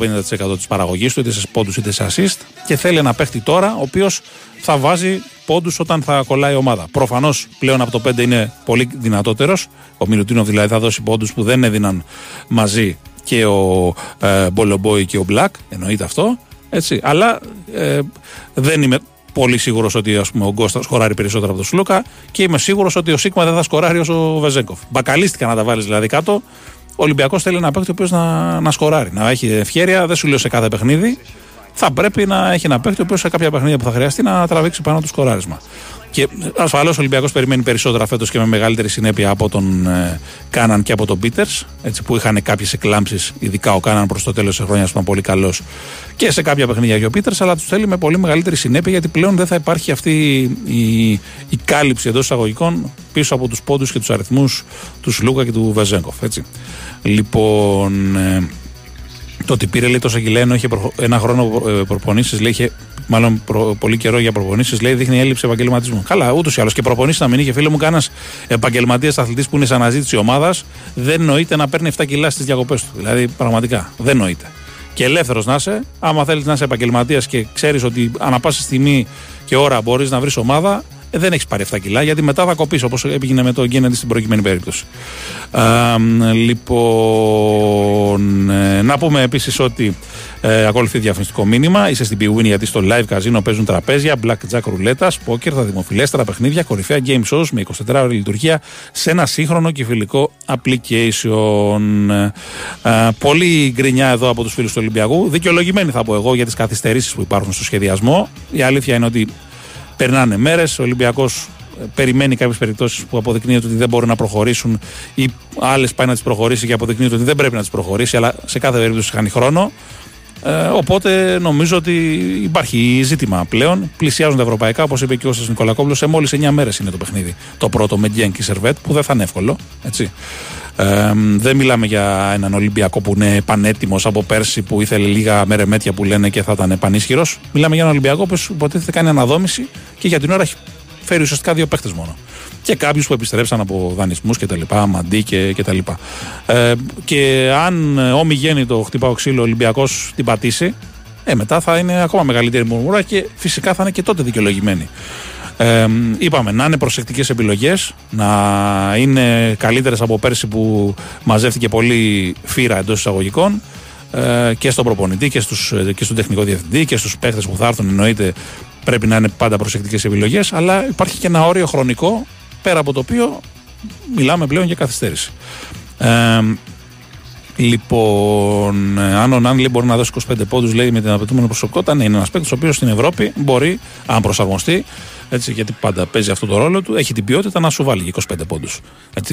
50% της παραγωγής του, είτε σε πόντους είτε σε assist, και θέλει ένα παίχτη τώρα, ο οποίος θα βάζει πόντους όταν θα κολλάει η ομάδα. Προφανώς πλέον από το 5 είναι πολύ δυνατότερος. Ο Μιλουτίνο δηλαδή θα δώσει πόντους που δεν έδιναν μαζί και ο ε, Μπολομπόη και ο Μπλακ, εννοείται αυτό. Έτσι. Αλλά ε, δεν είμαι πολύ σίγουρος ότι ας πούμε, ο Γκος θα σκοράρει περισσότερο από τον Σλούκα και είμαι σίγουρος ότι ο Σίγμα δεν θα σκοράρει όσο ο Βεζέγκοφ. Μπακαλίστηκα να τα βάλεις δηλαδή κάτω. Ο Ολυμπιακός θέλει ένα παίκτη ο οποίος να, να σκοράρει, να έχει ευχαίρεια. Δεν σου λέω σε κάθε παιχνίδι. Θα πρέπει να έχει ένα παίκτη ο οποίος σε κάποια παιχνίδια που θα χρειαστεί να τραβήξει πάνω του σκοράρισμα. Και ασφαλώς ο Ολυμπιακός περιμένει περισσότερα φέτος και με μεγαλύτερη συνέπεια από τον ε, Κάναν και από τον Πίτερς, που είχαν κάποιες εκλάμψεις, ειδικά ο Κάναν προς το τέλος της χρόνια που ήταν πολύ καλός και σε κάποια παιχνίδια και ο Πίτερς, αλλά τους θέλει με πολύ μεγαλύτερη συνέπεια γιατί πλέον δεν θα υπάρχει αυτή η, η κάλυψη εντός εισαγωγικών πίσω από τους πόντους και τους αριθμούς του Λούκα και του Βεζέγκοφ. Έτσι. Λοιπόν, ε, το ότι πήρε λέει τόσο κιλά ενώ είχε ένα χρόνο ε, προπονήσεις, λέει είχε μάλλον προ, πολύ καιρό για προπονήσεις, λέει δείχνει έλλειψη επαγγελματισμού. Καλά, ούτως ή άλλως και προπονήσεις να μην είχε φίλο μου κανένας επαγγελματίας αθλητής που είναι σε αναζήτηση ομάδας, δεν νοείται να παίρνει 7 κιλά στις διακοπές του. Δηλαδή, πραγματικά δεν νοείται. Και ελεύθερος να είσαι, άμα θέλεις να είσαι επαγγελματίας και ξέρεις ότι ανά πάσα στιγμή και ώρα μπορείς να βρεις ομάδα, ε, δεν έχεις πάρει 7 κιλά, γιατί μετά θα κοπείς όπως έγινε με το Γκέννεντι στην προηγούμενη περίπτωση. λοιπόν, ε, να πούμε επίσης ότι ε, ακολουθεί διαφημιστικό μήνυμα. Είσαι στην Bwin γιατί στο live καζίνο παίζουν τραπέζια, blackjack ρουλέτα, poker, τα δημοφιλέστερα παιχνίδια, κορυφαία game shows με 24 ώρε λειτουργία σε ένα σύγχρονο και φιλικό application. Ε, πολύ γκρινιά εδώ από τους φίλους του Ολυμπιακού. Δικαιολογημένη θα πω εγώ για τις καθυστερήσεις που υπάρχουν στο σχεδιασμό. Η αλήθεια είναι ότι περνάνε μέρες. Ο Ολυμπιακός ε, περιμένει κάποιες περιπτώσεις που αποδεικνύεται ότι δεν μπορούν να προχωρήσουν ή άλλες πάει να τις προχωρήσει και αποδεικνύεται ότι δεν πρέπει να τις προχωρήσει, αλλά σε κάθε περίπτωση χάνει χρόνο. Ε, οπότε νομίζω ότι υπάρχει ζήτημα πλέον. Πλησιάζουν τα ευρωπαϊκά, όπως είπε και ο Σα Νικολακόπουλος. Σε μόλις 9 μέρες είναι το παιχνίδι. Το πρώτο με Γκένκι Σερβέτ, που δεν θα είναι εύκολο. Έτσι. Ε, δεν μιλάμε για έναν Ολυμπιακό που είναι πανέτοιμος από πέρσι που ήθελε λίγα μέρεμέτια που λένε και θα ήταν πανίσχυρος. Μιλάμε για έναν Ολυμπιακό που υποτίθεται κάνει αναδόμηση και για την ώρα έχει φέρει ουσιαστικά δύο παίχτε μόνο. Και κάποιους που επιστρέψαν από δανεισμούς και τα λοιπά, μαντί και, και τα λοιπά. Ε, και αν ο το χτυπάω ξύλο Ολυμπιακός την πατήσει, ε, μετά θα είναι ακόμα μεγαλύτερη μουρμούρα και φυσικά θα είναι και τότε δικαιολογημένη. Ε, είπαμε να είναι προσεκτικές επιλογές, να είναι καλύτερες από πέρσι που μαζεύτηκε πολύ φύρα εντός εισαγωγικών ε, και στον προπονητή και, στους, και στον τεχνικό διευθυντή και στους παίχτε που θα έρθουν. Εννοείται πρέπει να είναι πάντα προσεκτικές επιλογές, αλλά υπάρχει και ένα όριο χρονικό πέρα από το οποίο μιλάμε πλέον για καθυστέρηση. Ε, Λοιπόν, αν ο Νάνλι μπορεί να δώσει 25 πόντους, λέει με την απαιτούμενη προσωπικότητα, ναι, είναι ένας παίκτης ο οποίος στην Ευρώπη μπορεί, αν προσαρμοστεί, έτσι, γιατί πάντα παίζει αυτό το ρόλο του, έχει την ποιότητα να σου βάλει 25 πόντους.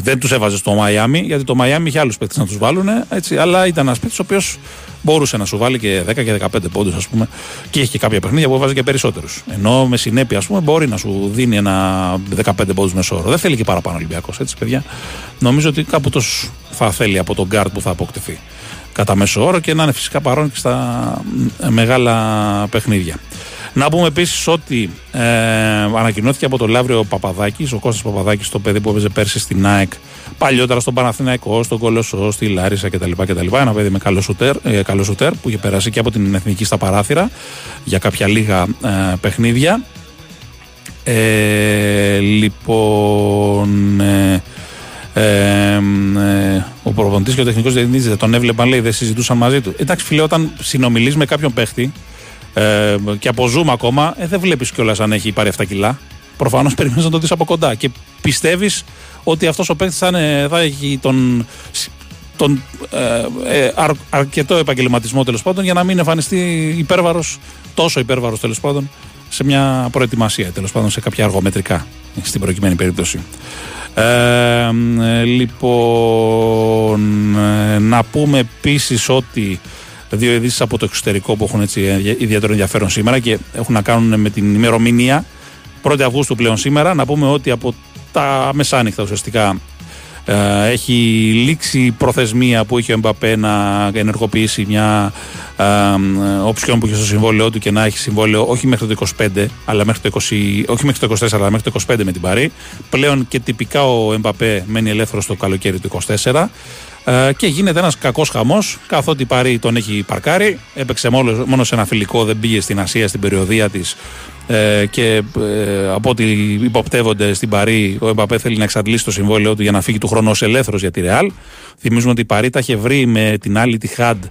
Δεν τους έβαζες στο Μαϊάμι, γιατί το Μαϊάμι είχε άλλους παίκτες να τους βάλουν, έτσι, αλλά ήταν ένας παίκτης ο οποίος μπορούσε να σου βάλει και 10 και 15 πόντους, ας πούμε, και έχει και κάποια παιχνίδια που έβαζε και περισσότερους. Ενώ με συνέπεια, ας πούμε, μπορεί να σου δίνει ένα 15 πόντους μέσο όρο. Δεν θέλει και παραπάνω Ολυμπιακός, έτσι, παιδιά. Νομίζω ότι κάπου τόσο θα θέλει από τον γκαρντ που θα αποκτηθεί κατά μέσο όρο και να είναι φυσικά παρόν και στα μεγάλα παιχνίδια. Να πούμε επίσης ότι ε, ανακοινώθηκε από τον Λαύριο Παπαδάκης, ο Κώστας Παπαδάκης, το παιδί που έπαιζε πέρσι στην ΑΕΚ, παλιότερα στον Παναθηναϊκό, στον Κολοσσό, στη Λάρισα κτλ. κτλ. Ένα παιδί με καλό σουτέρ, ε, καλό σουτέρ που είχε περάσει και από την Εθνική στα παράθυρα για κάποια λίγα ε, παιχνίδια. Ε, λοιπόν. Ε, ε, ο προπονητής και ο τεχνικός διευθυντή δεν τον έβλεπαν, λέει, δεν συζητούσαν μαζί του. Εντάξει, φίλε, όταν συνομιλείς με κάποιον παίχτη ε, και από Zoom ακόμα, ε, δεν βλέπεις κιόλας αν έχει πάρει 7 κιλά. Προφανώς περιμένεις να το δεις από κοντά και πιστεύεις ότι αυτός ο παίχτης θα, θα έχει τον, τον ε, ε, αρ, αρκετό επαγγελματισμό τέλος πάντων για να μην εμφανιστεί υπέρβαρος, τόσο υπέρβαρος τέλος πάντων, σε μια προετοιμασία τέλος πάντων σε κάποια αργομετρικά στην προκειμένη περίπτωση. Ε, λοιπόν, να πούμε επίσης ότι δύο ειδήσεις από το εξωτερικό που έχουν έτσι ιδιαίτερο ενδιαφέρον σήμερα και έχουν να κάνουν με την ημερομηνία 1η Αυγούστου πλέον σήμερα. Να πούμε ότι από τα μεσάνυχτα ουσιαστικά ε, έχει λήξει η προθεσμία που είχε ο Εμπαπέ να ενεργοποιήσει μια ε, όψιον που είχε στο συμβόλαιό του και να έχει συμβόλαιο όχι μέχρι το 25, αλλά μέχρι το 20, όχι μέχρι το 24, αλλά μέχρι το 25 με την Παρή. Πλέον και τυπικά ο Εμπαπέ μένει ελεύθερος το καλοκαίρι του 24. Ε, και γίνεται ένας κακός χαμός, καθότι η Παρή τον έχει παρκάρει. Έπαιξε μόνο, μόνος σε ένα φιλικό, δεν πήγε στην Ασία στην περιοδία της. Ε, και ε, από ό,τι υποπτεύονται στην Παρή, ο Εμπαπέ θέλει να εξαντλήσει το συμβόλαιό του για να φύγει του χρόνου ως ελεύθερος για τη Ρεάλ. Θυμίζουμε ότι η Παρή τα είχε βρει με την άλλη τη Χαντ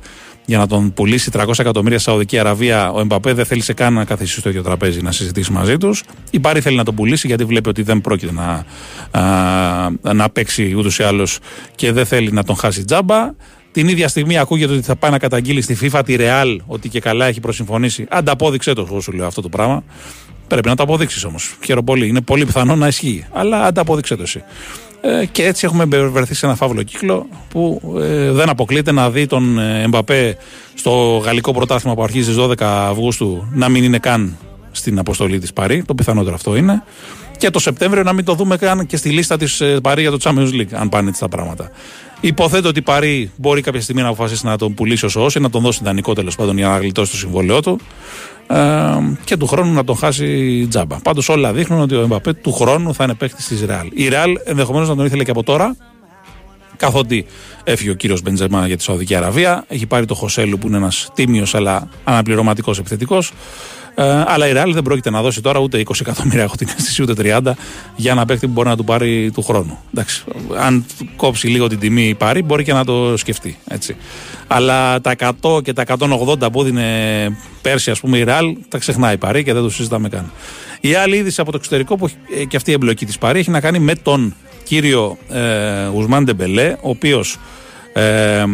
για να τον πουλήσει 300 εκατομμύρια στη Σαουδική Αραβία. Ο Εμπαπέ δεν θέλησε καν να καθίσει στο ίδιο τραπέζι να συζητήσει μαζί τους. Η Πάρη θέλει να τον πουλήσει γιατί βλέπει ότι δεν πρόκειται να, α, να παίξει ούτως ή άλλως και δεν θέλει να τον χάσει τζάμπα. Την ίδια στιγμή ακούγεται ότι θα πάει να καταγγείλει στη FIFA τη Real ότι και καλά έχει προσυμφωνήσει. Ανταπόδειξε το, εγώ σου λέω αυτό το πράγμα. Πρέπει να το αποδείξεις όμως. Χαίρομαι πολύ. Είναι πολύ πιθανό να ισχύει. Αλλά αν τα αποδείξε το εσύ. Ε, και έτσι έχουμε βρεθεί σε ένα φαύλο κύκλο που ε, δεν αποκλείεται να δει τον ε, Εμπαπέ στο γαλλικό πρωτάθλημα που αρχίζει στις 12 Αυγούστου να μην είναι καν στην αποστολή της Παρή. Το πιθανότερο αυτό είναι. Και το Σεπτέμβριο να μην το δούμε καν και στη λίστα της ε, Παρή για το Champions League, αν πάνε έτσι τα πράγματα. Υποθέτω ότι η Παρή μπορεί κάποια στιγμή να αποφασίσει να τον πουλήσει ως όσο, να τον δώσει δανεικό τέλος πάντων για να γλιτώσει το συμβόλαιό του ε, και του χρόνου να τον χάσει τζάμπα. Πάντως όλα δείχνουν ότι ο Εμπαπέ του χρόνου θα είναι παίκτης της Ρεάλ. Η Ρεάλ ενδεχομένως να τον ήθελε και από τώρα, καθότι έφυγε ο κύριος Μπεντζεμά για τη Σαουδική Αραβία. Έχει πάρει το Χωσέλου που είναι ένας τίμιος αλλά αναπληρωματικός επιθετικός. Ε, αλλά η Ρεάλ δεν πρόκειται να δώσει τώρα ούτε 20 εκατομμύρια, έχω την αίσθηση, ούτε 30 για ένα παίκτη που μπορεί να του πάρει του χρόνου. Εντάξει, αν κόψει λίγο την τιμή η πάρει, μπορεί και να το σκεφτεί. Έτσι. Αλλά τα 100 και τα 180 που έδινε πέρσι, ας πούμε, η Ρεάλ, τα ξεχνάει η Παρή και δεν το συζητάμε καν. Η άλλη είδηση από το εξωτερικό που έχει, και αυτή η εμπλοκή της Παρή έχει να κάνει με τον κύριο ε, Ουσμάν Ντεμπελέ, ο οποίος ε,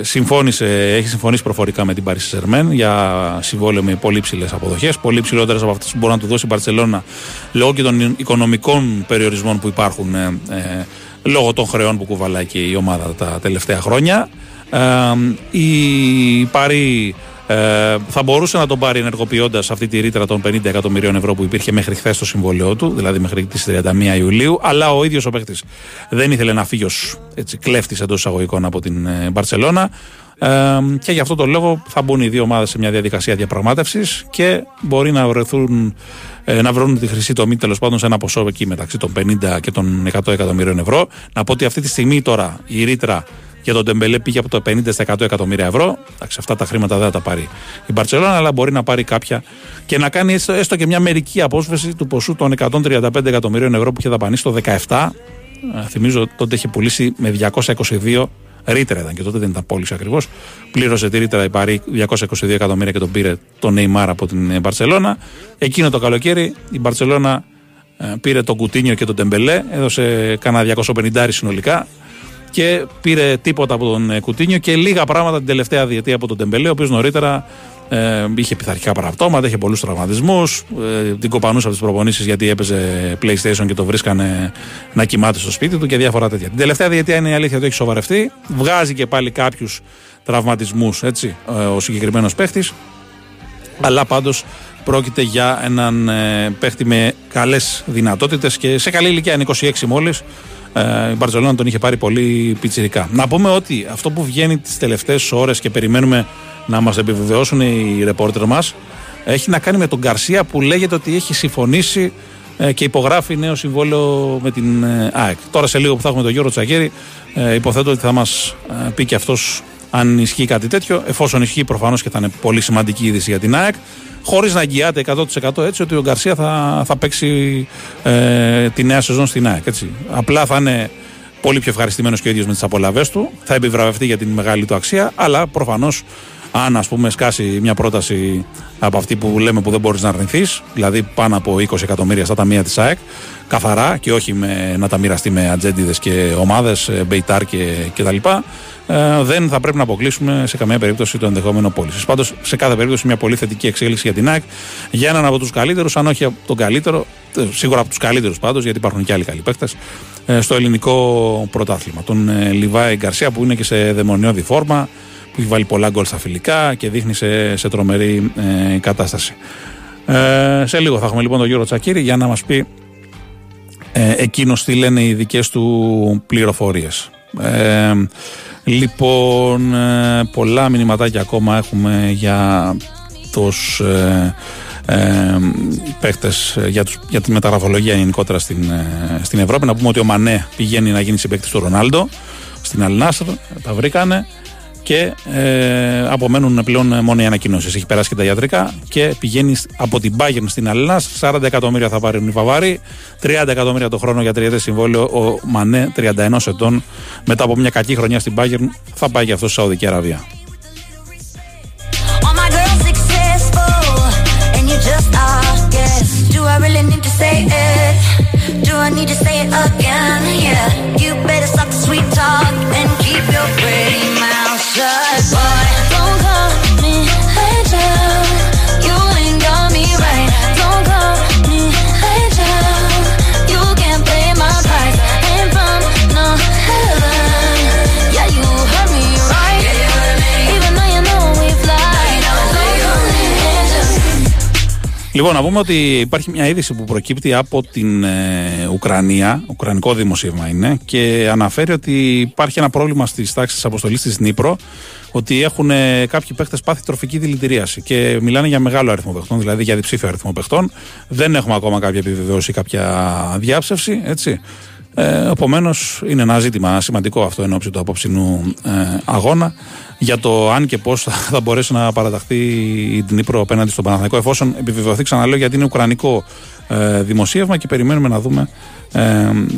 συμφώνησε, έχει συμφωνήσει προφορικά με την Paris Saint για συμβόλαιο με πολύ ψηλές αποδοχές, πολύ ψηλότερες από αυτές που μπορεί να του δώσει η Μπαρσελόνα λόγω και των οικονομικών περιορισμών που υπάρχουν ε, ε, λόγω των χρεών που κουβαλάει και η ομάδα τα τελευταία χρόνια. η Παρή ε, θα μπορούσε να τον πάρει ενεργοποιώντας αυτή τη ρήτρα των 50 εκατομμυρίων ευρώ που υπήρχε μέχρι χθες το συμβόλαιό του, δηλαδή μέχρι τις 31 Ιουλίου. Αλλά ο ίδιος ο παίχτη δεν ήθελε να φύγει ως κλέφτης εντός εισαγωγικών από την ε, Μπαρσελόνα. Ε, και γι' αυτό το λόγο θα μπουν οι δύο ομάδες σε μια διαδικασία διαπραγμάτευσης και μπορεί να βρεθούν ε, να βρουν τη χρυσή τομή τέλος πάντων σε ένα ποσό εκεί μεταξύ των 50 και των 100 εκατομμυρίων ευρώ. Να πω ότι αυτή τη στιγμή τώρα η ρήτρα για τον Τεμπελέ πήγε από το 50 στα 100 εκατομμύρια ευρώ. Εντάξει, αυτά τα χρήματα δεν θα τα πάρει η Μπαρσελόνα, αλλά μπορεί να πάρει κάποια και να κάνει έστω, έστω και μια μερική απόσβεση του ποσού των 135 εκατομμυρίων ευρώ που είχε δαπανίσει το 17. Θυμίζω τότε είχε πουλήσει με 222 ρήτερα ήταν και τότε δεν ήταν πώληση ακριβώς. Πλήρωσε τη ρήτερα η Παρή 222 εκατομμύρια και τον πήρε τον Νεϊμάρ από την Μπαρσελόνα. Εκείνο το καλοκαίρι η Μπαρσελόνα ε, πήρε τον Κουτίνιο και τον Τεμπελέ, έδωσε κανένα 250 συνολικά και πήρε τίποτα από τον ε, Κουτίνιο και λίγα πράγματα την τελευταία διετία από τον Τεμπελέ, ο οποίος νωρίτερα ε, είχε πειθαρχικά παραπτώματα, είχε πολλούς τραυματισμούς. Ε, την κοπανούσε από τις προπονήσεις γιατί έπαιζε PlayStation και το βρίσκανε να κοιμάται στο σπίτι του και διάφορα τέτοια. Την τελευταία διετία είναι η αλήθεια ότι έχει σοβαρευτεί. Βγάζει και πάλι κάποιους τραυματισμούς ε, ο συγκεκριμένος παίχτης. Αλλά πάντως πρόκειται για έναν ε, παίχτη με καλές δυνατότητες και σε καλή ηλικία, είναι 26 μόλις. Ε, η Μπαρσελόνα τον είχε πάρει πολύ πιτσιρικά. Να πούμε ότι αυτό που βγαίνει τις τελευταίες ώρες και περιμένουμε να μας επιβεβαιώσουν οι ρεπόρτερ μας έχει να κάνει με τον Γκαρσία που λέγεται ότι έχει συμφωνήσει ε, και υπογράφει νέο συμβόλαιο με την ε, ΑΕΚ. Τώρα σε λίγο που θα έχουμε τον Γιώργο Τσακέρη, υποθέτω ότι θα μας πει και αυτός αν ισχύει κάτι τέτοιο. Εφόσον ισχύει, προφανώς και θα είναι πολύ σημαντική είδηση για την ΑΕΚ χωρίς να εγγυάται 100% έτσι ότι ο Γκαρσία θα, θα παίξει ε, τη νέα σεζόν στην ΑΕΚ. Έτσι. Απλά θα είναι πολύ πιο ευχαριστημένος και ο ίδιος με τις απολαυές του. Θα επιβραβευτεί για την μεγάλη του αξία, αλλά προφανώς αν ας πούμε σκάσει μια πρόταση από αυτή που λέμε που δεν μπορείς να αρνηθείς, δηλαδή πάνω από 20 εκατομμύρια στα ταμεία της ΑΕΚ, καθαρά και όχι με, να τα μοιραστεί με ατζέντιδες και ομάδες, ε, Μπεϊτάρ και, και ε, δεν θα πρέπει να αποκλείσουμε σε καμία περίπτωση το ενδεχόμενο πώλησης. Πάντως, σε κάθε περίπτωση, μια πολύ θετική εξέλιξη για την ΑΕΚ για έναν από τους καλύτερους, αν όχι από τον καλύτερο, ε, σίγουρα από τους καλύτερους πάντως, γιατί υπάρχουν και άλλοι καλοί παίκτες, ε, στο ελληνικό πρωτάθλημα. Τον Λιβάη Γκαρσία που είναι και σε δαιμονιώδη φόρμα, που έχει βάλει πολλά γκολ στα φιλικά και δείχνει σε, σε τρομερή ε, κατάσταση. Ε, σε λίγο θα έχουμε λοιπόν τον Γιώργο Τσακύρη για να μας πει ε, εκείνος τι λένε οι δικές του πληροφορίες. Ε, Λοιπόν, ε, πολλά μηνυματάκια ακόμα έχουμε για τους ε, ε, παίχτες, για, τους, για τη μεταγραφολογία γενικότερα στην, ε, στην Ευρώπη. Να πούμε ότι ο Μανέ πηγαίνει να γίνει συμπαίκτης του Ρονάλντο στην Αλνάσρ, τα βρήκανε και ε, απομένουν πλέον μόνο οι ανακοινώσεις. Έχει περάσει και τα ιατρικά και πηγαίνει από την Bayern στην Αλληλά. 40 εκατομμύρια θα πάρουν οι Βαβάροι, 30 εκατομμύρια το χρόνο για τριετές συμβόλαιο. Ο Μανέ, 31 ετών, μετά από μια κακή χρονιά στην Bayern, θα πάει και αυτό στη Σαουδική Αραβία. Do I need to say it; Again? Yeah, you better stop the sweet talk and keep your pretty Λοιπόν, να πούμε ότι υπάρχει μια είδηση που προκύπτει από την ε, Ουκρανία, ουκρανικό δημοσίευμα είναι, και αναφέρει ότι υπάρχει ένα πρόβλημα στις τάξεις τη αποστολής της Νύπρο, ότι έχουν ε, κάποιοι παίχτε πάθει τροφική δηλητηρίαση. Και μιλάνε για μεγάλο αριθμό παιχτών, δηλαδή για διψήφιο αριθμό παιχτών. Δεν έχουμε ακόμα κάποια επιβεβαίωση ή κάποια διάψευση, έτσι. Ε, Επομένως, είναι ένα ζήτημα σημαντικό αυτό εν ώψη του απόψινου ε, αγώνα για το αν και πώς θα μπορέσει να παραταχθεί η Νύπρο απέναντι στον Παναθηναϊκό εφόσον επιβεβαιωθεί, ξαναλέω, γιατί είναι ουκρανικό ε, δημοσίευμα και περιμένουμε να δούμε ε,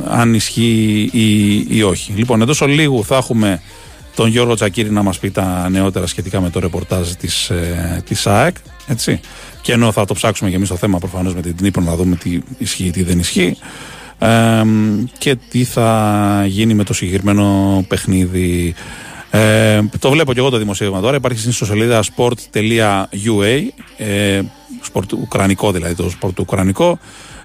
αν ισχύει ή, ή όχι. Λοιπόν, εντός λίγου θα έχουμε τον Γιώργο Τσακύρη να μας πει τα νεότερα σχετικά με το ρεπορτάζ της, ε, της ΑΕΚ. Έτσι. Και ενώ θα το ψάξουμε και εμείς το θέμα προφανώς με την Νύπρο να δούμε τι ισχύει, τι δεν ισχύει. Ε, και τι θα γίνει με το συγκεκριμένο παιχνίδι. Ε, το βλέπω και εγώ το δημοσίευμα τώρα. Υπάρχει στην ιστοσελίδα sport.ua, ε, sport ουκρανικό δηλαδή, το sport ουκρανικό.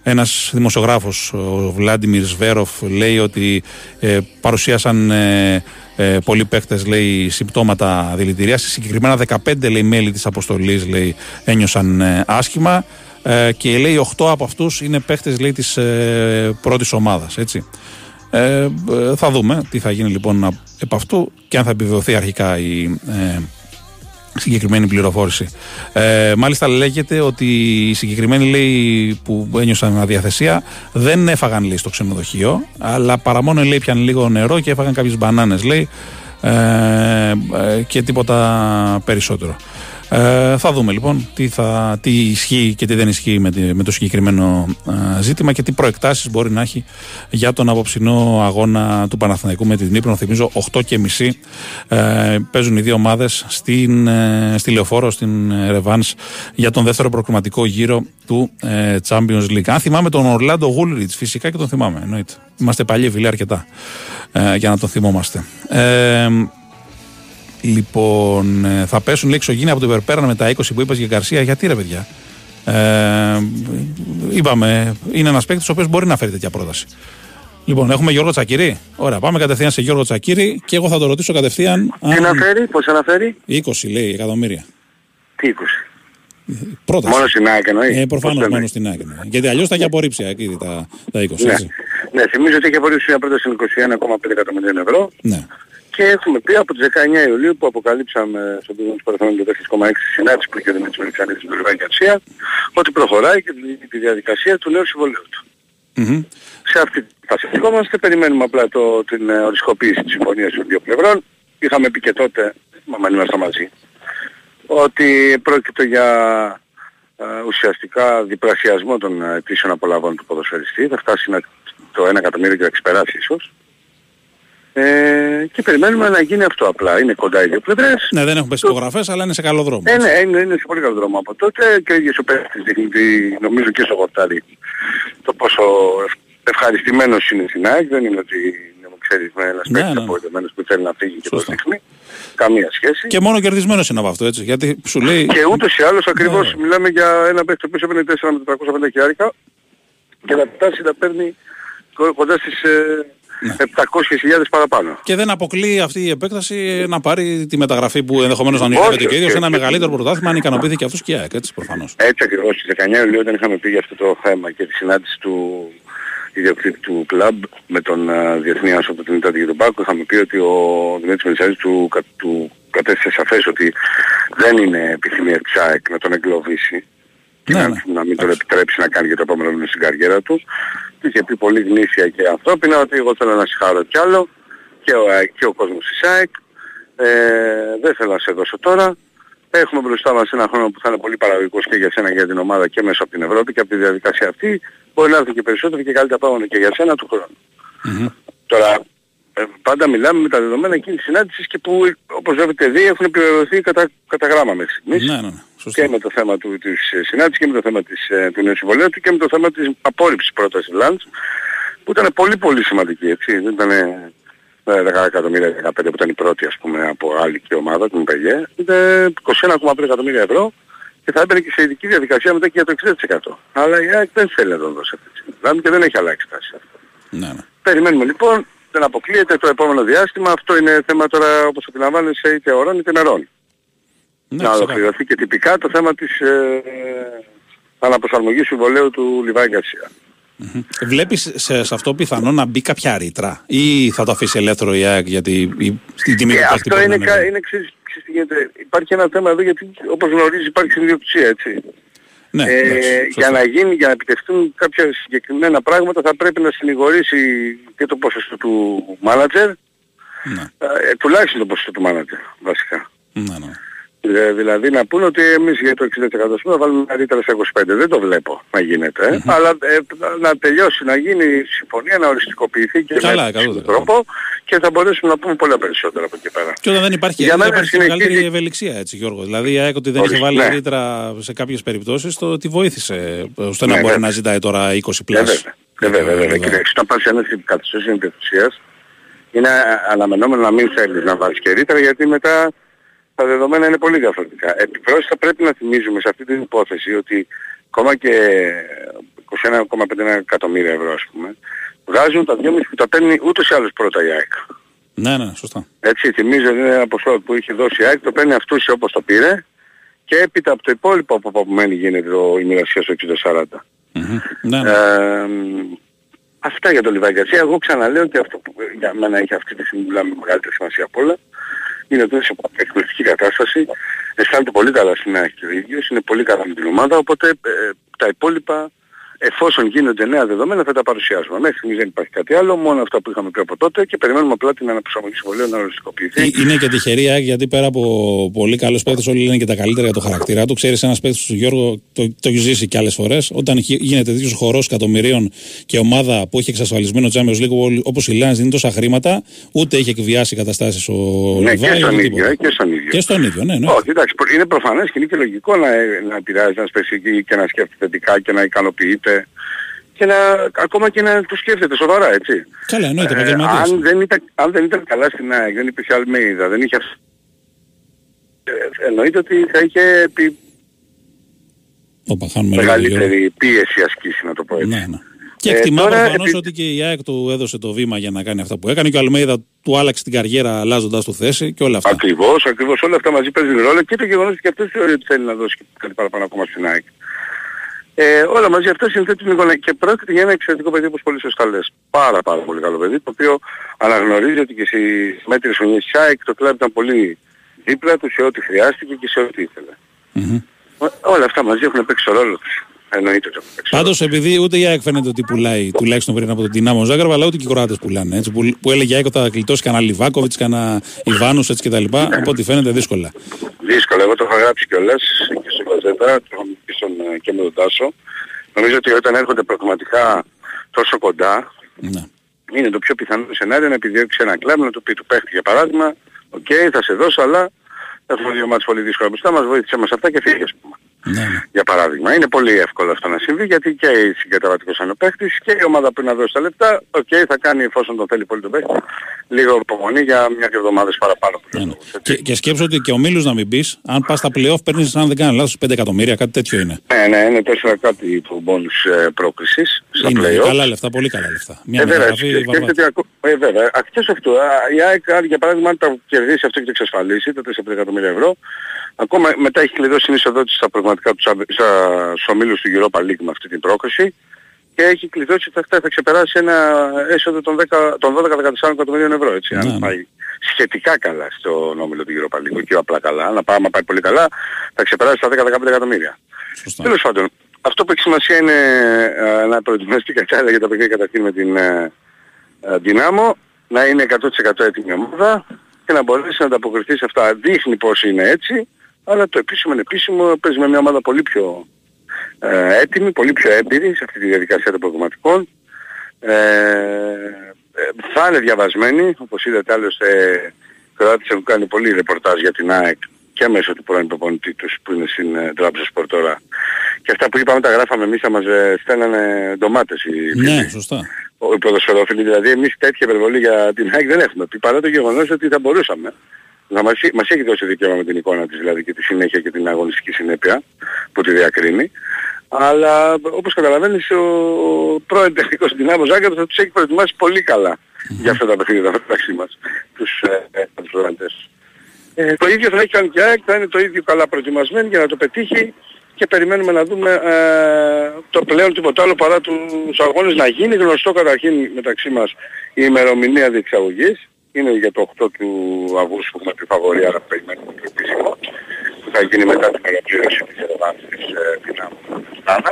Ένας δημοσιογράφος, ο Βλάντιμιρ Σβέροφ, λέει ότι ε, παρουσίασαν ε, ε, πολλοί παίκτες λέει συμπτώματα δηλητηρίαση. Συγκεκριμένα 15 λέει μέλη της αποστολής λέει ένιωσαν ε, άσχημα. Ε, και λέει 8 από αυτούς είναι παίκτες λέει της ε, πρώτης ομάδας. Έτσι. Ε, ε, θα δούμε τι θα γίνει λοιπόν επ' αυτού και αν θα επιβεβαιωθεί αρχικά η ε, συγκεκριμένη πληροφόρηση. Ε, μάλιστα λέγεται ότι οι συγκεκριμένοι λέει, που ένιωσαν αδιαθεσία δεν έφαγαν λέει, στο ξενοδοχείο αλλά παρά μόνο λέει πιαν λίγο νερό και έφαγαν κάποιες μπανάνες λέει ε, ε, και τίποτα περισσότερο. Ε, θα δούμε λοιπόν τι, θα, τι ισχύει και τι δεν ισχύει με, με το συγκεκριμένο ε, ζήτημα και τι προεκτάσεις μπορεί να έχει για τον απόψινό αγώνα του Παναθηναϊκού με την Νύπρο. Θυμίζω 8 και μισή ε, παίζουν οι δύο ομάδες στην, ε, στη Λεωφόρο, στην Ρεβάνς για τον δεύτερο προκριματικό γύρο του ε, Champions League. Αν θυμάμαι τον Ορλάντο Γούλριτς φυσικά και τον θυμάμαι εννοείται. Είμαστε παλιοί φίλοι αρκετά ε, για να τον θυμόμαστε. Ε, Λοιπόν, ε, θα πέσουν λέξει εξωγήινοι από το υπερπέραν με τα 20 που είπα για Γκαρσία. Γιατί ρε παιδιά; Ε, είπαμε, είναι ένας παίκτης ο οποίος μπορεί να φέρει τέτοια πρόταση. Λοιπόν, έχουμε Γιώργο Τσακύρη. Ωραία, πάμε κατευθείαν σε Γιώργο Τσακύρη και εγώ θα το ρωτήσω κατευθείαν. Τι αν... αναφέρει, πώς αναφέρει. 20 λέει εκατομμύρια. Τι 20. Πρόταση. Μόνο στην ΑΕΚ εννοείς; Ε, προφανώς μόνο στην ΑΕΚ εννοείς. Γιατί αλλιώς θα έχει απορρίψει εκεί τα, τα 20. Ναι. έτσι. ναι, θυμίζω ότι έχει απορρίψει μια πρόταση 21,5 εκατομμυρίων ευρώ. Ναι. Και έχουμε πει από τις 19 Ιουλίου που αποκαλύψαμε στον Πίγον του Παραθένου το 4,6 συνάντηση που είχε ο Δημήτρης Μελισσανίδης με τον Λιβάκη Γκαρσία ότι προχωράει και τη, τη διαδικασία του νέου συμβολέου του. Μμμ. Σε αυτή τη φάση βρισκόμαστε, περιμένουμε απλά το, την ε, οριστικοποίηση της συμφωνίας των δύο πλευρών. Είχαμε πει και τότε, μα αν ήμασταν μαζί, ότι πρόκειται για ε, ουσιαστικά διπλασιασμό των ε, αιτήσεων απολαβών του ποδοσφαιριστή. Θα φτάσει να, το 1 εκατομμύριο και θα ξεπεράσει ίσως. Ε, και περιμένουμε να γίνει αυτό απλά. Είναι κοντά οι δύο πλευρές. Ναι, δεν έχουν πέσει υπογραφέ, αλλά είναι σε καλό δρόμο. Ε, ναι, είναι, είναι σε πολύ καλό δρόμο από τότε και ο ίδιος ο παίκτης δείχνει ότι νομίζω και στο χορτάρι το πόσο ευ- ευχαριστημένος είναι στην ΑΕΚ. Δεν είναι ότι είναι, μου ξέρεις, με ένας Ναι, παίκτης ναι, ναι. απογοητευμένος που θέλει να φύγει και το Σωστά. δείχνει. Καμία σχέση. Και μόνο κερδισμένος είναι από αυτό, έτσι. Γιατί σου λέει. Και ούτως ή άλλως ακριβώς Ναι. μιλάμε για ένα παίκτη που έπαιρνε 4 με 450 χιλιάρικα και να φτάσει να παίρνει κο- κοντά στις ε, Ναι. 700.000 παραπάνω. Και δεν αποκλείει αυτή η επέκταση να πάρει τη μεταγραφή που ενδεχομένως να ονειρεύεται Όχι, και ο ίδιος όχι, ένα όχι. μεγαλύτερο πρωτάθλημα αν ικανοποιήθηκε αυτός και η ΑΕΚ, έτσι προφανώς. Έτσι ακριβώς στις 19 Ιουλίου όταν είχαμε πει για αυτό το θέμα και τη συνάντηση του ιδιοκτήτη του κλαμπ με τον uh, Διεθνή Άσοπο του Νιτάτη και τον Πάκο είχαμε πει ότι ο Δημήτρης Μελισσάρης του, κα- του κατέστησε σαφές ότι δεν είναι επιθυμία της ΑΕΚ να τον εγκλωβίσει και Ναι, να, ναι. να μην τον Εντάξει. επιτρέψει να κάνει και το επόμενο μήνυμα στην καριέρα τους. Του είχε πει πολύ γνήσια και ανθρώπινα ότι εγώ θέλω να συγχαρώ κι άλλο και ο, ΑΕΚ και ο κόσμος της ΑΕΚ. Ε, δεν θέλω να σε δώσω τώρα. Έχουμε μπροστά μας ένα χρόνο που θα είναι πολύ παραγωγικός και για σένα και για την ομάδα και μέσα από την Ευρώπη και από τη διαδικασία αυτή. Μπορεί να έρθει και περισσότερο και καλύτερα πράγματα και για σένα του χρόνου. Μμμ. Τώρα, ε, πάντα μιλάμε με τα δεδομένα εκείνης της συνάντησης και που όπως έχετε δει έχουν επιβεβαιωθεί κατά, κατά γράμμα μέχρι στιγμής Ναι, ναι, ναι. Σωστό. και με το θέμα του, της ε, συνάντησης και με το θέμα της, ε, του νέου συμβολέου του και με το θέμα της απόρριψης πρότασης Λάντς που ήταν πολύ πολύ σημαντική έτσι. Δεν ήταν ε, 10 εκατομμύρια, 15 που ήταν η πρώτη ας πούμε από άλλη και ομάδα, την ΠΕΓΕ. Ήταν 21,5 εκατομμύρια ευρώ και θα έμπαινε και σε ειδική διαδικασία μετά και για το 60%. Αλλά η ΑΕΚ δεν θέλει να τον δώσει αυτή τη στιγμή και δεν έχει αλλάξει τάση αυτό. Ναι, ναι. Περιμένουμε λοιπόν, δεν αποκλείεται το επόμενο διάστημα. Αυτό είναι θέμα τώρα όπως αντιλαμβάνεσαι είτε ορών είτε νερών Ναι, να ξεκάθαρα. ολοκληρωθεί και τυπικά το θέμα της, ε, αναπροσαρμογής συμβολέου του Λιβάη Γκαρσία. Βλέπεις σε, σε αυτό πιθανό να μπει κάποια ρήτρα ή θα το αφήσει ελεύθερο η ΑΕΚ γιατί η, η τιμή Ε, του παίχτη αυτό μπορεί να είναι, είναι κα- είναι ξέρεις, ξέρεις τι γίνεται. Υπάρχει ένα θέμα εδώ γιατί όπως γνωρίζεις υπάρχει συνδιοκτησία έτσι. Ναι, ε, εντάξει, για σωστά. να γίνει, για να επιτευχθούν κάποια συγκεκριμένα πράγματα θα πρέπει να συνηγορήσει και το ποσοστό του μάνατζερ, Ναι, ε, τουλάχιστον το ποσοστό του μάνατζερ βασικά. ναι, ναι. Ε, δηλαδή να πούνε ότι εμείς για το 60% θα βάλουμε μια ρήτρα σε 25%. Δεν το βλέπω να γίνεται. ε. Αλλά ε, να τελειώσει, να γίνει η συμφωνία, να οριστικοποιηθεί και Καλά, με καλό, τον καλό. τρόπο και θα μπορέσουμε να πούμε πολλά περισσότερα από εκεί πέρα. Και όταν δεν υπάρχει Για ρήτρα, μένα υπάρχει συνεχίζει- μεγαλύτερη ευελιξία, έτσι Γιώργο. Δηλαδή η ΑΕΚ ότι δεν είχε Ορίστε, βάλει ναι. ρήτρα σε κάποιες περιπτώσεις, το ότι βοήθησε ώστε να Ναι, μπορεί βέβαια. να ζητάει τώρα 20 Ε, πλάς. βέβαια. Ε, βέβαια, βέβαια. Κοιτάξτε, όταν πας σε ένα καθεστώς ιδιοκτησίας, είναι αναμενόμενο να μην θέλεις να βάλεις και ρήτρα γιατί μετά τα δεδομένα είναι πολύ διαφορετικά. Επιπρόσθετα πρέπει να θυμίζουμε σε αυτή την υπόθεση ότι ακόμα και 21,5 εκατομμύρια ευρώ ας πούμε, βγάζουν τα 2,5 που τα παίρνει ούτως ή άλλως πρώτα η ΑΕΚ. Ναι, ναι, σωστά. Έτσι, θυμίζω ότι είναι ένα ποσό που είχε δώσει η ΑΕΚ, το παίρνει αυτούς όπως το πήρε και έπειτα από το υπόλοιπο που απομένει γίνεται το, η μοιρασία στο 60-40. Μμμ. Ναι, ναι. Ε, μ, αυτά για το Λιβάη Γκαρσία. Εγώ ξαναλέω και αυτό που για μένα έχει αυτή τη στιγμή μιλάμε μεγαλύτερη σημασία απ' όλα. Είναι ότι είναι σε εκπληκτική κατάσταση. Αισθάνεται πολύ καλά στην ΑΕΚ και ο ίδιος. Είναι πολύ καλά με την ομάδα. Οπότε ε, τα υπόλοιπα εφόσον γίνονται νέα δεδομένα θα τα παρουσιάσουμε. Μέχρι στιγμής δεν υπάρχει κάτι άλλο. Μόνο αυτά που είχαμε πει από τότε και περιμένουμε απλά την αναπροσαρμογή συμβολέου να οριστικοποιηθεί. Ε, Είναι και τυχερή η ΑΕΚ γιατί πέρα από πολύ καλό παίκτη, όλοι λένε και τα καλύτερα για το χαρακτήρα του. Ξέρεις, ένας παίκτης του Γιώργο το, το έχει ζήσει και άλλες φορές. Όταν γι- γίνεται τέτοιος χορός εκατομμυρίων και ομάδα που έχει εξασφαλισμένο Champions League όπως η Λάνς δίνει τόσα χρήματα, ούτε έχει εκβιάσει καταστάσεις ο Ναι, Λιβάη. και στον ούτε ίδιο, τίποτα. ε, και στον ίδιο. Και στον ίδιο, ναι, ναι. Όχι, εντάξει, προ- είναι προφανές και είναι και λογικό να, να επηρεάζει ένας παίκτης εκεί και να σκέφτεται θετικά και να ικανοποιείται και να, ακόμα και να το σκέφτεται σοβαρά, έτσι. Καλά, εννοείται, Ε, επαγγελματίας. αν, δεν ήταν, αν δεν ήταν καλά στην ΑΕΚ, δεν υπήρχε Αλμέιδα, δεν είχε αυ- ε, εννοείται ότι θα είχε επί Όπα, χάνουμε λίγο, Γιώργο. μεγαλύτερη πίεση ασκήσει, να το πω έτσι. Ναι, ναι. Και Ε, εκτιμά τώρα, προφανώς επει- ότι και η ΑΕΚ του έδωσε το βήμα για να κάνει αυτά που έκανε και ο Αλμέιδα του άλλαξε την καριέρα αλλάζοντας του θέση και όλα αυτά. Ακριβώς, ακριβώς όλα αυτά μαζί παίζουν ρόλο και το γεγονός ότι και αυτός θεωρεί ότι θέλει να δώσει και κάτι παραπάνω ακόμα στην ΑΕΚ. Ε, όλα μαζί αυτά συνθέτουν την εικόνα και πρόκειται για ένα εξαιρετικό παιδί όπως πολύ σωστά λες. Πάρα πάρα πολύ καλό παιδί το οποίο αναγνωρίζει ότι και στις μέτρες χρονιές της ΑΕΚ το κλαμπ ήταν πολύ δίπλα του σε ό,τι χρειάστηκε και σε ό,τι ήθελε. Μμμ. Ό- Όλα αυτά μαζί έχουν παίξει το ρόλο τους. Εννοείται ότι έχουν παίξει. Πάντως, επειδή ούτε η ΑΕΚ φαίνεται ότι πουλάει, τουλάχιστον πριν από τον Τινάμο Ζάγκραβα, αλλά ούτε και οι Κροάτες πουλάνε. Έτσι, που, που έλεγε η ΑΕΚ ότι θα γλιτώσει κανένα Λιβάκοβιτς, κανένα Ιβάνου έτσι κτλ. Από ό,τι φαίνεται δύσκολα. Δύσκολο, εγώ το είχα γράψει κιόλας και στο Γαζέτα, το είχα πει στον, ε, και με τον Τάσο. Νομίζω ότι όταν έρχονται πραγματικά τόσο κοντά, Ναι. είναι το πιο πιθανό σενάριο να επιδιώξει ένα κλαμπ, να του πει του παίχτη για παράδειγμα, οκ, θα σε δώσω, αλλά έχουμε δύο μάτς πολύ δύσκολα μπροστά μας, βοήθησε μας αυτά και φύγε, ας πούμε. Ναι, ναι. Για παράδειγμα. Είναι πολύ εύκολο αυτό να συμβεί γιατί και η συγκαταβατικός είναι ο παίχτης και η ομάδα που είναι να δώσει τα λεπτά, οκ, θα κάνει εφόσον τον θέλει πολύ τον παίχτη, λίγο υπομονή για μια και εβδομάδες παραπάνω. που Ναι, λέω ναι. εγώ, έτσι. Και, και σκέψω ότι και ο Μίλους να μην πεις, αν πας στα playoff παίρνεις, αν δεν κάνω λάθος, 5 εκατομμύρια, κάτι τέτοιο είναι. Ναι, ναι, είναι τέσσερα κάτι του μπόνους ε, πρόκρισης στα είναι play-off. καλά λεφτά, πολύ καλά λεφτά. Μια Ε, βέβαια, μεταγραφή και βαρβάτη. σκέφτεται ακο- ε, βέβαια. Εκτός αυτού, α, η ΑΕΚ, αν, για παράδειγμα, αν τα κερδίσει αυτό και το εξασφαλίσει, τα 4 εκατομμύρια ευρώ, ακόμα μετά έχει κλειδώσει την εισοδότηση στα πραγματικά τους στα, στους ομίλους του Europa League με αυτή την πρόκριση και έχει κλειδώσει ότι αυτά θα ξεπεράσει ένα έσοδο των, 10, των 12-14 εκατομμυρίων ευρώ, έτσι, Ναι, αν ναι. πάει σχετικά καλά στον όμιλο του Europa League, όχι απλά καλά, να πάει, άμα πάει πολύ καλά, θα ξεπεράσει τα 10-15 εκατομμύρια. Σωστά. Τέλος πάντων, αυτό που έχει σημασία είναι ε, να προετοιμαστεί κατάλληλα για τα παιχνίδια καταρχήν με την ε, ε, Δυνάμω, να είναι 100% έτοιμη η ομάδα και να μπορέσει να ανταποκριθεί σε αυτά. Δείχνει πως είναι έτσι, αλλά το επίσημο είναι επίσημο, παίζει με μια ομάδα πολύ πιο ε, έτοιμη, πολύ πιο έμπειρη σε αυτή τη διαδικασία των προγραμματικών. Ε, ε, θα είναι διαβασμένοι, όπως είδατε άλλωστε οι Κροάτες έχουν κάνει πολύ ρεπορτάζ για την ΑΕΚ και μέσω του πρώην προπονητή τους που είναι στην ε, Τράπεζα Σπορ τώρα. Και αυτά που είπαμε τα γράφαμε εμείς, θα μας ε, στέλνανε ντομάτες οι φίλοι. Ναι, σωστά. Ο- οι ποδοσφαιρόφιλοι, δηλαδή εμείς τέτοια υπερβολή για την ΑΕΚ δεν έχουμε πει, παρά το γεγονός ότι θα μπορούσαμε. Να μας, μας έχει δώσει δικαίωμα με την εικόνα της, δηλαδή και τη συνέχεια και την αγωνιστική συνέπεια που τη διακρίνει. Αλλά όπως καταλαβαίνεις ο πρώην τεχνικός δυνάμος Ζάγκαρος θα τους έχει προετοιμάσει πολύ καλά για αυτά τα παιχνίδια μεταξύ μας, τους, ε, ε, τους προγραμματές. Ε, το ίδιο θα έχει κάνει και η ΑΕΚ, θα είναι το ίδιο καλά προετοιμασμένη για να το πετύχει και περιμένουμε να δούμε ε, το πλέον τίποτα άλλο παρά τους αγώνες να γίνει γνωστό καταρχήν μεταξύ μας η ημερομηνία διεξαγωγής. Είναι για το 8 του Αυγούστου που έχουμε τη φαβορία, αλλά περιμένουμε το επίσημο που θα γίνει μετά την ολοκλήρωση της Ερεβάνης της ε, δυνάμου του Στάνα.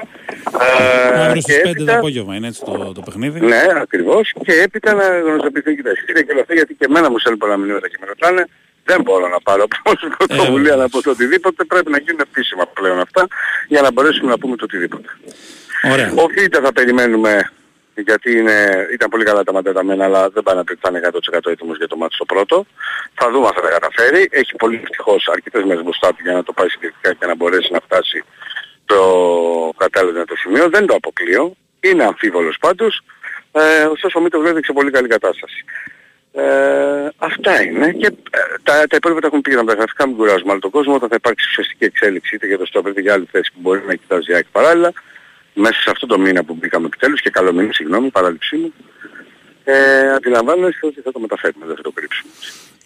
Αύριο στις 5 το απόγευμα είναι έτσι το, το παιχνίδι. Ναι, ακριβώς. Και έπειτα να γνωστοποιηθούν και τα εισιτήρια και όλα αυτά γιατί και εμένα μου στέλνουν πολλά μηνύματα και με ρωτάνε. Δεν μπορώ να πάρω από την πρωτοβουλία να πω το οτιδήποτε. Πρέπει να γίνουν επίσημα πλέον αυτά για να μπορέσουμε να πούμε το οτιδήποτε. Ωραία. Ο Β' θα περιμένουμε γιατί είναι, ήταν πολύ καλά τα μανταταμένα αλλά δεν πάνε να πει ότι θα είναι 100% έτοιμος για το μάτι στο πρώτο. Θα δούμε αν θα τα καταφέρει. Έχει πολύ ευτυχώς αρκετές μέρες μπροστά του για να το πάει συγκεκριτικά και να μπορέσει να φτάσει το κατάλληλο το σημείο. Δεν το αποκλείω. Είναι αμφίβολος πάντως. Ε, ωστόσο ο Μήτρος έδειξε πολύ καλή κατάσταση. Ε, αυτά είναι και ε, τα, τα υπόλοιπα τα έχουν πει για τα γραφικά μην κουράζουμε αλλά τον κόσμο όταν θα υπάρξει ουσιαστική εξέλιξη είτε για το στόπερ είτε για άλλη θέση που μπορεί να κοιτάζει η ΑΕΚ παράλληλα μέσα σε αυτό το μήνα που μπήκαμε επιτέλους και καλό μήνα, συγγνώμη, παράληψή μου, ε, αντιλαμβάνεστε ότι θα το μεταφέρουμε, δεν θα το κρύψουμε.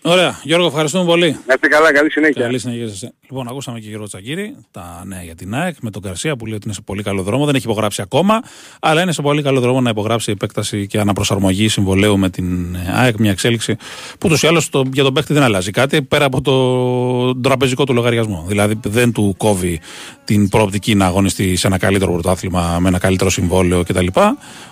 Ωραία. Γιώργο, ευχαριστούμε πολύ. Να είστε καλά, καλή συνέχεια. Καλή συνέχεια σε εσένα. Λοιπόν, ακούσαμε και Γιώργο Τσακύρη, τα νέα για την ΑΕΚ, με τον Καρσία που λέει ότι είναι σε πολύ καλό δρόμο. Δεν έχει υπογράψει ακόμα, αλλά είναι σε πολύ καλό δρόμο να υπογράψει επέκταση και αναπροσαρμογή συμβολέου με την ΑΕΚ. Μια εξέλιξη που ούτως ή άλλως το, για τον παίκτη δεν αλλάζει κάτι πέρα από το τραπεζικό του λογαριασμό. Δηλαδή δεν του κόβει την προοπτική να αγωνιστεί σε ένα καλύτερο πρωτάθλημα με ένα καλύτερο συμβόλαιο κτλ.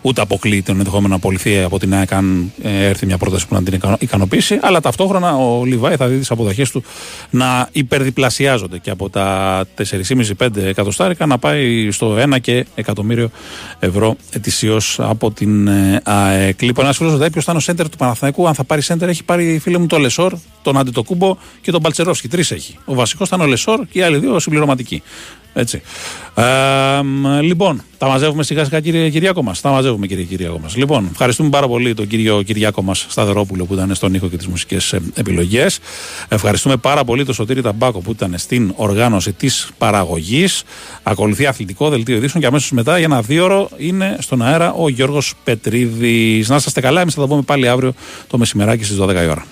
Ούτε αποκλεί τον ενδεχόμενο να απολυθεί από την ΑΕΚ αν ε, έρθει μια πρόταση που να την ικανο- ικανοποιήσει. Αλλά ταυτόχρονα ο Λιβάη θα δει τις αποδοχές του να υπερδιπλασιάζονται και από τα 4,5-5 εκατοστάρικα να πάει στο 1 και εκατομμύριο ευρώ ετησίως από την ε, ΑΕΚ. Λοιπόν, ένας φίλος ρωτάει ποιο θα είναι ο σέντερ του Παναθηναϊκού. Αν θα πάρει σέντερ, έχει πάρει φίλε μου το Λεσόρ, τον Αντετοκούνμπο και τον Μπαλτσερόφσκι. Τρεις έχει. Ο βασικός ήταν ο Λεσόρ και οι άλλοι δύο συμπληρωματικοί. Έτσι. Ε, μ, λοιπόν, τα μαζεύουμε σιγά σιγά κύριε Κυριάκο μας. Τα μαζεύουμε κύριε Κυριάκο μας. Λοιπόν, ευχαριστούμε πάρα πολύ τον κύριο Κυριάκο μας Σταδερόπουλο που ήταν στον ήχο και τις μουσικές επιλογές. Ευχαριστούμε πάρα πολύ τον Σωτήρη Ταμπάκο που ήταν στην οργάνωση της παραγωγής. Ακολουθεί αθλητικό δελτίο ειδήσεων και αμέσως μετά για ένα δίωρο είναι στον αέρα ο Γιώργος Πετρίδης. Να είστε καλά, εμείς θα τα πούμε πάλι αύριο το μεσημεράκι στις 12 η ώρα.